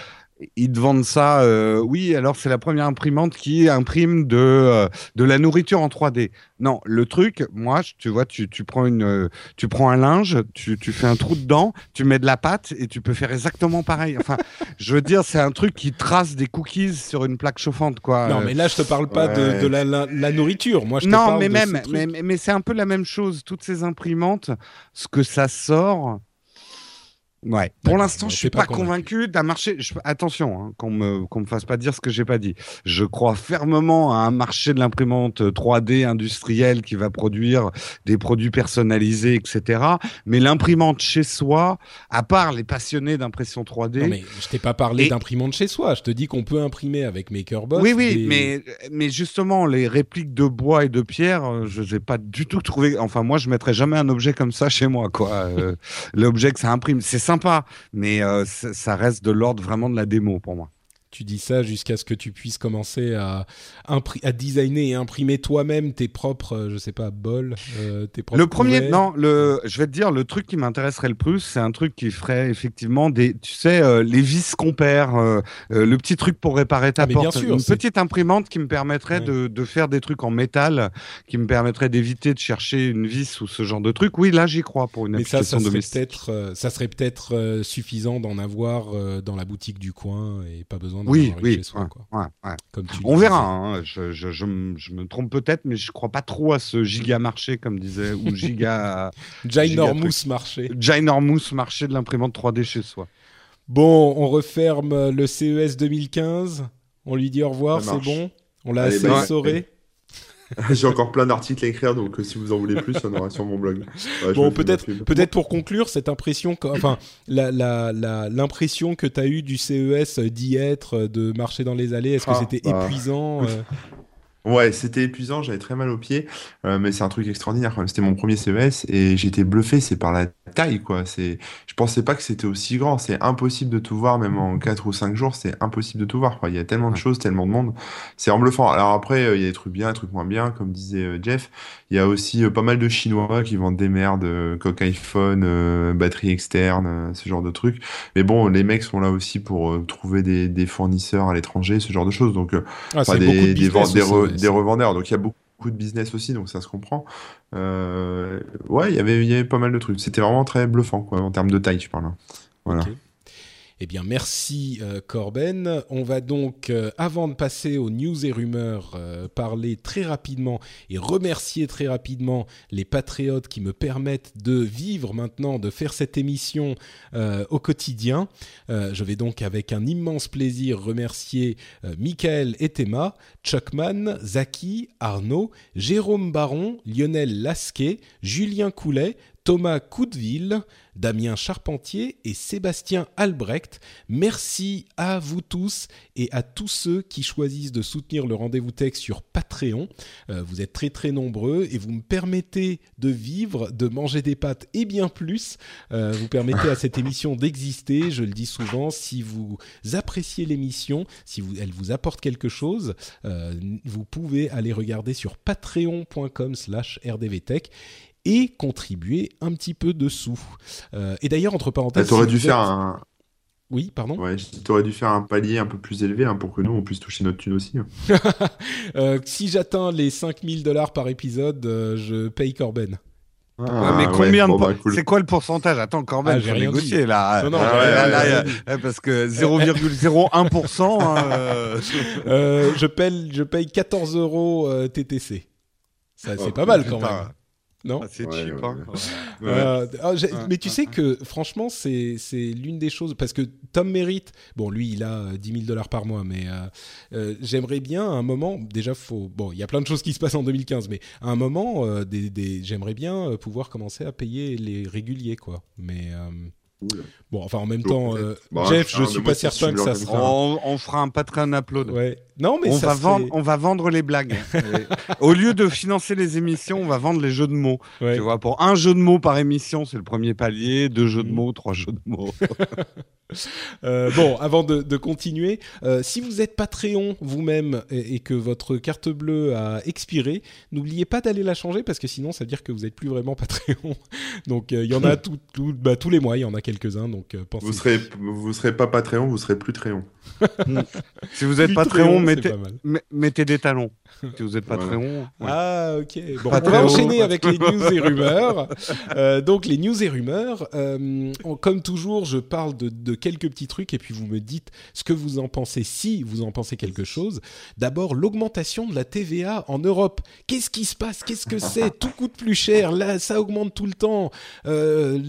ils te vendent ça. Euh, oui, alors c'est la première imprimante qui imprime de, euh, de la nourriture en 3D. Non, le truc, moi, tu vois, tu, tu prends, une, euh, tu prends un linge, tu, tu fais un trou dedans, tu mets de la pâte et tu peux faire exactement pareil. Enfin, je veux dire, c'est un truc qui trace des cookies sur une plaque chauffante, quoi. Non, mais là, je te parle pas de, de la, la, nourriture. Moi, je te non, parle mais de même, mais, mais c'est un peu la même chose. Toutes ces imprimantes, ce que ça sort Ouais. Pour l'instant, je suis pas, convaincu, d'un marché. Attention, hein, qu'on me qu'on me fasse pas dire ce que j'ai pas dit. Je crois fermement à un marché de l'imprimante 3D industrielle qui va produire des produits personnalisés, etc. Mais l'imprimante chez soi, à part les passionnés d'impression 3D. Non, mais je t'ai pas parlé d'imprimante chez soi. Je te dis qu'on peut imprimer avec MakerBot. Oui, oui, mais mais justement les répliques de bois et de pierre, euh, je n'ai pas du tout trouvé. Enfin, moi, je mettrais jamais un objet comme ça chez moi, quoi. Euh, l'objet que ça imprime, c'est sympa, mais euh, ça reste de l'ordre vraiment de la démo pour moi tu dis ça jusqu'à ce que tu puisses commencer à, à designer et imprimer toi-même tes propres, euh, je sais pas, bols, euh, tes propres. Le premier, non, le, je vais te dire, le truc qui m'intéresserait le plus, c'est un truc qui ferait effectivement des, tu sais, euh, les vis qu'on perd, le petit truc pour réparer ta ah, porte, sûr, une petite imprimante qui me permettrait de, de, faire des trucs en métal, qui me permettrait d'éviter de chercher une vis ou ce genre de truc. Oui, là, j'y crois pour une Mais application ça, ça domestique. ça serait peut-être suffisant d'en avoir dans la boutique du coin et pas besoin oui, oui, on verra. Hein. Je, je, je, me trompe peut-être, mais je crois pas trop à ce giga marché, comme disait, ou giga. Ginormous marché. Ginormous marché de l'imprimante 3D chez soi. Bon, on referme le CES 2015. On lui dit au revoir, c'est bon? On l'a assez essoré. J'ai encore plein d'articles à écrire, donc euh, si vous en voulez plus, on aura sur mon blog. bon, peut-être, peut-être pour conclure, cette impression, enfin, l'impression la, la, que tu as eue du CES d'y être, de marcher dans les allées, est-ce que ah, c'était bah. épuisant euh? Ouais, c'était épuisant, j'avais très mal aux pieds, euh, mais c'est un truc extraordinaire quand même. C'était mon premier CES et j'étais bluffé, c'est par la taille quoi. C'est, je pensais pas que c'était aussi grand. C'est impossible de tout voir, même en 4 ou 5 jours, c'est impossible de tout voir quoi. Il y a tellement de choses, tellement de monde. C'est en bluffant. Alors après, euh, il y a des trucs bien, des trucs moins bien, comme disait euh, Jeff. Il y a aussi pas mal de Chinois qui vendent des merdes, coque iPhone, batterie externe, ce genre de trucs. Mais bon, les mecs sont là aussi pour trouver des, des fournisseurs à l'étranger, ce genre de choses. Donc, ah, des, des, des revendeurs. Donc il y a beaucoup de business aussi, donc ça se comprend. Euh, ouais, y il y avait pas mal de trucs. C'était vraiment très bluffant, quoi, en termes de taille, je parle. Voilà. Eh bien, merci euh, Corben. On va donc, euh, avant de passer aux news et rumeurs, euh, parler très rapidement et remercier très rapidement les patriotes qui me permettent de vivre maintenant, de faire cette émission au quotidien. je vais donc avec un immense plaisir remercier Michael Etema, Chuckman, Zaki, Arnaud, Jérôme Baron, Lionel Lasquet, Julien Coulet, Thomas Coudeville, Damien Charpentier et Sébastien Albrecht. Merci à vous tous et à tous ceux qui choisissent de soutenir le rendez-vous tech sur Patreon. Euh, vous êtes très très nombreux et vous me permettez de vivre, de manger des pâtes et bien plus. Euh, vous permettez à cette émission d'exister. Je le dis souvent, si vous appréciez l'émission, si elle vous apporte quelque chose, euh, vous pouvez aller regarder sur patreon.com/slash rdvtech et contribuer un petit peu dessous. Euh, et d'ailleurs, entre parenthèses... Tu aurais dû faire un... Oui, pardon? Ouais, aurais dû faire un palier un peu plus élevé hein, pour que nous, on puisse toucher notre thune aussi. Hein. euh, si j'atteins les 5000 dollars par épisode, euh, je paye Corben. Ah, mais combien de bah, C'est quoi le pourcentage? Attends, Corben, ah, j'ai négocié là. Non, non, parce que 0,01%. hein, euh, je paye, je paye 14 euros TTC. Ça, c'est pas mal quand même. Non ah, C'est cheap. Hein. Euh, ah, mais tu sais que franchement, c'est l'une des choses parce que Tom mérite. Bon, lui, il a 10 000 dollars par mois, mais euh, euh, j'aimerais bien à un moment. Déjà, faut. Bon, il y a plein de choses qui se passent en 2015, mais à un moment, des, des, j'aimerais bien pouvoir commencer à payer les réguliers, quoi. Mais Bon, enfin en même temps, euh, Jeff, je suis pas certain que ça sera. On, fera un Patreon upload. Ouais. Non, mais on va vendre, on va vendre les blagues. Au lieu de financer les émissions, on va vendre les jeux de mots. Tu vois, pour un jeu de mots par émission, c'est le premier palier. Deux jeux de mm. mots, trois jeux de mots. Euh, bon, avant de, continuer, euh, si vous êtes Patreon vous-même et, que votre carte bleue a expiré, n'oubliez pas d'aller la changer parce que sinon ça veut dire que vous n'êtes plus vraiment Patreon. donc il y en a tout, bah, tous les mois, il y en a quelques-uns. Donc pensez. Vous serez, vous serez pas Patreon, vous serez plus Tréon. si vous êtes Patreon, mettez, mettez des talons. Si vous êtes Patreon. Ah ok. Bon, on va enchaîner avec les news et rumeurs. Euh, donc les news et rumeurs, comme toujours, je parle de, de quelques petits trucs et puis vous me dites ce que vous en pensez, si vous en pensez quelque chose. D'abord, l'augmentation de la TVA en Europe. Qu'est-ce qui se passe? Qu'est-ce que c'est? Tout coûte plus cher. Là, ça augmente tout le temps. Euh,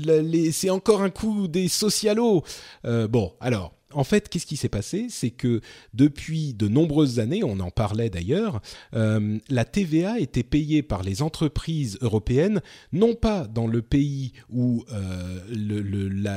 c'est encore un coup des socialos. Euh, bon, alors en fait, qu'est-ce qui s'est passé? C'est que depuis de nombreuses années, on en parlait d'ailleurs, euh, la TVA était payée par les entreprises européennes, non pas dans le pays où euh,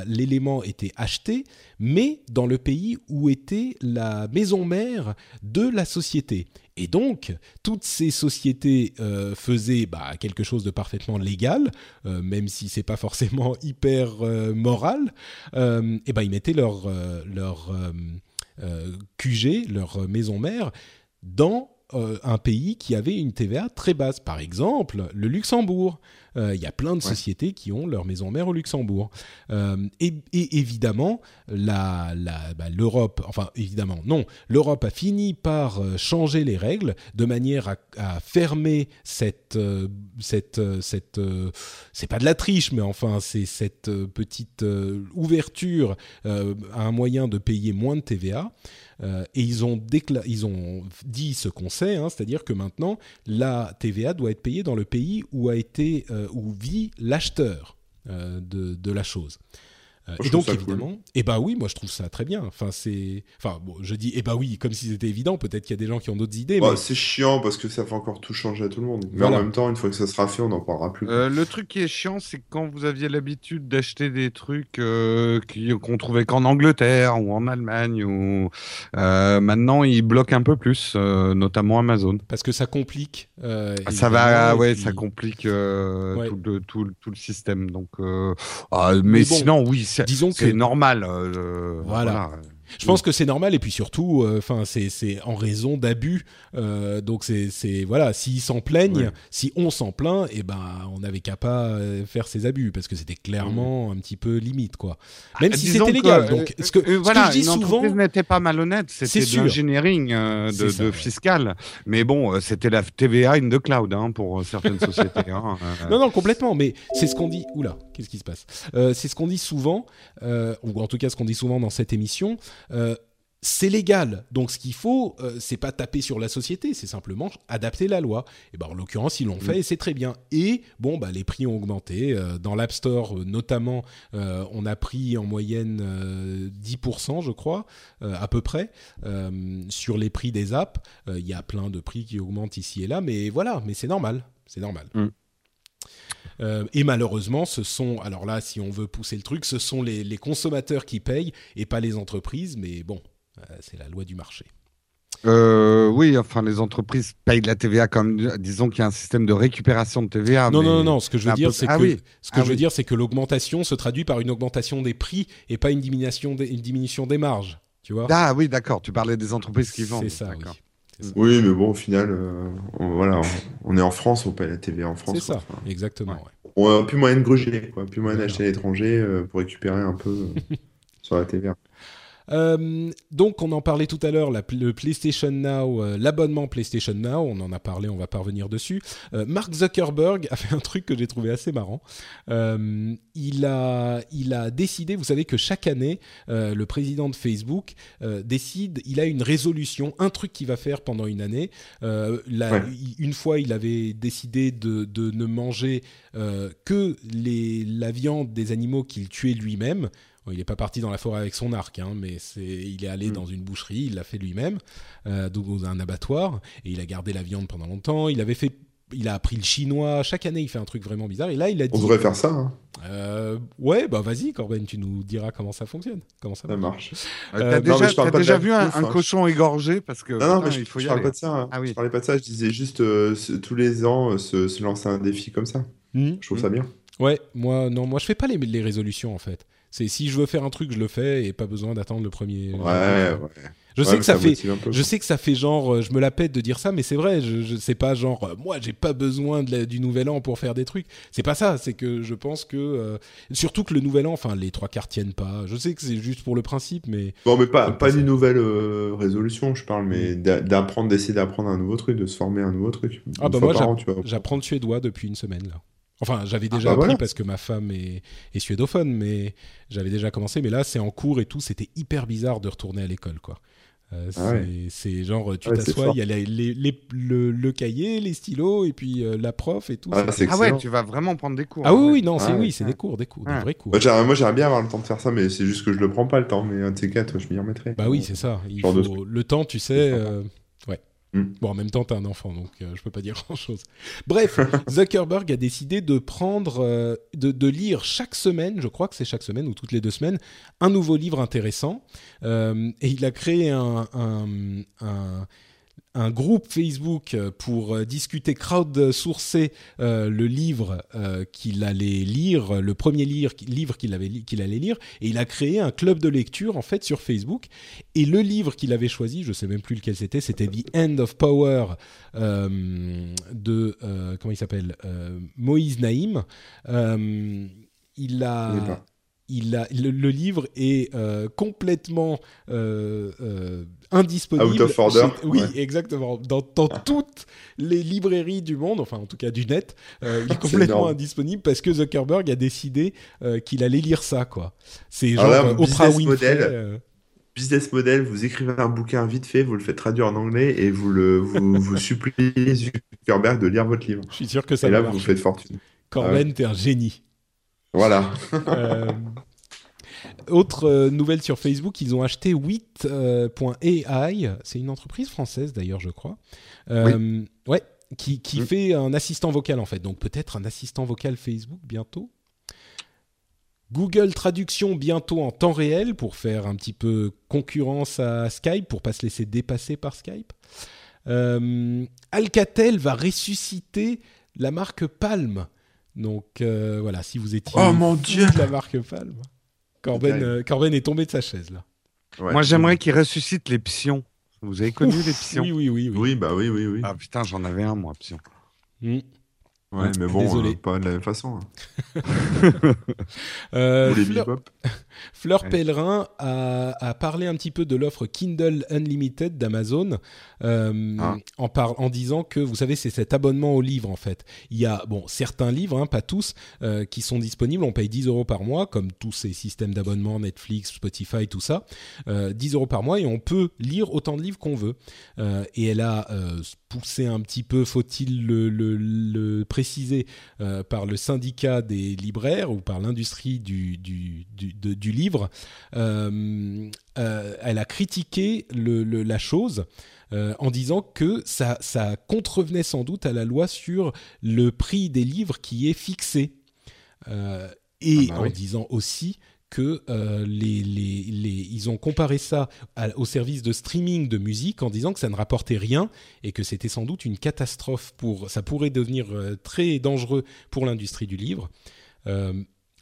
l'élément était acheté, mais dans le pays où était la maison mère de la société. Et donc, toutes ces sociétés euh, faisaient bah, quelque chose de parfaitement légal, euh, même si c'est pas forcément hyper euh, moral. et ben, ils mettaient leur leur QG, leur maison mère, dans un pays qui avait une TVA très basse. Par exemple, le Luxembourg. Euh, il y a plein de sociétés qui ont leur maison mère au Luxembourg. Euh, et, évidemment, la, bah, l'Europe, enfin évidemment, non, l'Europe a fini par euh, changer les règles de manière à, fermer cette, cette, cette, c'est pas de la triche, mais enfin c'est cette petite ouverture à un moyen de payer moins de TVA. Et ils ont, dit ce qu'on sait, hein, c'est-à-dire que maintenant, la TVA doit être payée dans le pays où euh, vit l'acheteur euh, de, la chose. Euh, et donc évidemment, et eh bah oui, moi je trouve ça très bien. Enfin c'est, enfin bon, je dis et eh bah oui comme si c'était évident. Peut-être qu'il y a des gens qui ont d'autres idées. Bah, C'est chiant parce que ça fait encore tout changer à tout le monde. Mais en même temps, une fois que ça sera fait, on n'en parlera plus. Euh, le truc qui est chiant, c'est quand vous aviez l'habitude d'acheter des trucs euh, qu'on trouvait qu'en Angleterre ou en Allemagne ou maintenant ils bloquent un peu plus, notamment Amazon. Parce que ça complique. ça va, ouais, ça complique tout, le, tout, tout, le système. Donc, ah, mais, sinon oui disons que c'est normal. Euh, voilà. Je pense que c'est normal et puis surtout, euh, enfin, c'est en raison d'abus. Euh, donc c'est voilà, s'ils s'en plaignent, si on s'en plaint, et eh ben on n'avait qu'à pas euh, faire ces abus parce que c'était clairement un petit peu limite quoi. Même Ah, si c'était que, légal. Donc ce que, euh, ce voilà, que je dis souvent, n'était pas malhonnête, c'était de l'engineering de, ça, de ouais. fiscal. Mais bon, c'était la TVA in the cloud hein, pour certaines sociétés. hein. Non, non, complètement. Mais c'est ce qu'on dit. Oula, qu'est-ce qui se passe? C'est ce qu'on dit souvent, ou en tout cas ce qu'on dit souvent dans cette émission. Euh, c'est légal, donc ce qu'il faut, euh, c'est pas taper sur la société, c'est simplement adapter la loi. Et ben en l'occurrence, ils l'ont fait et c'est très bien. Et bon, bah les prix ont augmenté euh, dans l'App Store, euh, notamment, on a pris en moyenne euh, 10%, je crois, à peu près, sur les prix des apps. Il y a plein de prix qui augmentent ici et là, mais voilà, mais c'est normal, c'est normal. Euh, et malheureusement, ce sont, alors là, si on veut pousser le truc, ce sont les, les consommateurs qui payent et pas les entreprises, mais bon, euh, c'est la loi du marché. Euh, oui, enfin, les entreprises payent de la TVA comme, disons qu'il y a un système de récupération de TVA. non, mais- non, non, non, ce que je veux un dire, peu- c'est Ah que, oui. ce que Ah je veux oui. dire, c'est que l'augmentation se traduit par une augmentation des prix et pas une diminution des, une diminution des marges, tu vois Ah oui, d'accord. Tu parlais des entreprises qui vendent. C'est ça, oui. Oui, mais bon, au final, euh, on, voilà, on, on est en France, on paye la TVA en France. C'est ça. Enfin, exactement. ouais. on a plus moyen de gruger, quoi, plus moyen d'acheter à l'étranger euh, pour récupérer un peu euh, sur la TVA. Euh, donc, on en parlait tout à l'heure, le PlayStation Now, euh, l'abonnement PlayStation Now, on en a parlé, on va pas revenir dessus. Euh, Mark Zuckerberg a fait un truc que j'ai trouvé assez marrant. Il, a, il a décidé, vous savez que chaque année, le président de Facebook décide, il a une résolution, un truc qu'il va faire pendant une année. La- Ouais. il- Une fois, il avait décidé de, de ne manger que les, la viande des animaux qu'il tuait lui-même. Bon, il n'est pas parti dans la forêt avec son arc, hein, mais c'est, il est allé Mm. dans une boucherie, il l'a fait lui-même, euh, donc dans un abattoir, et il a gardé la viande pendant longtemps. Il avait fait, il a appris le chinois. Chaque année, il fait un truc vraiment bizarre. Et là, il a dit, On devrait faire ça, hein. euh, ouais, bah vas-y, Corben, tu nous diras comment ça fonctionne, comment ça, ça marche. Euh, Euh, T'as déjà, mais je parle t'as pas de déjà vu un, hein. cochon égorgé parce que Non, non, mais je, il faut je y parle aller. pas de ça. hein. Ah oui. Je parlais pas de ça. Je disais juste euh, tous les ans euh, se, se lancer un défi comme ça. Mhm. Je trouve ça bien. Ouais, moi, non, moi je fais pas les, les résolutions en fait. C'est si je veux faire un truc, je le fais et pas besoin d'attendre le premier. Ouais, ouais. Je Ouais, sais que ça, fait, peu, je sais que ça fait genre, euh, je me la pète de dire ça, mais c'est vrai. Je, je sais pas genre, euh, moi j'ai pas besoin de la- du nouvel an pour faire des trucs. C'est pas ça. C'est que je pense que euh, surtout que le nouvel an, enfin les trois quarts tiennent pas. Je sais que c'est juste pour le principe, mais Bon, mais pas, pas d'une nouvelle euh, résolution, je parle, mais Mm. d'a- d'apprendre, d'essayer d'apprendre un nouveau truc, de se former un nouveau truc. Ah bah moi, j'apprends le suédois depuis une semaine là. Enfin, j'avais déjà bah appris voilà. parce que ma femme est, est suédophone, mais j'avais déjà commencé. Mais là, c'est en cours et tout. C'était hyper bizarre de retourner à l'école, quoi. Euh, Ah ouais. c'est genre, tu Ouais, c'est t'assois, il y a les- les- les- le, le cahier, les stylos et puis euh, la prof et tout. Ah, Ah ouais, tu vas vraiment prendre des cours. Ah oui, ouais. oui, non, c'est Ouais. oui, c'est des cours, des cours, des Ouais. vrais cours. Moi, j'aimerais moi, j'aimerais bien avoir le temps de faire ça, mais c'est juste que je le prends pas le temps. Mais un de ces quatre, je m'y remettrai. Bah oui, c'est ça. Il de le temps, tu sais. sympa. euh, ouais. Mm. Bon, en même temps, t'as un enfant, donc euh, je peux pas dire grand chose. Bref, Zuckerberg a décidé de prendre, euh, de, de lire chaque semaine, je crois que c'est chaque semaine ou toutes les deux semaines, un nouveau livre intéressant. Euh, et il a créé un, un, un- un groupe Facebook euh, pour euh, discuter, crowdsourcer euh, le livre euh, qu'il allait lire, le premier livre, livre qu'il avait qu'il allait lire, et il a créé un club de lecture en fait sur Facebook. Et le livre qu'il avait choisi, je sais même plus lequel c'était, c'était The End of Power de comment il s'appelle Moïse Naïm. Il a. il a, le, le livre est euh, complètement euh, euh, indisponible. Out of order, oui, ouais. exactement. Dans, dans toutes les librairies du monde, enfin en tout cas du net, il est complètement énorme. indisponible parce que Zuckerberg a décidé qu'il allait lire ça, quoi. C'est genre là, Oprah business Winfrey. model, Business model, vous écrivez un bouquin vite fait, vous le faites traduire en anglais et vous le vous, vous suppliez Zuckerberg de lire votre livre. je suis sûr que ça et là, vous faites fortune. Corben, t'es un génie. Voilà. Euh, autre euh, nouvelle sur Facebook, ils ont acheté 8.ai. C'est une entreprise française d'ailleurs, je crois. Euh, Ouais, qui, qui Mm. fait un assistant vocal en fait. Donc peut-être un assistant vocal Facebook bientôt. Google Traduction bientôt en temps réel pour faire un petit peu concurrence à Skype, pour pas se laisser dépasser par Skype. Euh, Alcatel va ressusciter la marque Palm. Donc euh, voilà, si vous étiez Oh mon dieu de la marque Palm. Corben, euh, Corben est tombé de sa chaise là. Moi, j'aimerais qu'ils ressuscitent les pions. Vous avez connu les pions Oui, oui, oui, oui. Oui, bah oui, oui, oui. Ah putain, j'en avais un, moi, pion. Mm. Ouais, mais bon, euh, pas de la même façon. hein. Euh, Ou les Fleur- bebop. Fleur Ouais. Pellerin a, a parlé un petit peu de l'offre Kindle Unlimited d'Amazon euh, Ah. en, par- en disant que, vous savez, c'est cet abonnement aux livres en fait. Il y a, bon, certains livres, hein, pas tous, euh, qui sont disponibles. On paye 10 euros par mois, comme tous ces systèmes d'abonnement, Netflix, Spotify, tout ça. Euh, 10 euros par mois et on peut lire autant de livres qu'on veut. Euh, et elle a euh, poussé un petit peu, faut-il le, le- le préciser, euh, par le syndicat des libraires ou par l'industrie du, du, du, de- du livre. Euh, euh, elle a critiqué le, le- la chose. euh, en disant que ça, ça contrevenait sans doute à la loi sur le prix des livres qui est fixé. Et Ah bah en oui. disant aussi que euh, les, les, les- ils ont comparé ça à- au service de streaming de musique en disant que ça ne rapportait rien et que c'était sans doute une catastrophe pour ça pourrait devenir euh, très dangereux pour l'industrie du livre. Euh,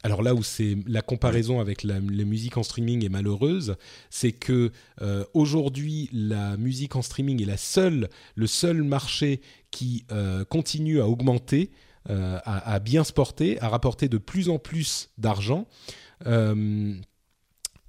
alors là où c'est la comparaison avec la, musique en streaming est malheureuse, c'est que euh, aujourd'hui la musique en streaming est la seule, le seul marché qui euh, continue à augmenter, euh, à bien se porter, à rapporter de plus en plus d'argent.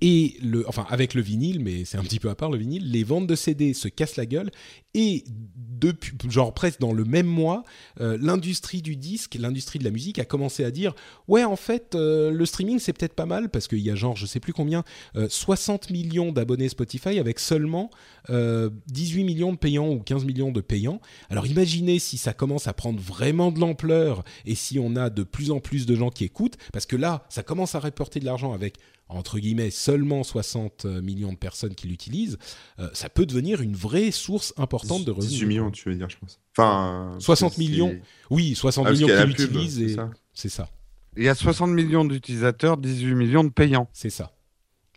Euh, et le, enfin avec le vinyle, mais c'est un petit peu à part le vinyle, les ventes de CD se cassent la gueule et depuis, genre presque dans le même mois, euh, l'industrie du disque, l'industrie de la musique a commencé à dire ouais en fait euh, le streaming c'est peut-être pas mal parce qu'il y a genre je sais plus combien euh, 60 millions d'abonnés Spotify avec seulement euh, 18 millions de payants ou 15 millions de payants. Alors imaginez si ça commence à prendre vraiment de l'ampleur et si on a de plus en plus de gens qui écoutent parce que là ça commence à rapporter de l'argent avec entre guillemets seulement 60 millions de personnes qui l'utilisent, euh, ça peut devenir une vraie source importante de revenus. 18 millions, tu veux dire, je pense. Enfin. 60 c'est- millions. Oui, 60 Ah, millions qui l'utilisent c'est et ça c'est ça, Il y a 60 millions d'utilisateurs, 18 millions de payants. c'est ça.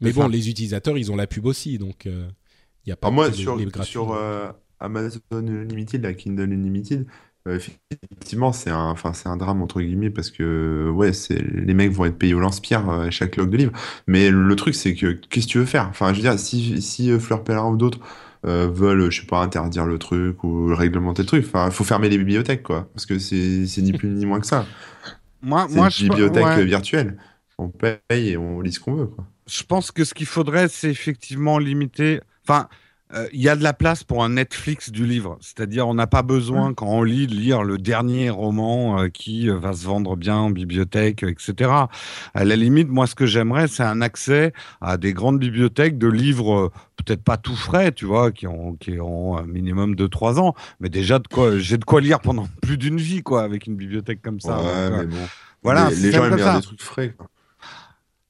Mais bon, ça. les utilisateurs, ils ont la pub aussi, donc il y a pas Alors moi, que les- sur, les sur euh, Amazon Unlimited, la Kindle Unlimited, euh, effectivement, c'est un, enfin, c'est un drame entre guillemets parce que ouais, c'est les mecs vont être payés au lance-pierre euh, à chaque log de livre. Mais le truc, c'est que qu'est-ce que tu veux faire? Enfin, je veux dire, si, si euh, Fleur Pellerin ou d'autres euh, veulent, je sais pas, interdire le truc ou réglementer le truc, enfin, il faut fermer les bibliothèques, quoi, parce que c'est c'est ni plus ni moins que ça. Moi, C'est moi une je, bibliothèque ouais. virtuelle. On paye et on lit ce qu'on veut, quoi. je pense que ce qu'il faudrait, c'est effectivement limiter. Enfin, euh, il y a de la place pour un Netflix du livre. C'est-à-dire, on n'a pas besoin, quand on lit, de lire le dernier roman euh, qui euh, va se vendre bien en bibliothèque, etc. À la limite, moi, ce que j'aimerais, c'est un accès à des grandes bibliothèques de livres, peut-être pas tout frais, tu vois, qui ont, qui ont un minimum de trois ans, mais déjà, de quoi, j'ai de quoi lire pendant plus d'une vie, quoi, avec une bibliothèque comme ça. Ouais, Donc, mais bon. voilà, un les, les gens aiment bien des trucs frais, quoi.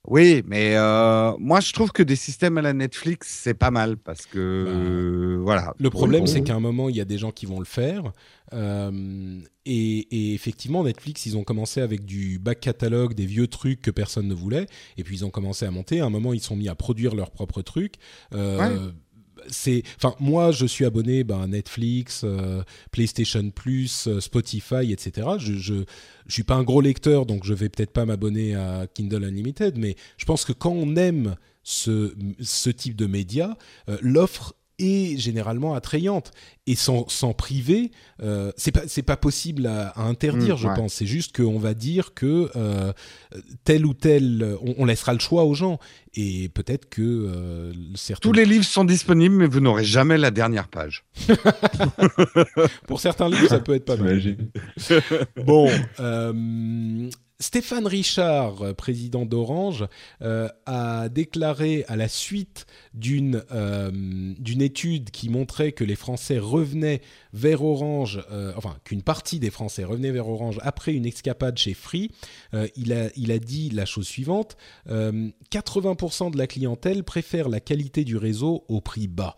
Oui, mais euh, moi je trouve que des systèmes à la Netflix c'est pas mal parce que Bah, euh, voilà. Le problème, c'est qu'à un moment, il y a des gens qui vont le faire. Euh, et, et effectivement, Netflix, ils ont commencé avec du back catalogue, des vieux trucs que personne ne voulait. Et puis, ils ont commencé à monter. À un moment, ils sont mis à produire leurs propres trucs. Euh, C'est, enfin, moi, je suis abonné ben, à Netflix, euh, PlayStation Plus, euh, Spotify, etc. Je, je, je suis pas un gros lecteur, donc je vais peut-être pas m'abonner à Kindle Unlimited, mais je pense que quand on aime ce, ce type de média, euh, l'offre est généralement attrayante et sans, sans priver, euh, c'est pas c'est pas possible à, à interdire, Mm, je ouais. pense. C'est juste qu'on va dire que euh, tel ou tel, on, on laissera le choix aux gens et peut-être que euh, certains Tous les livres sont disponibles, mais vous n'aurez jamais la dernière page. pour certains livres ça peut être pas mal. Bon, euh, Stéphane Richard, euh, président d'Orange, euh, a déclaré à la suite d'une euh, d'une étude qui montrait que les Français revenaient vers Orange, enfin qu'une partie des Français revenaient vers Orange après une escapade chez Free, il, a, il a dit la chose suivante euh, 80% de la clientèle préfère la qualité du réseau au prix bas.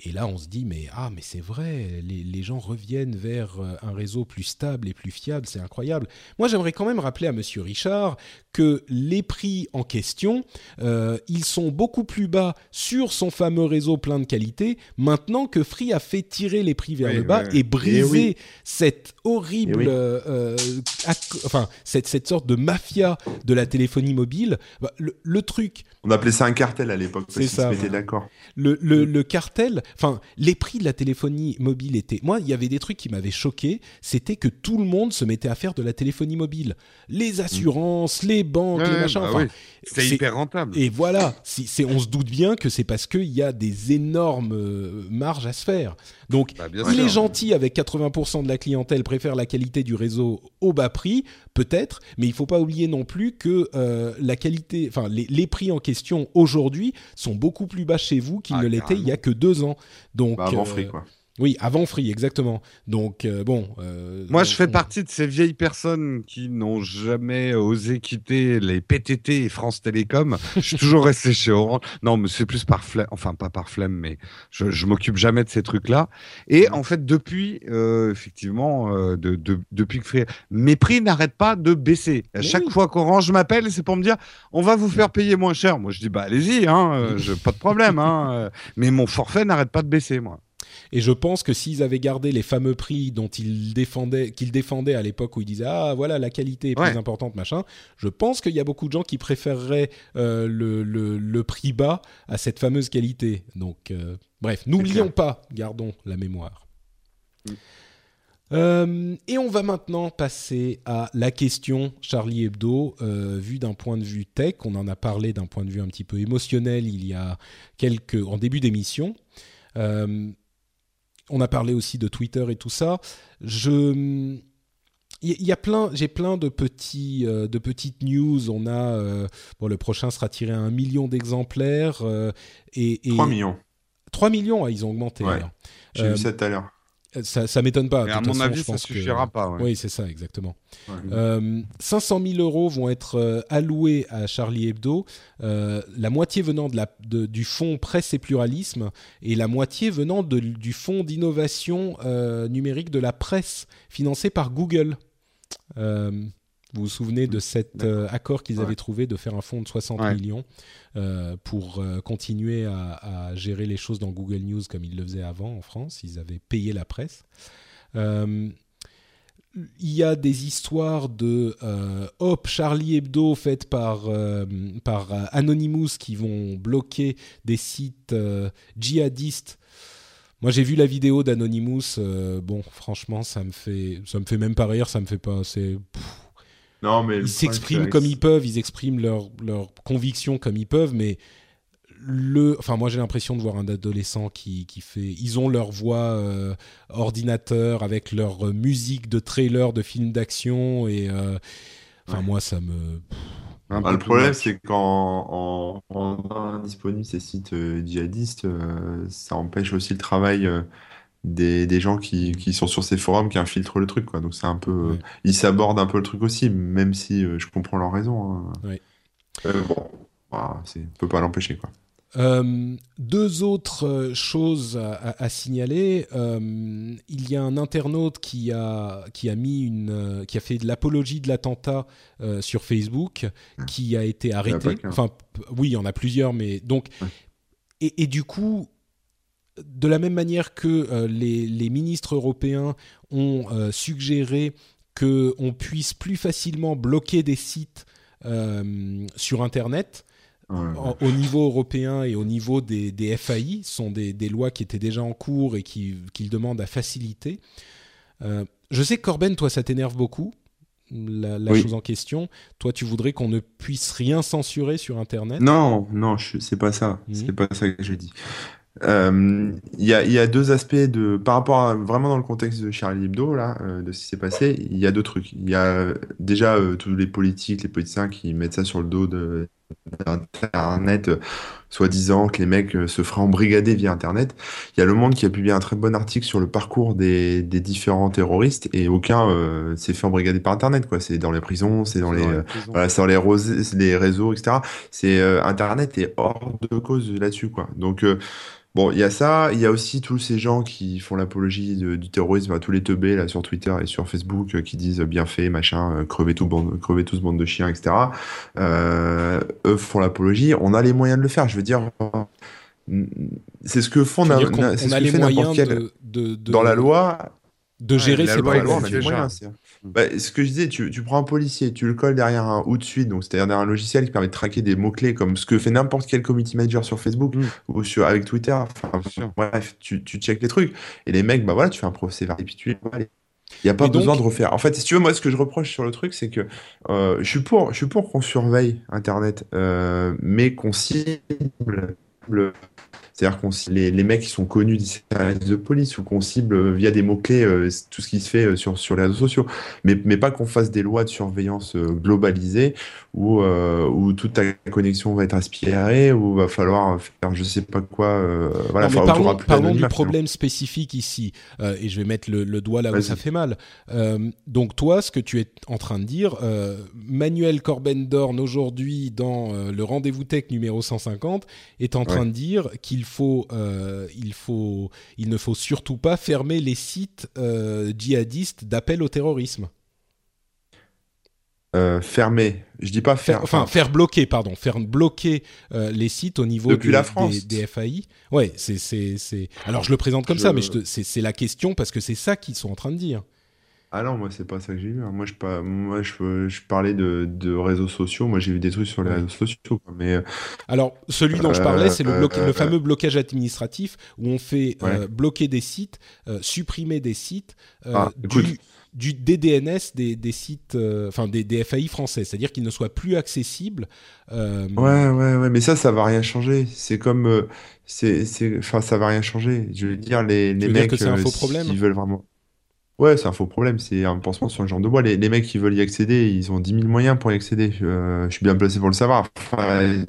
Et là, on se dit, mais ah, mais c'est vrai, les, gens reviennent vers euh, un réseau plus stable et plus fiable, c'est incroyable. Moi, j'aimerais quand même rappeler à Monsieur Richard que les prix en question, euh, ils sont beaucoup plus bas sur son fameux réseau plein de qualité, maintenant que Free a fait tirer les prix vers le bas et briser eh cette horrible, eh euh, enfin, cette, cette sorte de mafia de la téléphonie mobile. Bah, le, le truc on appelait ça un cartel à l'époque parce ça. Se d'accord. Le, le, le, cartel, enfin, les prix de la téléphonie mobile étaient. Moi, il y avait des trucs qui m'avaient choqué. C'était que tout le monde se mettait à faire de la téléphonie mobile. Les assurances, les banques, les machins. Bah enfin, c'est hyper rentable. Et voilà, si, on se doute bien que c'est parce qu'il y a des énormes euh, marges à se faire. Donc, bah, il est gentil avec 80% de la clientèle préfère la qualité du réseau au bas prix, peut-être, mais il faut pas oublier non plus que euh, la qualité, enfin, les, les prix en question aujourd'hui sont beaucoup plus bas chez vous qu'ils ah, ne l'étaient il y a que deux ans. Donc, bah, avant euh, Free, quoi. Oui, avant Free, exactement. Donc, euh, bon. Euh, Moi, je fais partie de ces vieilles personnes qui n'ont jamais osé quitter les PTT et France Télécom. je suis toujours resté chez Orange. Non, mais c'est plus par flemme. Enfin, pas par flemme, mais je, je m'occupe jamais de ces trucs-là. Et en fait, depuis, effectivement, de, depuis que Free. Mes prix n'arrêtent pas de baisser. À chaque fois qu'Orange m'appelle, c'est pour me dire on va vous faire payer moins cher. Moi, je dis bah, allez-y, hein, pas de problème. Hein, mais mon forfait n'arrête pas de baisser, moi. Et je pense que s'ils avaient gardé les fameux prix dont ils défendaient, qu'ils défendaient à l'époque où ils disaient ah voilà la qualité est plus importante machin, je pense qu'il y a beaucoup de gens qui préféreraient euh, le, le, prix bas à cette fameuse qualité. Donc euh, bref, n'oublions pas, gardons la mémoire. Mm. Euh, et on va maintenant passer à la question Charlie Hebdo, vue d'un point de vue tech. On en a parlé d'un point de vue un petit peu émotionnel il y a quelques en début d'émission. On a parlé aussi de Twitter et tout ça. Je il y a plein, j'ai plein de petits, euh, de petites news. On a, euh, bon, le prochain sera tiré à un million d'exemplaires euh, et, 3 millions. 3 millions, ah, ils ont augmenté. J'ai vu ça tout à l'heure. Ça, ça m'étonne pas. à mon avis, ça suffira pas. Oui, c'est ça, exactement. 500 000 euros vont être alloués à Charlie Hebdo, la moitié venant de la, du fonds presse et pluralisme et la moitié venant de, du fonds d'innovation numérique de la presse financé par Google. Vous vous souvenez de cet euh, accord qu'ils avaient trouvé de faire un fonds de 60 millions euh, pour euh, continuer à, gérer les choses dans Google News comme ils le faisaient avant en France? Ils avaient payé la presse. il y a des histoires de Hop, Charlie Hebdo faites par, par Anonymous qui vont bloquer des sites djihadistes. Moi, j'ai vu la vidéo d'Anonymous. bon, franchement, ça me fait, ça me fait même pas rire. Ça me fait pas. C'est non, mais ils s'expriment comme ils peuvent, ils expriment leurs leur convictions comme ils peuvent, mais le, enfin moi j'ai l'impression de voir un adolescent qui, qui fait, ils ont leur voix euh, ordinateur avec leur musique de trailer de films d'action et, euh, enfin moi ça me. Bah, le problème, c'est qu'en en, disponible ces sites euh, djihadistes, ça empêche aussi le travail des, des gens qui, qui, sont sur ces forums qui infiltrent le truc quoi donc c'est un peu euh, ils s'abordent un peu le truc aussi même si euh, je comprends leur raison hein. euh, bon bah, c'est peut pas l'empêcher quoi deux autres choses à, signaler. il y a un internaute qui a, qui a, mis une, qui a fait de l'apologie de l'attentat sur Facebook, qui a été arrêté. Enfin, oui, il y en a plusieurs, mais donc. Et, et, du coup, de la même manière que euh, les, ministres européens ont euh, suggéré qu'on puisse plus facilement bloquer des sites euh, sur Internet, au niveau européen et au niveau des, des FAI, sont des, lois qui étaient déjà en cours et qu'ils demandent à faciliter. je sais que Corben, toi, ça t'énerve beaucoup, la, chose en question. Toi, tu voudrais qu'on ne puisse rien censurer sur Internet? Non, non, c'est pas ça. Mmh. C'est pas ça que j'ai dit. Euh, il y, a, y, a, deux aspects de par rapport à vraiment dans le contexte de Charlie Hebdo là euh, de ce qui s'est passé il y a deux trucs. Il y a déjà euh, tous les politiques les politiciens qui mettent ça sur le dos de d'internet soi-disant que les mecs se feraient embrigader via internet. Il y a le Monde qui a publié un très bon article sur le parcours des, des différents terroristes et aucun s'est fait embrigader par internet quoi. C'est dans les prisons c'est dans les, voilà, c'est dans les, les réseaux etc c'est internet est hors de cause là-dessus quoi. Donc Bon, il y a ça, il y a aussi tous ces gens qui font l'apologie du terrorisme, tous les teubés là sur Twitter et sur Facebook euh, qui disent bien fait, machin, euh, crevez, tout bande, crevez tous bande de chiens, etc. Euh, eux font l'apologie, on a les moyens de le faire, je veux dire. C'est ce que font, c'est ce que fait n'importe quel. De, dans la loi, de gérer ces problèmes. Bah, ce que je disais, tu, tu, prends un policier, tu le colles derrière un ou de suite, donc c'est-à-dire derrière un logiciel qui permet de traquer des mots-clés comme ce que fait n'importe quel community manager sur Facebook mm. ou sur, avec Twitter. Enfin, bref, tu, tu checkes les trucs. Et les mecs, bah voilà, tu fais un procès et puis tu Il n'y a pas besoin de refaire. En fait, si tu veux, moi, ce que je reproche sur le truc, c'est que euh, je suis pour, je suis pour qu'on surveille Internet, euh, mais qu'on cible c'est-à-dire qu'on les, les mecs qui sont connus des services de police ou qu'on cible euh, via des mots-clés euh, tout ce qui se fait euh, sur, sur les réseaux sociaux. Mais, mais pas qu'on fasse des lois de surveillance globalisées où, où toute ta connexion va être aspirée, où va falloir faire je sais pas quoi. voilà, non, parlons, parlons du problème spécifique ici. et je vais mettre le, le doigt là où ça fait mal. donc toi, ce que tu es en train de dire, Manuel Corben-Dorn aujourd'hui dans le rendez-vous tech numéro 150 est en train de dire qu'il faut, euh, il faut, il ne faut surtout pas fermer les sites euh, djihadistes d'appel au terrorisme. Euh, fermer, je dis pas faire, enfin, faire bloquer, pardon, faire bloquer les sites au niveau des, la France. Des, FAI. Ouais, c'est, c'est, Alors je le présente comme ça, mais c'est la question parce que c'est ça qu'ils sont en train de dire. Ah non, moi c'est pas ça que j'ai vu. Hein. Moi je moi je, je parlais de, de, réseaux sociaux. Moi j'ai vu des trucs sur les réseaux sociaux. Mais euh, alors celui dont je parlais, c'est le, euh, le, fameux blocage administratif où on fait euh, bloquer des sites, supprimer des sites ah, du, du DDNS des, des sites, enfin des, des, FAI français, c'est-à-dire qu'ils ne soient plus accessibles. Ouais ouais ouais, mais ça ça va rien changer. C'est comme c'est c'est enfin ça va rien changer. Je veux dire les les mecs que c'est un faux problème? Ils veulent vraiment. Ouais, c'est un faux problème, c'est un pansement sur le genre de bois. Les, les, mecs qui veulent y accéder, ils ont 10 000 moyens pour y accéder. Euh, je suis bien placé pour le savoir.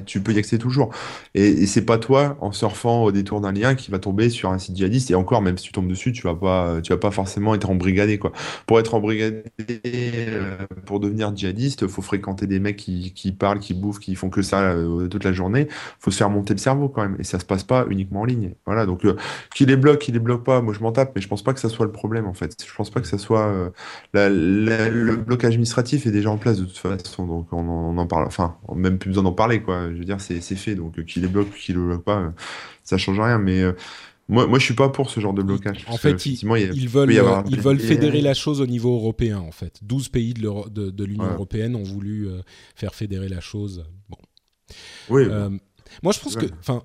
tu peux y accéder toujours. Et, et c'est pas toi, en surfant au détour d'un lien, qui va tomber sur un site djihadiste. Et encore, même si tu tombes dessus, tu vas pas, tu vas pas forcément être embrigadé, quoi. Pour être embrigadé, euh, pour devenir djihadiste, faut fréquenter des mecs qui, qui parlent, qui bouffent, qui font que ça euh, toute la journée. Faut se faire monter le cerveau, quand même. Et ça se passe pas uniquement en ligne. Voilà. Donc, euh, qui les bloque, qui les bloque pas, moi je m'en tape, mais je pense pas que ça soit le problème, en fait. Pense pas que ça soit euh, le blocage administratif est déjà en place de toute façon, donc on, en parle. Enfin, même plus besoin d'en parler, quoi. Je veux dire, c'est fait, donc qui les bloque, qui le bloque pas, euh, ça change rien. Mais euh, moi, moi, je suis pas pour ce genre de blocage. En fait, ils, veulent, ils veulent fédérer la chose au niveau européen, en fait. 12 pays de, de l'Union européenne ont voulu faire fédérer la chose. Bon. Oui. moi, je pense que, enfin,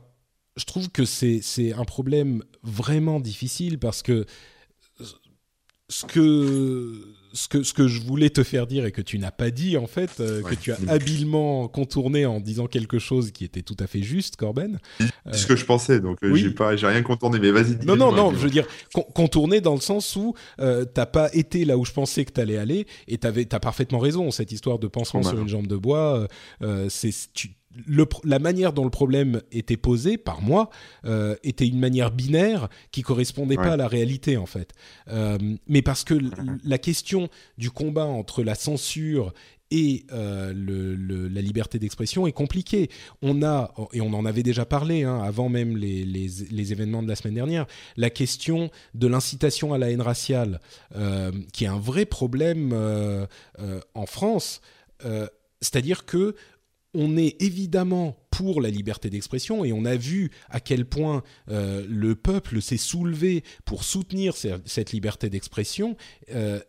je trouve que c'est un problème vraiment difficile parce que ce que, ce, que, ce que je voulais te faire dire et que tu n'as pas dit, en fait, euh, que tu as habilement contourné en disant quelque chose qui était tout à fait juste, Corben. C'est ce que je pensais, donc euh, j'ai pas, j'ai rien contourné, mais vas-y. Non, non, non, je veux dire, contourner dans le sens où euh, t'as pas été là où je pensais que t'allais aller et t'avais, t'as parfaitement raison. Cette histoire de pansement sur une jambe de bois, c'est, tu, la manière dont le problème était posé par moi euh, était une manière binaire qui correspondait pas à la réalité en fait. Euh, mais parce que la question du combat entre la censure et euh, la liberté d'expression est compliquée. On a, et on en avait déjà parlé hein, avant même les, les, événements de la semaine dernière, la question de l'incitation à la haine raciale, qui est un vrai problème en France. C'est-à-dire que on est évidemment pour la liberté d'expression et on a vu à quel point euh, le peuple s'est soulevé pour soutenir cette liberté d'expression. Euh,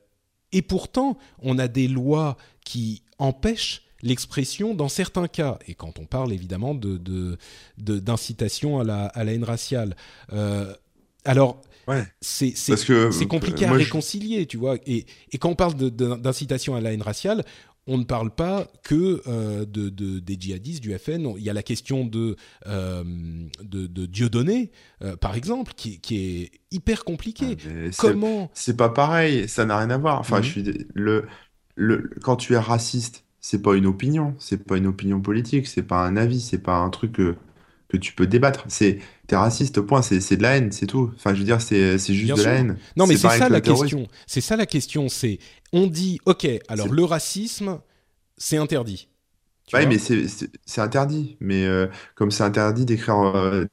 et pourtant, on a des lois qui empêchent l'expression dans certains cas. Et quand on parle évidemment de, d'incitation à la, haine raciale. Euh, alors, c'est, compliqué à réconcilier, tu vois. Et, et, quand on parle d'incitation à la haine raciale, on ne parle pas que euh, de, des djihadistes du FN. Il y a la question de, euh, de, de Dieudonné, euh, par exemple, qui, est hyper compliqué. Ah, Comment C'est pas pareil, ça n'a rien à voir. Enfin, mhm. je suis le, le quand tu es raciste, c'est pas une opinion, c'est pas une opinion politique, c'est pas un avis, c'est pas un truc que, tu peux débattre. C'est t'es raciste, point. C'est de la haine, c'est tout. Enfin, je veux dire, c'est juste de la haine. Non, mais c'est ça la question. C'est ça la question. C'est on dit, ok, alors le racisme, c'est interdit. Oui, mais c'est interdit. Mais euh, comme c'est interdit d'écrire euh,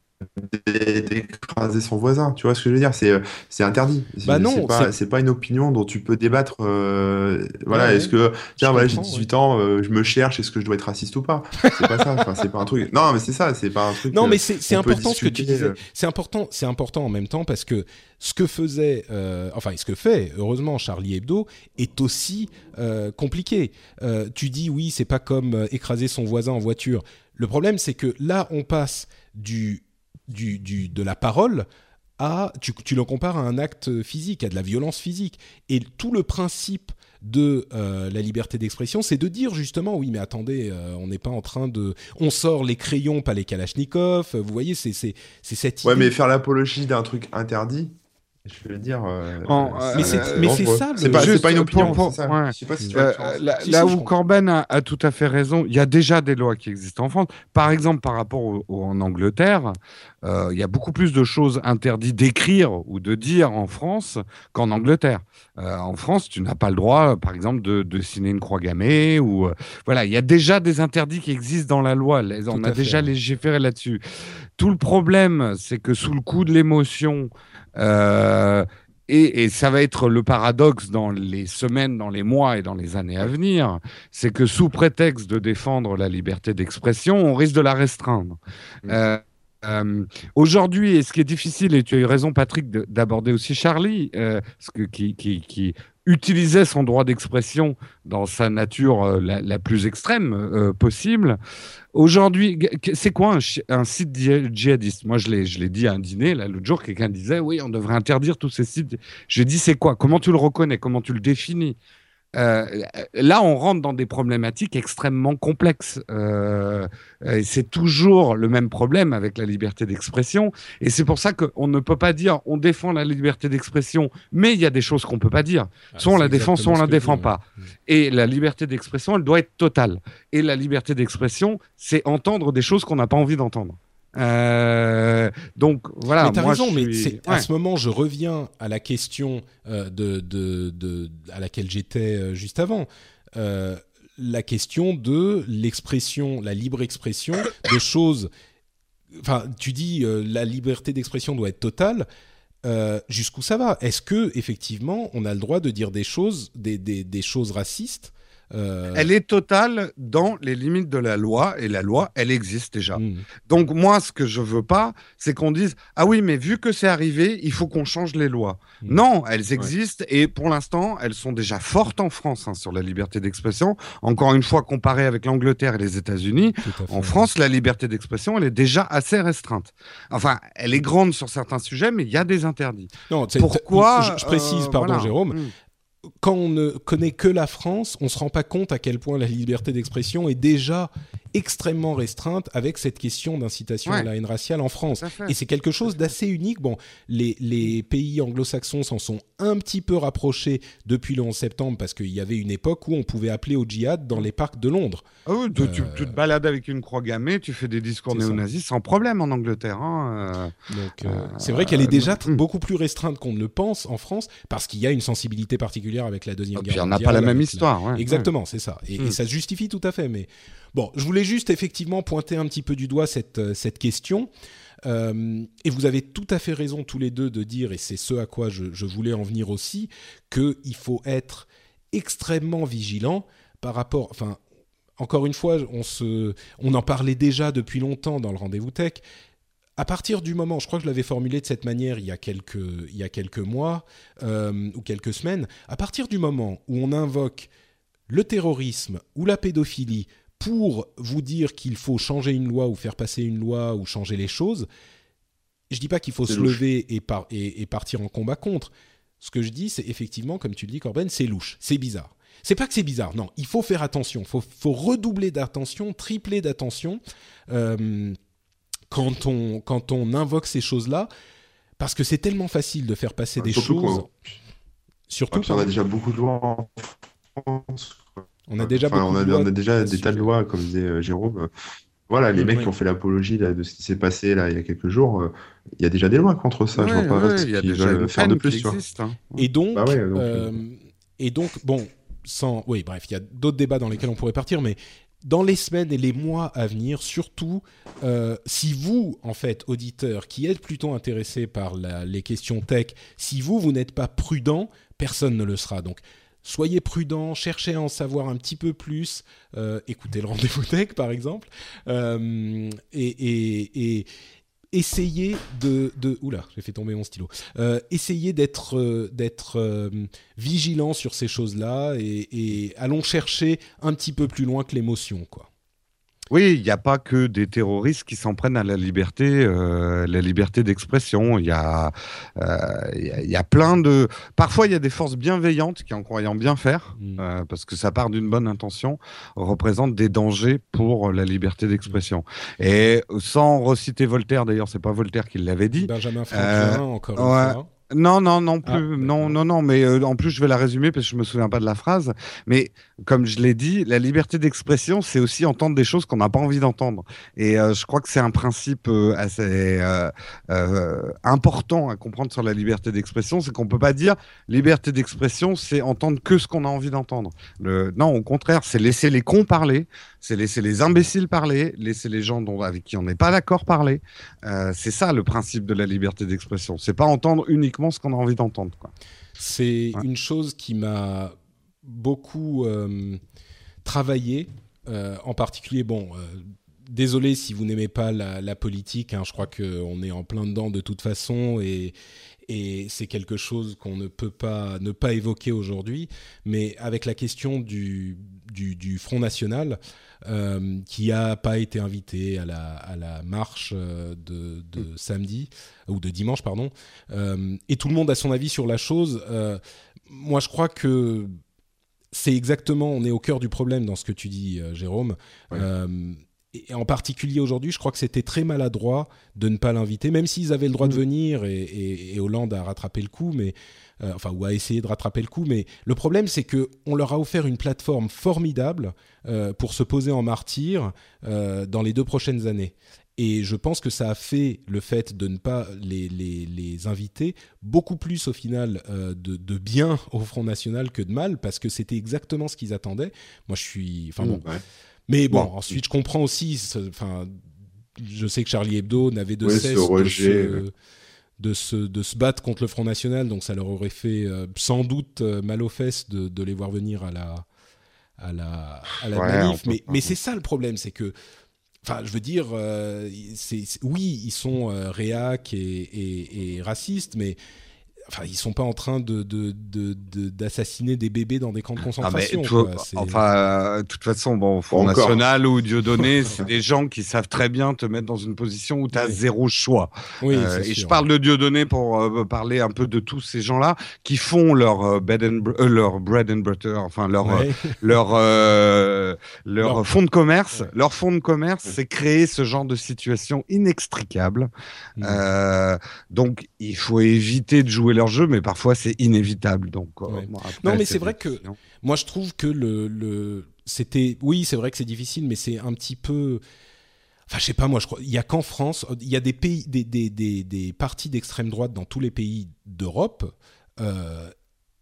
d'écraser son voisin. Tu vois ce que je veux dire? C'est euh, c'est interdit. Bah non, c'est pas, une opinion dont tu peux débattre. Euh, voilà, est-ce que tiens, voilà, j'ai 18 ans, euh, je me cherche, est-ce que je dois être raciste ou pas? C'est pas ça. Enfin, c'est pas un truc. Non, mais c'est ça. C'est pas un truc. Non, mais c'est important ce que tu disais. C'est important. C'est important en même temps parce que ce que faisait, enfin, ce que fait, heureusement, Charlie Hebdo est aussi compliqué. tu dis oui, c'est pas comme écraser son voisin en voiture. Le problème, c'est que là, on passe du du, du, de la parole à, tu, tu, le compares à un acte physique, à de la violence physique. Et tout le principe de euh, la liberté d'expression, c'est de dire justement, oui, mais attendez, euh, on n'est pas en train de, on sort les crayons, pas les kalachnikovs. Vous voyez, c'est c'est c'est cette. Ouais, mais faire l'apologie d'un truc interdit, je veux dire. Euh, mais c'est ça. C'est pas, pas, une opinion. là, où Corben a, tout à fait raison, il y a déjà des lois qui existent en France. Par exemple, par rapport au, en Angleterre, euh, il y a beaucoup plus de choses interdites d'écrire ou de dire en France qu'en Angleterre. Euh, en France, tu n'as pas le droit, par exemple, de, de signer une croix gammée ou voilà, il y a déjà des interdits qui existent dans la loi. On a déjà légiféré là-dessus. Tout le problème, c'est que sous le coup de l'émotion euh, et, ça va être le paradoxe dans les semaines, dans les mois et dans les années à venir, c'est que sous prétexte de défendre la liberté d'expression, on risque de la restreindre. Mmh. Euh, euh, aujourd'hui, et ce qui est difficile, et tu as eu raison, Patrick, d'aborder aussi Charlie, ce que, qui, qui, qui, utilisait son droit d'expression dans sa nature la, la, plus extrême possible. Aujourd'hui, c'est quoi un, site djihadiste? Moi, je l'ai dit à un dîner, là, l'autre jour, quelqu'un disait, oui, on devrait interdire tous ces sites. J'ai dit, c'est quoi? Comment tu le reconnais? Comment tu le définis? Euh, là, on rentre dans des problématiques extrêmement complexes. Euh, c'est toujours le même problème avec la liberté d'expression. Et c'est pour ça qu'on ne peut pas dire on défend la liberté d'expression, mais il y a des choses qu'on ne peut pas dire. Ah, soit on la défend, soit on la défend pas. Et la liberté d'expression, elle doit être totale. Et la liberté d'expression, c'est entendre des choses qu'on n'a pas envie d'entendre. Euh, donc voilà. Mais t'as raison, mais à ce moment, je reviens à la question euh, de, de, de, à laquelle j'étais euh, juste avant. Euh, la question de l'expression, la libre expression de choses. Enfin, tu dis la liberté d'expression doit être totale. Jusqu'où ça va? Est-ce que effectivement, on a le droit de dire des choses, des, des, des choses racistes euh, elle est totale dans les limites de la loi et la loi, elle existe déjà. Hmm. Donc moi, ce que je veux pas, c'est qu'on dise ah oui, mais vu que c'est arrivé, il faut qu'on change les lois. Hmm. Non, elles existent et pour l'instant, elles sont déjà fortes en France hein, sur la liberté d'expression. Encore une fois, comparé avec l'Angleterre et les États-Unis, en France, la liberté d'expression, elle est déjà assez restreinte. Enfin, elle est grande sur certains sujets, mais il y a des interdits. Non, pourquoi je, précise, euh, pardon, Jérôme. Hmm quand on ne connaît que la France, on ne se rend pas compte à quel point la liberté d'expression est déjà extrêmement restreinte avec cette question d'incitation à la haine raciale en France. Et c'est quelque chose d'assez unique. Bon, les, les pays anglo-saxons s'en sont un petit peu rapprochés depuis le 11 septembre parce qu'il y avait une époque où on pouvait appeler au djihad dans les parcs de Londres. Ah oui, tu, tu, te balades avec une croix gammée, tu fais des discours néo-nazis sans problème en Angleterre. Hein, euh. Euh, c'est vrai qu'elle est déjà euh, beaucoup plus restreinte qu'on ne le pense en France parce qu'il y a une sensibilité particulière avec la Deuxième Guerre mondiale. on n'a pas la même histoire. Exactement, c'est ça. Et, et, hmm. ça se justifie tout à fait. Mais Bon, je voulais juste effectivement pointer un petit peu du doigt cette, euh, cette question. Euh, et vous avez tout à fait raison tous les deux de dire, et c'est ce à quoi je, je voulais en venir aussi, qu'il faut être extrêmement vigilant par rapport, enfin, encore une fois, on, se, on en parlait déjà depuis longtemps dans le rendez-vous tech. À partir du moment, je crois que je l'avais formulé de cette manière il y a quelques, il y a quelques mois euh, ou quelques semaines, à partir du moment où on invoque le terrorisme ou la pédophilie pour vous dire qu'il faut changer une loi ou faire passer une loi ou changer les choses, je dis pas qu'il faut se lever et, partir en combat contre. Ce que je dis, c'est effectivement, comme tu le dis, Corben, c'est louche, c'est bizarre. C'est pas que c'est bizarre, non. Il faut faire attention. Il faut, redoubler d'attention, tripler d'attention euh, quand, on, quand on invoque ces choses-là, parce que c'est tellement facile de faire passer des choses. Surtout. on a déjà beaucoup de lois en France. On a déjà, on a, déjà des tas de lois, comme disait euh, Jérôme. Voilà, les mecs qui ont fait l'apologie de ce qui s'est passé là il y a quelques jours, euh, il y a déjà des lois contre ça. je vois pas ce qu'ils veulent faire de plus. Hein. Et donc, bah euh, et donc, bon, sans, oui, bref, il y a d'autres débats dans lesquels on pourrait partir, mais dans les semaines et les mois à venir, surtout euh, si vous, en fait, auditeurs, qui êtes plutôt intéressés par les questions tech, si vous, vous n'êtes pas prudent, personne ne le sera. Donc, soyez prudent, cherchez à en savoir un petit peu plus, euh, écoutez le rendez-vous tech, par exemple, euh, et, et essayez de, de oula, j'ai fait tomber mon stylo. Euh, essayez d'être euh, d'être euh, vigilant sur ces choses-là et, et, allons chercher un petit peu plus loin que l'émotion, quoi. Oui, il n'y a pas que des terroristes qui s'en prennent à la liberté, euh, la liberté d'expression. Il y a, euh, y, a plein de. Parfois, il y a des forces bienveillantes qui, en croyant bien faire, mm. euh, parce que ça part d'une bonne intention, représentent des dangers pour la liberté d'expression. Et sans reciter Voltaire, d'ailleurs, c'est pas Voltaire qui l'avait dit. Benjamin Franklin, encore une fois. Non, non, non ah, plus. non, non, non. Mais euh, en plus, je vais la résumer parce que je me souviens pas de la phrase. Mais comme je l'ai dit, la liberté d'expression, c'est aussi entendre des choses qu'on n'a pas envie d'entendre. Et euh, je crois que c'est un principe euh, assez important à comprendre sur la liberté d'expression, c'est qu'on peut pas dire liberté d'expression, c'est entendre que ce qu'on a envie d'entendre. Le... Non, au contraire, c'est laisser les cons parler, c'est laisser les imbéciles parler, laisser les gens dont, avec qui on n'est pas d'accord parler. c'est ça le principe de la liberté d'expression. C'est pas entendre uniquement ce qu'on a envie d'entendre. C'est une chose qui m'a beaucoup euh, travaillé, euh, en particulier, bon, euh, désolé si vous n'aimez pas la, politique, hein, je crois qu'on est en plein dedans de toute façon et, et c'est quelque chose qu'on ne peut pas ne pas évoquer aujourd'hui, mais avec la question du, du, Front National, euh, qui n'a pas été invité à la, à la marche de, de mm. samedi, ou de dimanche, pardon, euh, et tout le monde a son avis sur la chose. Euh, moi, je crois que c'est exactement, on est au cœur du problème dans ce que tu dis, Jérôme et en particulier aujourd'hui, je crois que c'était très maladroit de ne pas l'inviter, même s'ils avaient le droit de mm. venir et, Hollande a rattrapé le coup, mais euh, enfin ou a essayé de rattraper le coup. Mais le problème, c'est que on leur a offert une plateforme formidable euh, pour se poser en martyr euh, dans les deux prochaines années. Et je pense que ça a fait le fait de ne pas les, les, les inviter beaucoup plus au final de, de, bien au Front National que de mal, parce que c'était exactement ce qu'ils attendaient. Moi, je suis. Enfin bon. Mm, mais bon, ensuite, je comprends aussi. Enfin, je sais que Charlie Hebdo n'avait de cesse de, se, de, se, battre contre le Front National, donc ça leur aurait fait euh, sans doute euh, mal aux fesses de, de, les voir venir à la, à la, à la manif. Mais, mais c'est ça le problème, c'est que. Enfin, je veux dire, euh, oui, ils sont réac et, et, et, racistes, mais Enfin, ils sont pas en train de, d'assassiner des bébés dans des camps de ah, concentration. enfin, euh, de toute façon, bon, Front National ou Dieudonné, c'est des gens qui savent très bien te mettre dans une position où tu as zéro choix. Oui, euh, et je parle de Dieudonné pour euh, parler un peu de tous ces gens-là qui font leur, bed and, leur bread and butter, enfin leur, leur, leur, fonds de commerce. Leur fonds de commerce, c'est créer ce genre de situation inextricable. Mm. donc, il faut éviter de jouer leur jeu, mais parfois c'est inévitable. Donc, euh, non, mais c'est vrai que moi je trouve que le, le... c'était, oui, c'est vrai que c'est difficile, mais c'est un petit peu. Enfin, je sais pas, moi, je crois. Il y a qu'en France, il y a des pays, des, des, des, des partis d'extrême droite dans tous les pays d'Europe. Euh,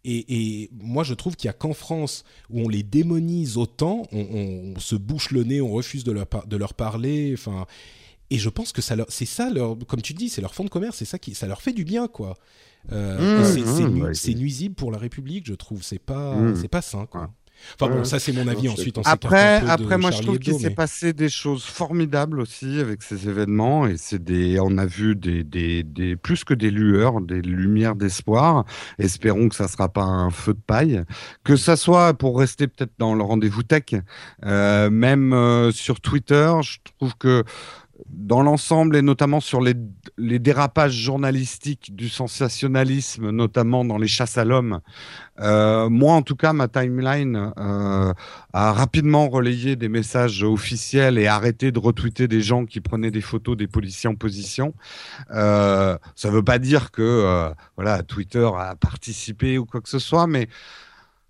et, et, moi, je trouve qu'il y a qu'en France où on les démonise autant, on, on, se bouche le nez, on refuse de leur, de leur parler. Enfin, et je pense que ça c'est ça leur, comme tu dis, c'est leur fond de commerce, c'est ça qui, ça leur fait du bien, quoi. Euh, mmh, mmh, c'est nuisible pour la République, je trouve. C'est pas, mmh. c'est pas sain, quoi. Enfin bon, ça c'est mon avis. Ensuite, on après, après, moi je trouve qu'il s'est passé des choses formidables aussi avec ces événements et c'est des, on a vu des, des, des, plus que des lueurs, des lumières d'espoir. Espérons que ça sera pas un feu de paille, que ça soit pour rester peut-être dans le rendez-vous tech, euh, même euh, sur Twitter, je trouve que dans l'ensemble et notamment sur les, dérapages journalistiques du sensationnalisme, notamment dans les chasses à l'homme, euh, moi en tout cas, ma timeline euh, a rapidement relayé des messages officiels et arrêté de retweeter des gens qui prenaient des photos des policiers en position. Euh, ça ne veut pas dire que voilà Twitter a participé ou quoi que ce soit, mais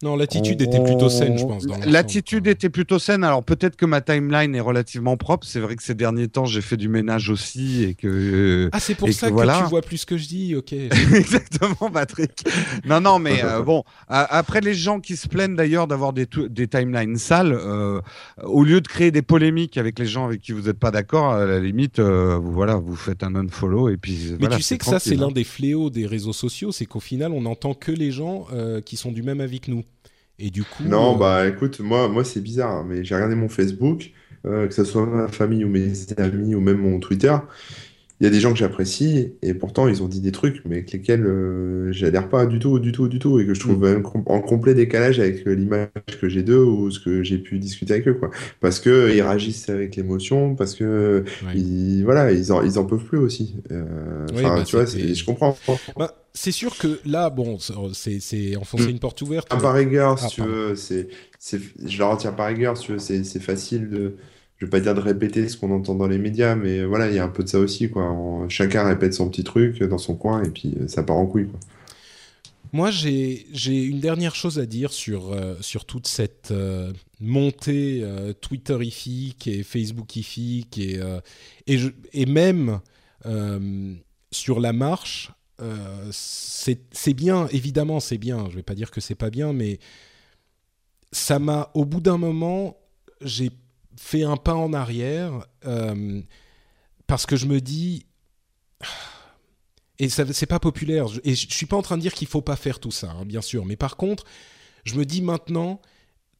Non, l'attitude était plutôt saine, je pense. L'attitude était plutôt saine. Alors peut-être que ma timeline est relativement propre. C'est vrai que ces derniers temps, j'ai fait du ménage aussi et que. Ah, c'est pour ça que, tu vois plus ce que je dis. Ok. Exactement, Patrick. non, non, mais euh, bon. après, les gens qui se plaignent d'ailleurs d'avoir des, des timelines sales, euh, au lieu de créer des polémiques avec les gens avec qui vous n'êtes pas d'accord, à la limite, euh, vous voilà, vous faites un unfollow et puis. Mais tu sais que ça, c'est l'un hein. des fléaux des réseaux sociaux, c'est qu'au final, on n'entend que les gens qui sont du même avis que nous. Et du coup. Non, euh, bah écoute, moi, moi c'est bizarre, hein, mais j'ai regardé mon Facebook, euh, que ce soit ma famille ou mes amis ou même mon Twitter il y a des gens que j'apprécie et pourtant ils ont dit des trucs mais avec lesquels euh, j'adhère pas du tout, du tout, du tout et que je trouve mm. en complet décalage avec euh, l'image que j'ai d'eux ou ce que j'ai pu discuter avec eux quoi. Parce que ils réagissent avec l'émotion, parce que ils, voilà ils en, ils en peuvent plus aussi. Euh, bah, tu vois, je comprends. Bah, c'est sûr que là, bon, c'est enfoncer mm. une porte ouverte. par rigueur, si ah, tu veux, c'est, je la retiens par rigueur, si tu veux, c'est facile de je vais pas dire de répéter ce qu'on entend dans les médias, mais voilà, il y a un peu de ça aussi, quoi. chacun répète son petit truc dans son coin et puis euh, ça part en couille. Moi, j'ai une dernière chose à dire sur, euh, sur toute cette euh, montée Twitterifique et Facebookifique et, et, et même sur la marche. c'est bien, évidemment, c'est bien. Je vais pas dire que c'est pas bien, mais ça m'a, au bout d'un moment, j'ai fait un pas en arrière euh, parce que je me dis et c'est pas populaire et je suis pas en train de dire qu'il faut pas faire tout ça hein, bien sûr mais par contre je me dis maintenant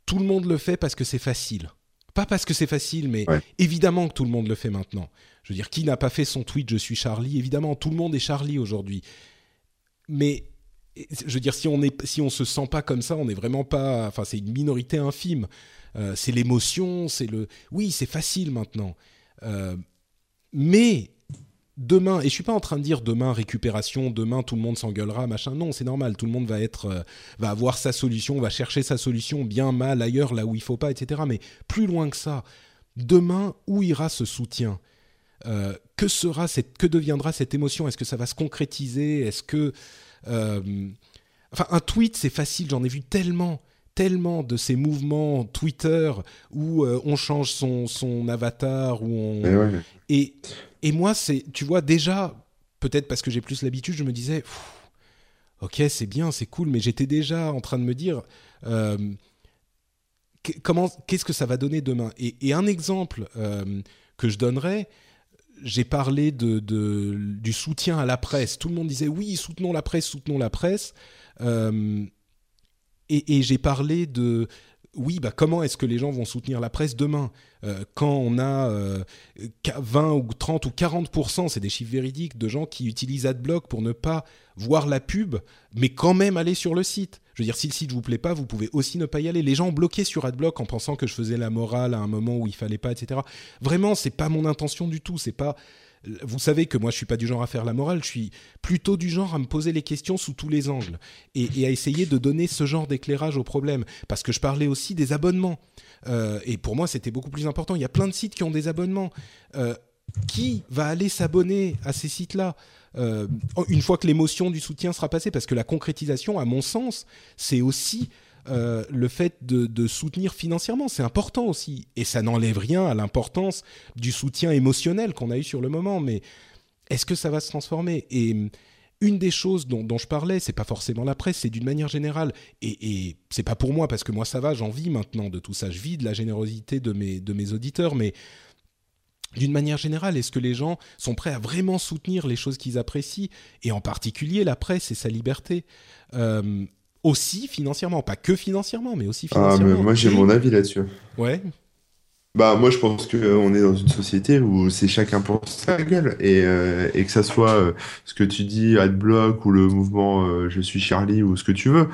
tout le monde le fait parce que c'est facile. Pas parce que c'est facile mais évidemment que tout le monde le fait maintenant. Je veux dire qui n'a pas fait son tweet je suis Charlie évidemment tout le monde est Charlie aujourd'hui. Mais je veux dire si on est si on se sent pas comme ça on n'est vraiment pas enfin c'est une minorité infime euh, c'est l'émotion, c'est le. Oui, c'est facile maintenant. Euh, mais demain, et je suis pas en train de dire demain récupération, demain tout le monde s'engueulera, machin. Non, c'est normal. Tout le monde va être, euh, va avoir sa solution, va chercher sa solution bien mal ailleurs, là où il faut pas, etc. Mais plus loin que ça, demain où ira ce soutien? Que sera cette, que deviendra cette émotion? Est-ce que ça va se concrétiser? Est-ce que, enfin, un tweet c'est facile. J'en ai vu tellement tellement de ces mouvements Twitter où euh, on change son, son avatar où on et, et, moi c'est tu vois déjà peut-être parce que j'ai plus l'habitude je me disais ok c'est bien c'est cool mais j'étais déjà en train de me dire euh, comment qu'est-ce que ça va donner demain? Et, un exemple euh, que je donnerais j'ai parlé de, de, du soutien à la presse. Tout le monde disait oui, soutenons la presse, soutenons la presse. Euh, et, j'ai parlé de oui, bah comment est-ce que les gens vont soutenir la presse demain? Euh, Quand on a 20 euh, ou 30 ou 40%, c'est des chiffres véridiques, de gens qui utilisent AdBlock pour ne pas voir la pub, mais quand même aller sur le site. Je veux dire, si le site vous plaît pas, vous pouvez aussi ne pas y aller. Les gens bloqués sur AdBlock en pensant que je faisais la morale à un moment où il fallait pas, etc. Vraiment, c'est pas mon intention du tout. C'est pas vous savez que moi je suis pas du genre à faire la morale, je suis plutôt du genre à me poser les questions sous tous les angles et, à essayer de donner ce genre d'éclairage au problème. Parce que je parlais aussi des abonnements. Euh, et pour moi c'était beaucoup plus important. Il y a plein de sites qui ont des abonnements. Euh, qui va aller s'abonner à ces sites-là? Euh, une fois que l'émotion du soutien sera passée Parce que la concrétisation, à mon sens, c'est aussi euh, le fait de, soutenir financièrement, c'est important aussi. Et ça n'enlève rien à l'importance du soutien émotionnel qu'on a eu sur le moment. Mais est-ce que ça va se transformer? Et hum, une des choses dont, je parlais, c'est pas forcément la presse, c'est d'une manière générale. Et, c'est pas pour moi, parce que moi ça va, j'en vis maintenant de tout ça. Je vis de la générosité de mes auditeurs, mais d'une manière générale, est-ce que les gens sont prêts à vraiment soutenir les choses qu'ils apprécient, et en particulier la presse et sa liberté? Hum, aussi financièrement, pas que financièrement, mais aussi financièrement. Ah, mais moi j'ai mon avis là-dessus. Ouais. Bah moi je pense qu'on est dans une société où c'est chacun pour sa gueule et, euh, et que ça soit euh, ce que tu dis Adblock ou le mouvement euh, Je suis Charlie ou ce que tu veux,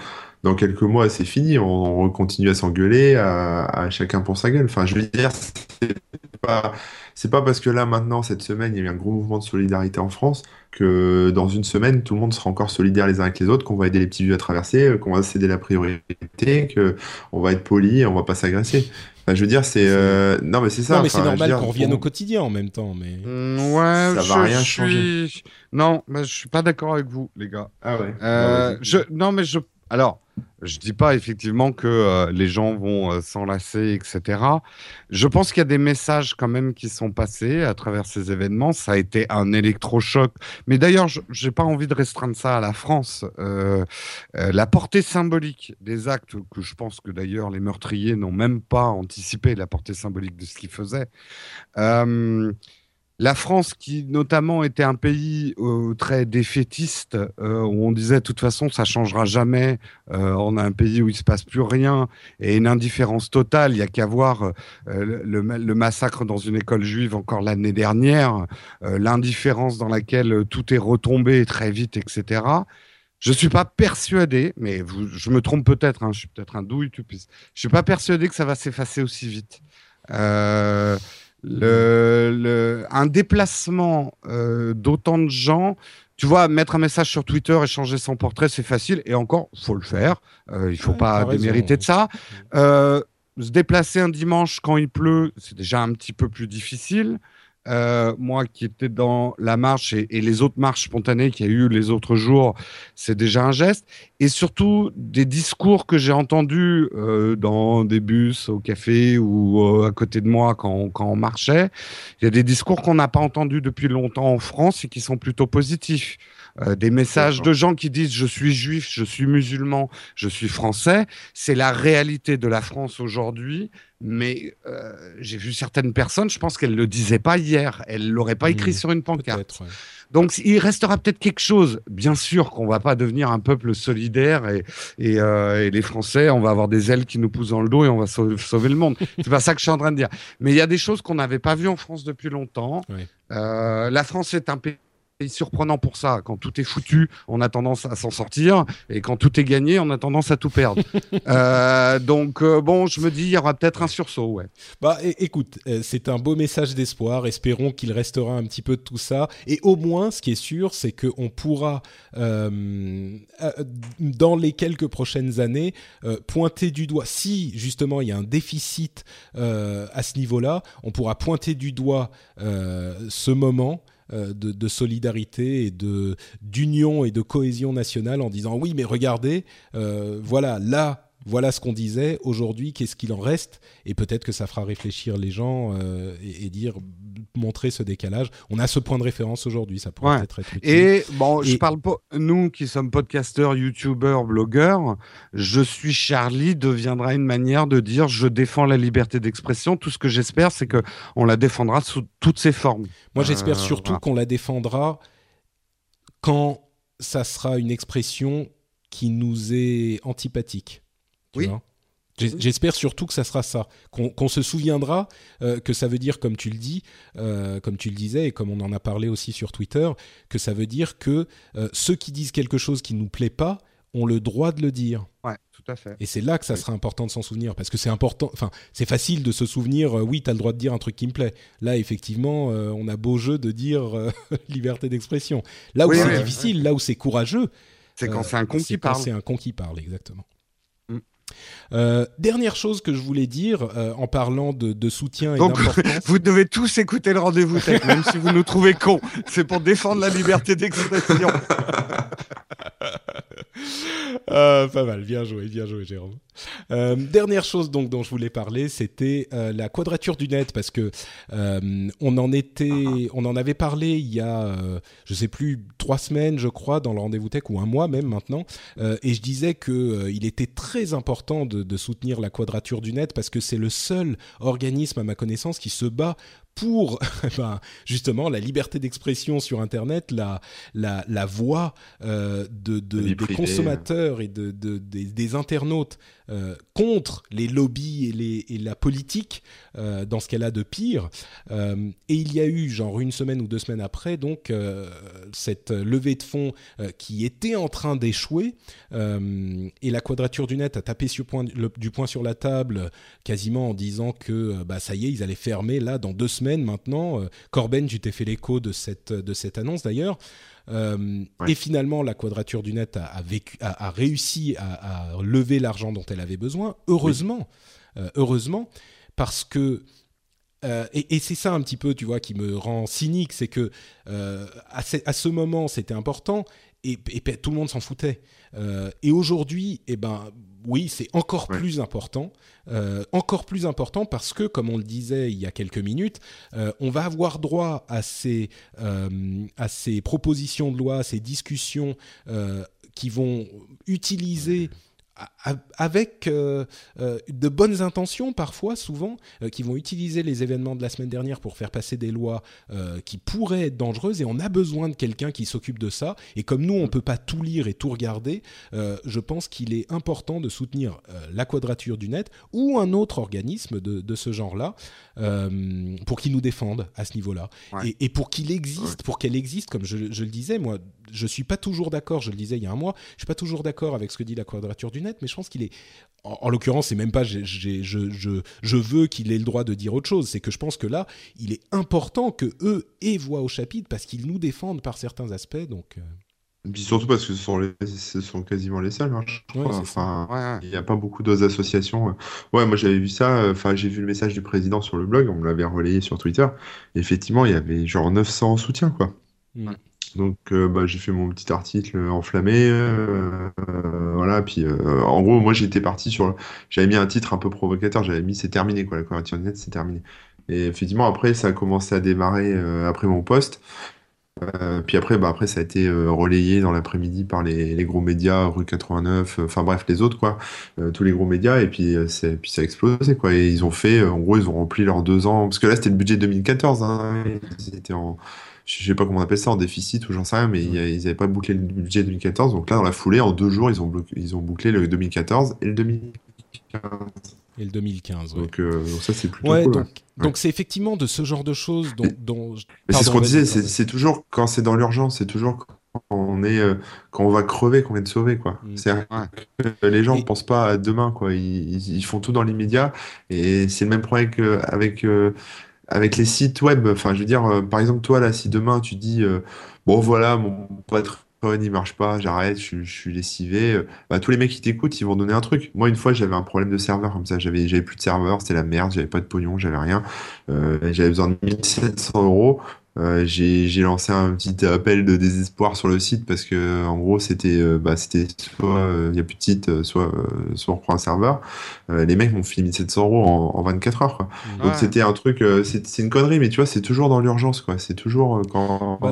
dans quelques mois c'est fini, on, on, continue à s'engueuler, à, à, chacun pour sa gueule. Enfin je veux dire c'est pas c'est pas parce que là maintenant cette semaine il y a eu un gros mouvement de solidarité en France que dans une semaine tout le monde sera encore solidaire les uns avec les autres, qu'on va aider les petits vieux à traverser, euh, qu'on va céder la priorité, que on va être poli, et on va pas s'agresser. Enfin, je veux dire, c'est euh... non mais c'est ça. Non mais c'est normal qu'on revienne au quotidien en même temps, mais mmh, ouais, ça va rien changer. Non, mais je suis pas d'accord avec vous, les gars. Ah ouais. Euh, je non mais je Alors, je dis pas effectivement que euh, les gens vont euh, s'enlacer, etc. Je pense qu'il y a des messages quand même qui sont passés à travers ces événements. Ça a été un électrochoc. Mais d'ailleurs, je n'ai pas envie de restreindre ça à la France. Euh, la portée symbolique des actes, que je pense que d'ailleurs les meurtriers n'ont même pas anticipé la portée symbolique de ce qu'ils faisaient. La France, qui notamment était un pays euh, très défaitiste, euh, où on disait de toute façon ça changera jamais, euh, on a un pays où il se passe plus rien et une indifférence totale. Il y a qu'à voir le, massacre dans une école juive encore l'année dernière, l'indifférence dans laquelle tout est retombé très vite, etc. Je suis pas persuadé, mais je me trompe peut-être, hein, je suis peut-être un douille, tu Je suis pas persuadé que ça va s'effacer aussi vite. Euh, le, un déplacement euh, d'autant de gens, tu vois, mettre un message sur Twitter et changer son portrait, c'est facile. Et encore, faut le faire. Euh, il faut pas démériter de ça. Euh, se déplacer un dimanche quand il pleut, c'est déjà un petit peu plus difficile. Euh, moi qui étais dans la marche et, les autres marches spontanées qu'il y a eu les autres jours, c'est déjà un geste. Et surtout, des discours que j'ai entendus euh, dans des bus, au café ou euh, à côté de moi quand, quand on marchait, il y a des discours qu'on n'a pas entendus depuis longtemps en France et qui sont plutôt positifs. Euh, des messages de gens qui disent je suis juif, je suis musulman, je suis français. C'est la réalité de la France aujourd'hui. Mais euh, j'ai vu certaines personnes, je pense qu'elles ne le disaient pas hier. Elles l'auraient pas écrit mmh. sur une pancarte. Donc il restera peut-être quelque chose. Bien sûr qu'on va pas devenir un peuple solidaire et, et, euh, et, les Français, on va avoir des ailes qui nous poussent dans le dos et on va sauver, le monde. C'est pas ça que je suis en train de dire. Mais il y a des choses qu'on n'avait pas vues en France depuis longtemps. Euh, la France est un pays surprenant pour ça. Quand tout est foutu, on a tendance à s'en sortir, et quand tout est gagné, on a tendance à tout perdre. Euh, donc euh, bon, je me dis, il y aura peut-être un sursaut, ouais. Bah, écoute, euh, c'est un beau message d'espoir. Espérons qu'il restera un petit peu de tout ça, et au moins, ce qui est sûr, c'est qu'on pourra, dans les quelques prochaines années, pointer du doigt. Si justement il y a un déficit à ce niveau-là, on pourra pointer du doigt ce moment euh, de, solidarité et de d'union et de cohésion nationale en disant oui mais regardez euh, voilà là voilà ce qu'on disait. Aujourd'hui qu'est-ce qu'il en reste? Et peut-être que ça fera réfléchir les gens euh, et, dire montrer ce décalage. On a ce point de référence aujourd'hui, ça pourrait être utile. Et bon, je parle pas, nous qui sommes podcasteurs, youtubeurs, blogueurs, je suis Charlie deviendra une manière de dire je défends la liberté d'expression. Tout ce que j'espère, c'est que on la défendra sous toutes ses formes. Moi, j'espère euh, surtout qu'on la défendra quand ça sera une expression qui nous est antipathique. oui. J'espère surtout que ça sera ça, qu'on se souviendra euh, que ça veut dire, comme tu le dis, euh, comme tu le disais et comme on en a parlé aussi sur Twitter, que ça veut dire que euh, ceux qui disent quelque chose qui nous plaît pas ont le droit de le dire. Ouais, tout à fait. Et c'est là que ça sera important de s'en souvenir, parce que c'est important. Enfin, c'est facile de se souvenir. oui, tu as le droit de dire un truc qui me plaît. Là, effectivement, on a beau jeu de dire liberté d'expression. Là où c'est difficile, là où c'est courageux, c'est quand c'est un con qui parle. C'est un con qui parle, exactement. Euh, dernière chose que je voulais dire euh, en parlant de, soutien et d'importance. Vous devez tous écouter le rendez-vous tech, même si vous nous trouvez cons. C'est pour défendre la liberté d'expression. Euh, pas mal, bien joué, bien joué, Jérôme. Euh, dernière chose donc dont je voulais parler, c'était euh, la quadrature du net parce que on en était, on en avait parlé il y a, je sais plus, trois semaines, je crois, dans le rendez-vous tech ou un mois même maintenant, et je disais que il était très important de, de soutenir la quadrature du net parce que c'est le seul organisme à ma connaissance qui se bat pour ben, justement la liberté d'expression sur Internet, la, la, la voix euh, de, de des consommateurs et de, de des, des, internautes euh, contre les lobbies et, la politique euh, dans ce qu'elle a de pire. Euh, et il y a eu, genre une semaine ou deux semaines après, donc cette levée de fonds qui était en train d'échouer. et la Quadrature du Net a tapé sur du poing sur la table quasiment en disant que bah, ça y est, ils allaient fermer là dans deux semaines maintenant. Corben, tu t'es fait l'écho de cette annonce d'ailleurs. Euh, et finalement, la Quadrature du Net a, vécu, a, réussi à, lever l'argent dont elle avait besoin. Heureusement, euh, heureusement, parce que euh, et, c'est ça un petit peu, tu vois, qui me rend cynique, c'est que à, à, ce moment, c'était important, et, tout le monde s'en foutait. et aujourd'hui, eh ben, oui, c'est encore plus important, encore plus important parce que, comme on le disait il y a quelques minutes, on va avoir droit à ces, à ces propositions de loi, à ces discussions qui vont utiliser avec euh, euh, de bonnes intentions parfois, souvent, euh, qui vont utiliser les événements de la semaine dernière pour faire passer des lois qui pourraient être dangereuses et on a besoin de quelqu'un qui s'occupe de ça. Et comme nous, on ne peut pas tout lire et tout regarder, je pense qu'il est important de soutenir la Quadrature du Net ou un autre organisme de, de ce genre-là pour qu'ils nous défendent à ce niveau-là. Et, et, pour qu'il existe, pour qu'elle existe, comme je, je, le disais, moi, je suis pas toujours d'accord, je le disais il y a un mois, je suis pas toujours d'accord avec ce que dit la Quadrature du Net, mais je pense qu'il est en, l'occurrence, c'est même pas je, je, veux qu'il ait le droit de dire autre chose. C'est que je pense que là, il est important que eux aient voix au chapitre parce qu'ils nous défendent par certains aspects. Donc. Euh. Puis surtout parce que ce sont, ce sont quasiment les seuls. Hein, enfin, il n'y a pas beaucoup d'autres associations. Ouais, moi j'avais vu ça. Enfin, j'ai vu le message du président sur le blog. On me l'avait relayé sur Twitter. effectivement, il y avait genre 900 soutiens, quoi. Mm. Donc euh, bah, j'ai fait mon petit article enflammé, euh, voilà. Puis euh, en gros, moi j'étais parti sur, j'avais mis un titre un peu provocateur. J'avais mis c'est terminé quoi, la couverture net c'est terminé. Et effectivement après ça a commencé à démarrer après mon poste. Puis après, bah après ça a été relayé dans l'après-midi par les, gros médias, rue 89, enfin bref les autres quoi, tous les gros médias. Et puis c'est puis ça a explosé quoi. Et ils ont fait, en gros ils ont rempli leurs deux ans parce que là c'était le budget 2014. Hein, ils étaient en je sais pas comment on appelle ça, en déficit ou j'en sais rien, mais ils n'avaient pas bouclé le budget 2014. Donc là, dans la foulée, en deux jours, ils ont, ils ont bouclé le 2014 et le 2015. Et le 2015, donc, euh, donc, ça, c'est plutôt cool. Donc, donc c'est effectivement de ce genre de choses dont... dont... c'est ce qu'on disait, c'est toujours quand c'est dans l'urgence, c'est toujours quand on est euh, quand on va crever qu'on vient de sauver quoi. Mm. les gens ne pensent pas à demain quoi. Ils, ils, font tout dans l'immédiat et c'est le même problème qu'avec euh, avec les sites web, enfin, je veux dire, euh, par exemple, toi, là, si demain tu dis, euh, bon, voilà, mon Il marche pas, j'arrête, je, suis lessivé, euh, bah, tous les mecs qui t'écoutent, ils vont donner un truc. Moi, une fois, j'avais un problème de serveur comme ça, j'avais, plus de serveur, c'était la merde, j'avais pas de pognon, j'avais rien, j'avais besoin de 1700 euros. Euh, j'ai lancé un petit appel de désespoir sur le site parce que en gros c'était euh, bah, c'était soit il euh, y a plus de site soit soit on reprend un serveur. Les mecs m'ont filé 1700 euros en, 24 heures quoi. donc c'était un truc c'est une connerie mais tu vois c'est toujours dans l'urgence quoi. C'est toujours quand bah,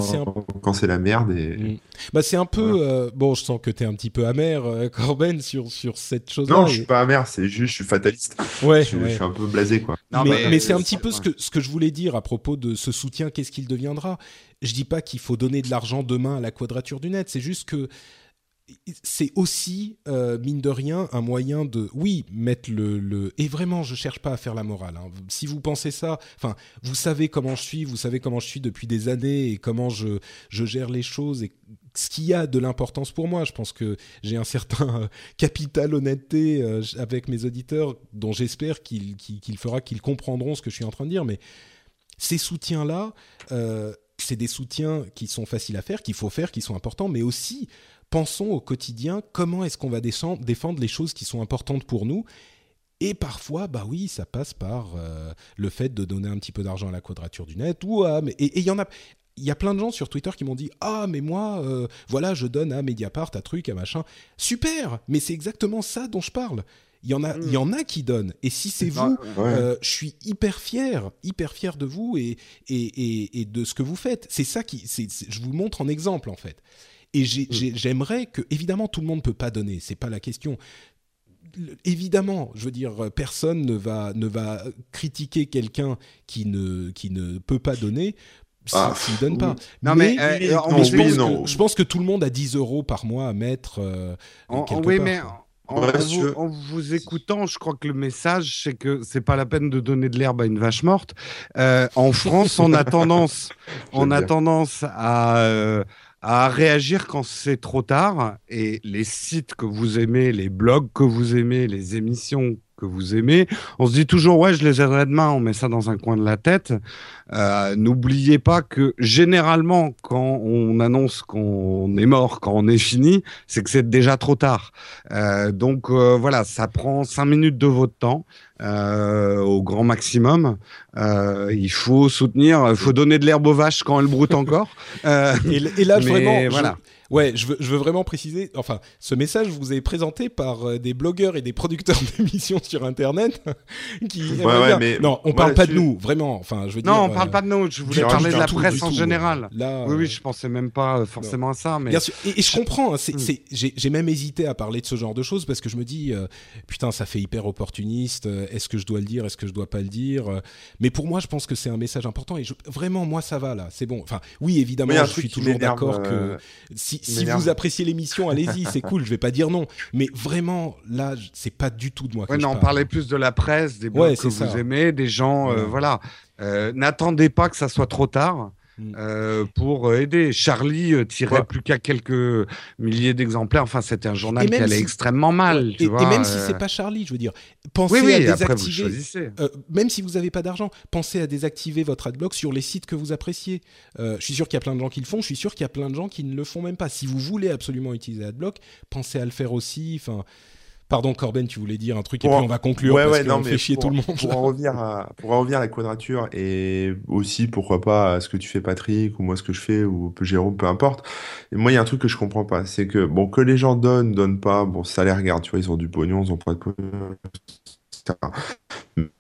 quand c'est la merde et mm. bah c'est un peu bon je sens que t'es un petit peu amer Corben sur sur cette chose là non je suis pas amer c'est juste je suis fataliste. Ouais, je, suis un peu blasé quoi. Mais, mais, mais c'est un petit peu ce que ce que je voulais dire à propos de ce soutien. Qu'est-ce qu'il deviendra. Je dis pas qu'il faut donner de l'argent demain à la quadrature du net, c'est juste que c'est aussi, euh, mine de rien, un moyen de, oui, mettre le... Et vraiment, je cherche pas à faire la morale. Hein. Si vous pensez ça, enfin, vous savez comment je suis, vous savez comment je suis depuis des années et comment je, je gère les choses et ce qui a de l'importance pour moi. Je pense que j'ai un certain euh, capital honnêteté euh, avec mes auditeurs dont j'espère qu'il fera qu'ils comprendront ce que je suis en train de dire. Mais ces soutiens-là, euh, c'est des soutiens qui sont faciles à faire, qu'il faut faire, qui sont importants, mais aussi pensons au quotidien comment est-ce qu'on va défendre les choses qui sont importantes pour nous. Et parfois, bah oui, ça passe par euh, le fait de donner un petit peu d'argent à la quadrature du net. Ou et il y en a, il y a plein de gens sur Twitter qui m'ont dit ah mais moi euh, voilà je donne à Mediapart à truc à machin super mais c'est exactement ça dont je parle il y en a, il y mm. en a qui donnent. Et si c'est vous, euh, je suis hyper fier, hyper fier de vous et, et, et, de ce que vous faites. C'est ça qui, c'est, je vous montre en exemple en fait. Et mm. j'aimerais que, évidemment, tout le monde ne peut pas donner. C'est pas la question. Évidemment, je veux dire, personne ne va, ne va critiquer quelqu'un qui ne, qui ne peut pas donner s'il ah, ne donne pas. Non, mais, euh, je, pense que, je, pense que, tout le monde a 10 euros par mois à mettre euh, quelque oui, mais en, vous, écoutant, je crois que le message, c'est que c'est pas la peine de donner de l'herbe à une vache morte. Euh, en France, on a tendance, on a tendance à, euh, à réagir quand c'est trop tard. Et les sites que vous aimez, les blogs que vous aimez, les émissions que vous aimez. On se dit toujours, ouais, je les aiderai demain, on met ça dans un coin de la tête. Euh, n'oubliez pas que généralement, quand on annonce qu'on est mort, quand on est fini, c'est que c'est déjà trop tard. Euh, donc euh, voilà, ça prend cinq minutes de votre temps. au grand maximum. il faut soutenir, il faut donner de l'herbe aux vaches quand elles broutent encore. et, là, vraiment, voilà. Ouais, je veux, je veux vraiment préciser. Enfin, ce message vous est présenté par euh, des blogueurs et des producteurs d'émissions sur Internet qui. Ouais, ouais, mais non, on parle pas de nous, vraiment. Enfin, je veux dire. Non, on euh, parle pas de nous. Je voulais parler de la tout, presse en tout. général. Là, Oui, euh, oui, je pensais même pas euh, forcément à ça, mais Bien sûr. Et, et je comprends. hein, c'est- j'ai, même hésité à parler de ce genre de choses parce que je me dis, euh, putain, ça fait hyper opportuniste. euh, Est-ce que je dois le dire Est-ce que je dois pas le dire euh, Mais pour moi, je pense que c'est un message important. Et je- vraiment, moi, ça va là. C'est bon. Enfin, oui, évidemment, je suis toujours d'accord euh, que si, si vous appréciez l'émission, allez-y, c'est cool. Je vais pas dire non. Mais vraiment, là, c'est pas du tout de moi que Ouais, je non, on parlait plus de la presse, des blogs Ouais, que vous aimez, des gens, euh, voilà. Euh, N'attendez pas que ça soit trop tard. Euh, pour euh, aider. Charlie euh, tirait Ouais. plus qu'à quelques milliers d'exemplaires. Enfin, c'était un journal qui allait si- extrêmement mal. Ouais, tu et, vois, et même si euh, c'est pas Charlie, je veux dire, pensez Oui, oui, à après vous désactiver. même si vous n'avez pas d'argent, pensez à désactiver votre adblock sur les sites que vous appréciez. Je suis sûr qu'il y a plein de gens qui le font, je suis sûr qu'il y a plein de gens qui ne le font même pas. Si vous voulez absolument utiliser adblock, pensez à le faire aussi. Enfin, pardon Corben, tu voulais dire un truc et Pour puis on va conclure Ouais, parce ouais, qu'on fait chier pour, tout le monde. Pour en revenir à, pour en revenir à la quadrature et aussi, pourquoi pas, à ce que tu fais Patrick ou moi ce que je fais ou Jérôme, peu importe. Et moi, il y a un truc que je comprends pas, c'est que, bon, que les gens donnent, donnent pas, bon, ça les regarde, tu vois, ils ont du pognon, ils ont pas de pognon,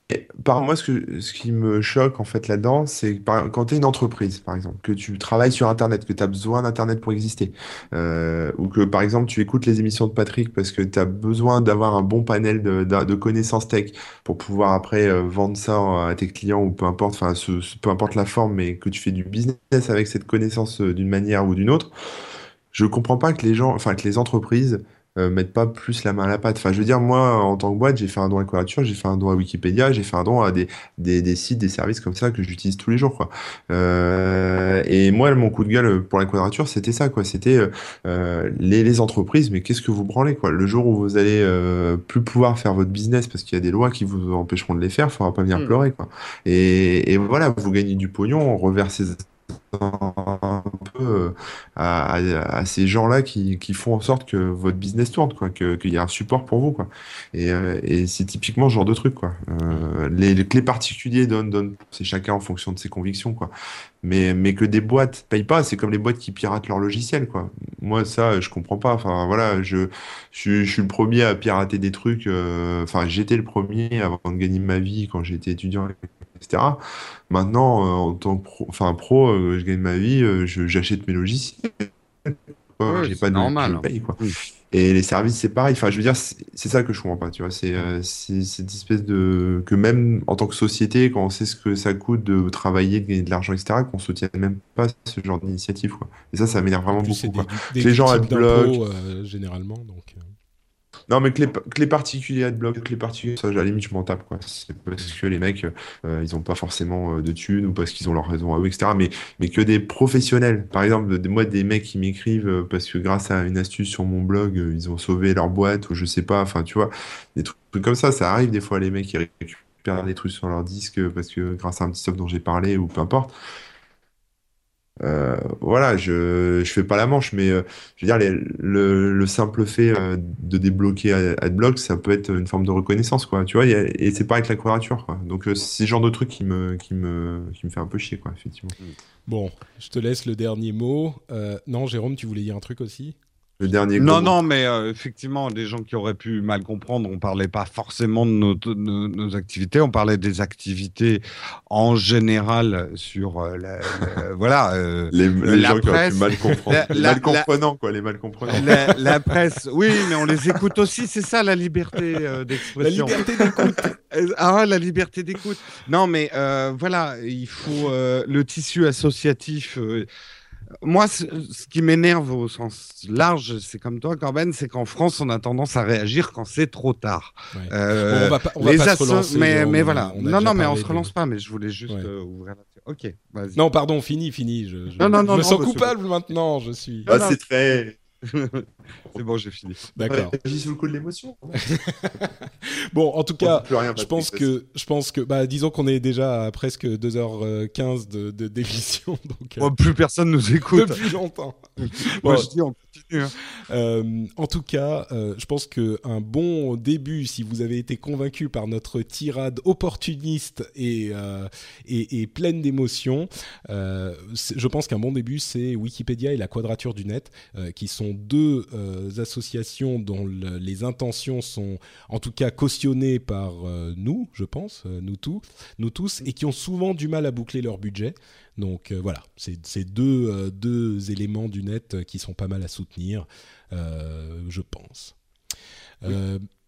Mais par moi, ce qui me choque, en fait, là-dedans, c'est quand tu es une entreprise, par exemple, que tu travailles sur Internet, que tu as besoin d'Internet pour exister, euh, ou que, par exemple, tu écoutes les émissions de Patrick parce que tu as besoin d'avoir un bon panel de, connaissances tech pour pouvoir après euh, vendre ça à tes clients ou peu importe, peu importe la forme, mais que tu fais du business avec cette connaissance euh, d'une manière ou d'une autre, je comprends pas que les gens, enfin, que les entreprises euh, mettent pas plus la main à la pâte. Enfin, je veux dire, moi, en tant que boîte, j'ai fait un don à Quadrature, j'ai fait un don à Wikipédia, j'ai fait un don à des, des, des sites, des services comme ça que j'utilise tous les jours, quoi. Euh, et moi, mon coup de gueule pour la Quadrature, c'était ça, quoi. C'était euh, euh, les, les entreprises, mais qu'est-ce que vous branlez, quoi? Le jour où vous allez euh, plus pouvoir faire votre business parce qu'il y a des lois qui vous empêcheront de les faire, faudra pas venir Mm. pleurer, quoi. Et, et voilà, vous gagnez du pognon, on reverse un peu euh, à, à- à ces gens-là qui, qui font en sorte que votre business tourne, quoi, que- qu'il y a un support pour vous, quoi. Et, euh, et c'est typiquement ce genre de truc, quoi. Euh, les, les, les particuliers donnent, donnent, c'est chacun en fonction de ses convictions, quoi. Mais, mais que des boîtes payent pas, c'est comme les boîtes qui piratent leur logiciel, quoi. Moi, ça, je comprends pas. Enfin, voilà, je, je, je suis le premier à pirater des trucs. euh, Enfin, j'étais le premier avant de gagner ma vie quand j'étais étudiant, etc. Maintenant, euh, en tant que pro, enfin, pro, euh, je gagne ma vie, euh, j'achète mes logiciels. Ouais, J'ai c'est pas de, normal. je paye, quoi. Et les services, c'est pareil. Enfin, je veux dire, c'est ça que je comprends pas, tu vois. C'est euh, cette espèce de que même en tant que société, quand on sait ce que ça coûte de travailler, de gagner de l'argent, etc., qu'on soutienne même pas ce genre d'initiative, quoi. Et ça, ça m'énerve vraiment plus, beaucoup, des, quoi. des, Les gens adblock. d'impôts, euh, généralement. Donc, euh. Non, mais que les, que les particuliers adblock, que les particuliers, ça, à la limite, je m'en tape, quoi. C'est parce que les mecs, euh, ils ont pas forcément euh, de thunes ou parce qu'ils ont leur raison à eux, etc. Mais, que des professionnels, par exemple, moi, des mecs qui m'écrivent euh, parce que grâce à une astuce sur mon blog, ils ont sauvé leur boîte ou je sais pas, enfin, tu vois, des trucs, comme ça, ça arrive des fois, les mecs, qui récupèrent des trucs sur leur disque parce que grâce à un petit stuff dont j'ai parlé ou peu importe. Euh, voilà, je je fais pas la manche, mais euh, je veux dire, le, le simple fait euh, de débloquer Ad- Adblock, ça peut être une forme de reconnaissance, quoi. Tu vois, et c'est pareil avec la quadrature, quoi. Donc, c'est ce genre de truc qui me, qui me, qui me fait un peu chier, quoi, effectivement. Bon, je te laisse le dernier mot. Non, Jérôme, tu voulais dire un truc aussi? Le dernier Non, gros- non, mais euh, effectivement, des gens qui auraient pu mal comprendre, on parlait pas forcément de nos, de nos- nos activités, on parlait des activités en général sur euh, la, voilà. euh, les, les la gens qui auraient presse, pu mal comprendre. la- les la- mal comprenants, quoi, les mal comprenants. la, la presse, oui, mais on les écoute aussi, c'est ça la liberté euh, La d'expression. liberté d'écoute. Ah, la liberté d'écoute. Non, mais euh, voilà, il faut euh, le tissu associatif. Moi, ce, ce qui m'énerve au sens large, c'est comme toi, Corben, c'est qu'en France, on a tendance à réagir quand c'est trop tard. Ouais. Euh, on va pas, on va pas se relancer. mais, mais voilà. non, non, mais on se de- relance pas, mais je voulais juste Ouais. euh, ouvrir la. Ok, vas-y. Non, pardon, fini, fini. Je, je- Non, non, je non, me non, sens monsieur- coupable maintenant. Je suis. Ah, c'est très, c'est bon, j'ai fini. D'accord. J'ai sous le coup de l'émotion. bon, en tout cas, rien, je pense que, je pense que, bah, disons qu'on est déjà à presque 2h15 de, de d'émission, donc. Oh, plus personne nous écoute. Depuis longtemps. Moi, je dis, on continue. hein. Euh, en tout cas, euh, je pense que un bon début, si vous avez été convaincu par notre tirade opportuniste et, euh, et, et pleine d'émotions, euh, je pense qu'un bon début, c'est Wikipédia et la Quadrature du Net, euh, qui sont deux euh, associations dont le- les intentions sont, en tout cas, cautionnées par euh, nous, je pense, euh, nous tous, nous tous, et qui ont souvent du mal à boucler leur budget. Donc voilà, c'est deux, deux éléments du net qui sont pas mal à soutenir, je pense.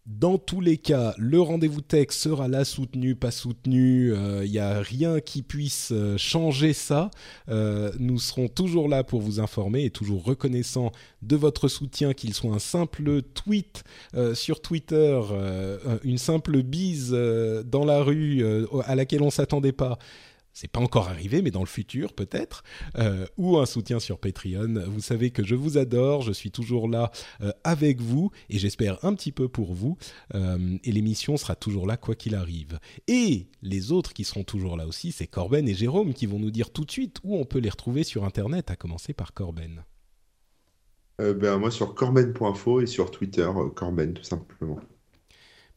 Dans tous les cas, le rendez-vous tech sera là, soutenu, pas soutenu. Il n'y a rien qui puisse euh, changer ça. Euh, nous serons toujours là pour vous informer et toujours reconnaissants de votre soutien, qu'il soit un simple tweet euh, sur Twitter, euh, une simple bise euh, dans la rue euh, à laquelle on s'attendait pas. C'est pas encore arrivé, mais dans le futur peut-être, euh, ou un soutien sur Patreon. Vous savez que je vous adore, je suis toujours là euh, avec vous et j'espère un petit peu pour vous. Euh, et l'émission sera toujours là quoi qu'il arrive. Et les autres qui seront toujours là aussi, c'est Corben et Jérôme qui vont nous dire tout de suite où on peut les retrouver sur Internet, à commencer par Corben. Euh, ben, moi sur corben.info et sur Twitter, Corben tout simplement.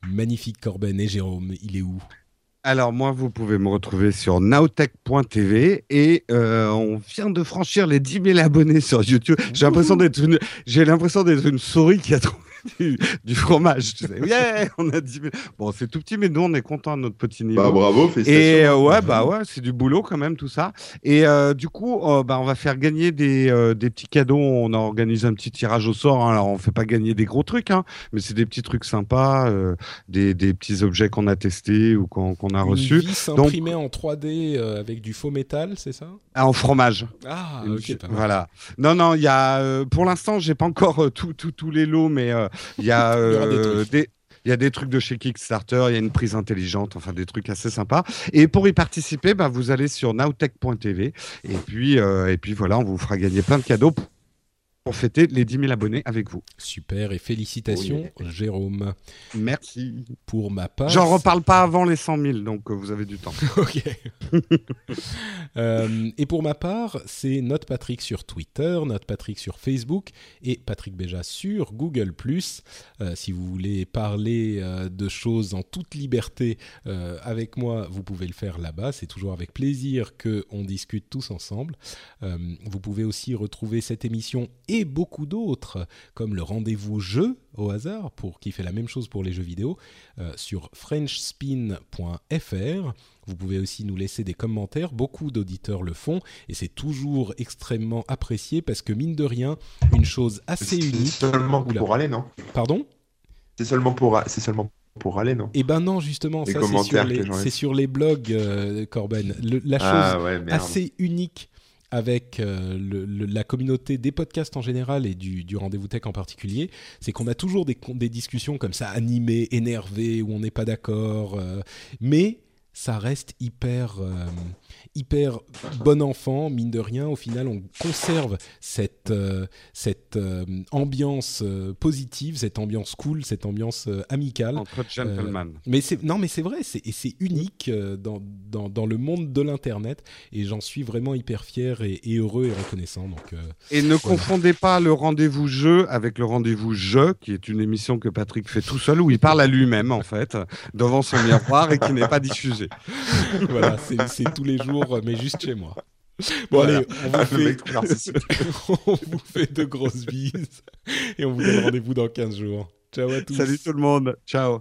Magnifique Corben et Jérôme, il est où? Alors moi, vous pouvez me retrouver sur nowtech.tv et euh, on vient de franchir les 10 000 abonnés sur YouTube. J'ai l'impression d'être une, j'ai l'impression d'être une souris qui a trouvé du, du fromage. Tu sais. Yeah, on a 10 000. Bon, c'est tout petit, mais nous on est content à notre petit niveau. Bah bravo, félicitations. Et euh, ouais, bah ouais, c'est du boulot quand même tout ça. Et euh, du coup, euh, bah, on va faire gagner des, euh, des petits cadeaux. On a organisé un petit tirage au sort. hein. Alors on fait pas gagner des gros trucs, hein, mais c'est des petits trucs sympas, euh, des, des petits objets qu'on a testés ou qu'on a Une reçus. vis Donc- imprimée en 3D euh, avec du faux métal, c'est ça? Ah, en fromage. Ah, Une- ok, voilà. Non, non, il y a. euh, pour l'instant, j'ai pas encore euh, tout- tout- tous les lots, mais euh, il y a Il y aura des euh, trucs. des. Il y a des trucs de chez Kickstarter, il y a une prise intelligente, enfin des trucs assez sympas. Et pour y participer, bah, vous allez sur nowtech.tv et puis euh, et puis voilà, on vous fera gagner plein de cadeaux pour- fêter les 10 000 abonnés avec vous. Super, et félicitations, Jérôme. Merci. Pour ma part. J'en reparle pas avant les 100 000, donc euh, vous avez du temps. ok. Euh, et pour ma part, c'est Note Patrick sur Twitter, Note Patrick sur Facebook et Patrick Béja sur Google+. Euh, si vous voulez parler euh, de choses en toute liberté avec moi, vous pouvez le faire là-bas. C'est toujours avec plaisir que on discute tous ensemble. Vous pouvez aussi retrouver cette émission et beaucoup d'autres, comme le rendez-vous jeu au hasard, pour qui fait la même chose pour les jeux vidéo, euh, sur frenchspin.fr. Vous pouvez aussi nous laisser des commentaires, beaucoup d'auditeurs le font, et c'est toujours extrêmement apprécié parce que mine de rien, une chose assez C'est unique. seulement Oula. pour aller, non? Pardon? C'est seulement pour, c'est seulement pour aller, non? Eh ben non, justement, Les ça c'est sur, les, c'est sur blogs, euh, Corben. Le- la chose Ah ouais, assez unique avec euh, la communauté des podcasts en général et du, rendez-vous tech en particulier, c'est qu'on a toujours des discussions comme ça animées, énervées, où on n'est pas d'accord, euh, mais ça reste hyper, euh, hyper bon enfant, mine de rien. Au final, on conserve cette, euh, cette euh, ambiance euh, positive, cette ambiance cool, cette ambiance amicale. Entre gentlemen. Mais c'est non, mais c'est vrai, c'est et c'est unique dans, dans, dans le monde de l'internet et j'en suis vraiment hyper fier et, et heureux et reconnaissant. Donc Et ne confondez pas le rendez-vous jeu avec le rendez-vous jeu, qui est une émission que Patrick fait tout seul, où il parle à lui-même, en fait, devant son miroir et qui n'est pas diffusée. voilà, c'est c'est tous les jours, mais juste chez moi. Bon Voilà. allez, on Le vous, fait, on vous fait de grosses bises et on vous donne rendez-vous dans 15 jours. Ciao à tous. Salut tout le monde. Ciao.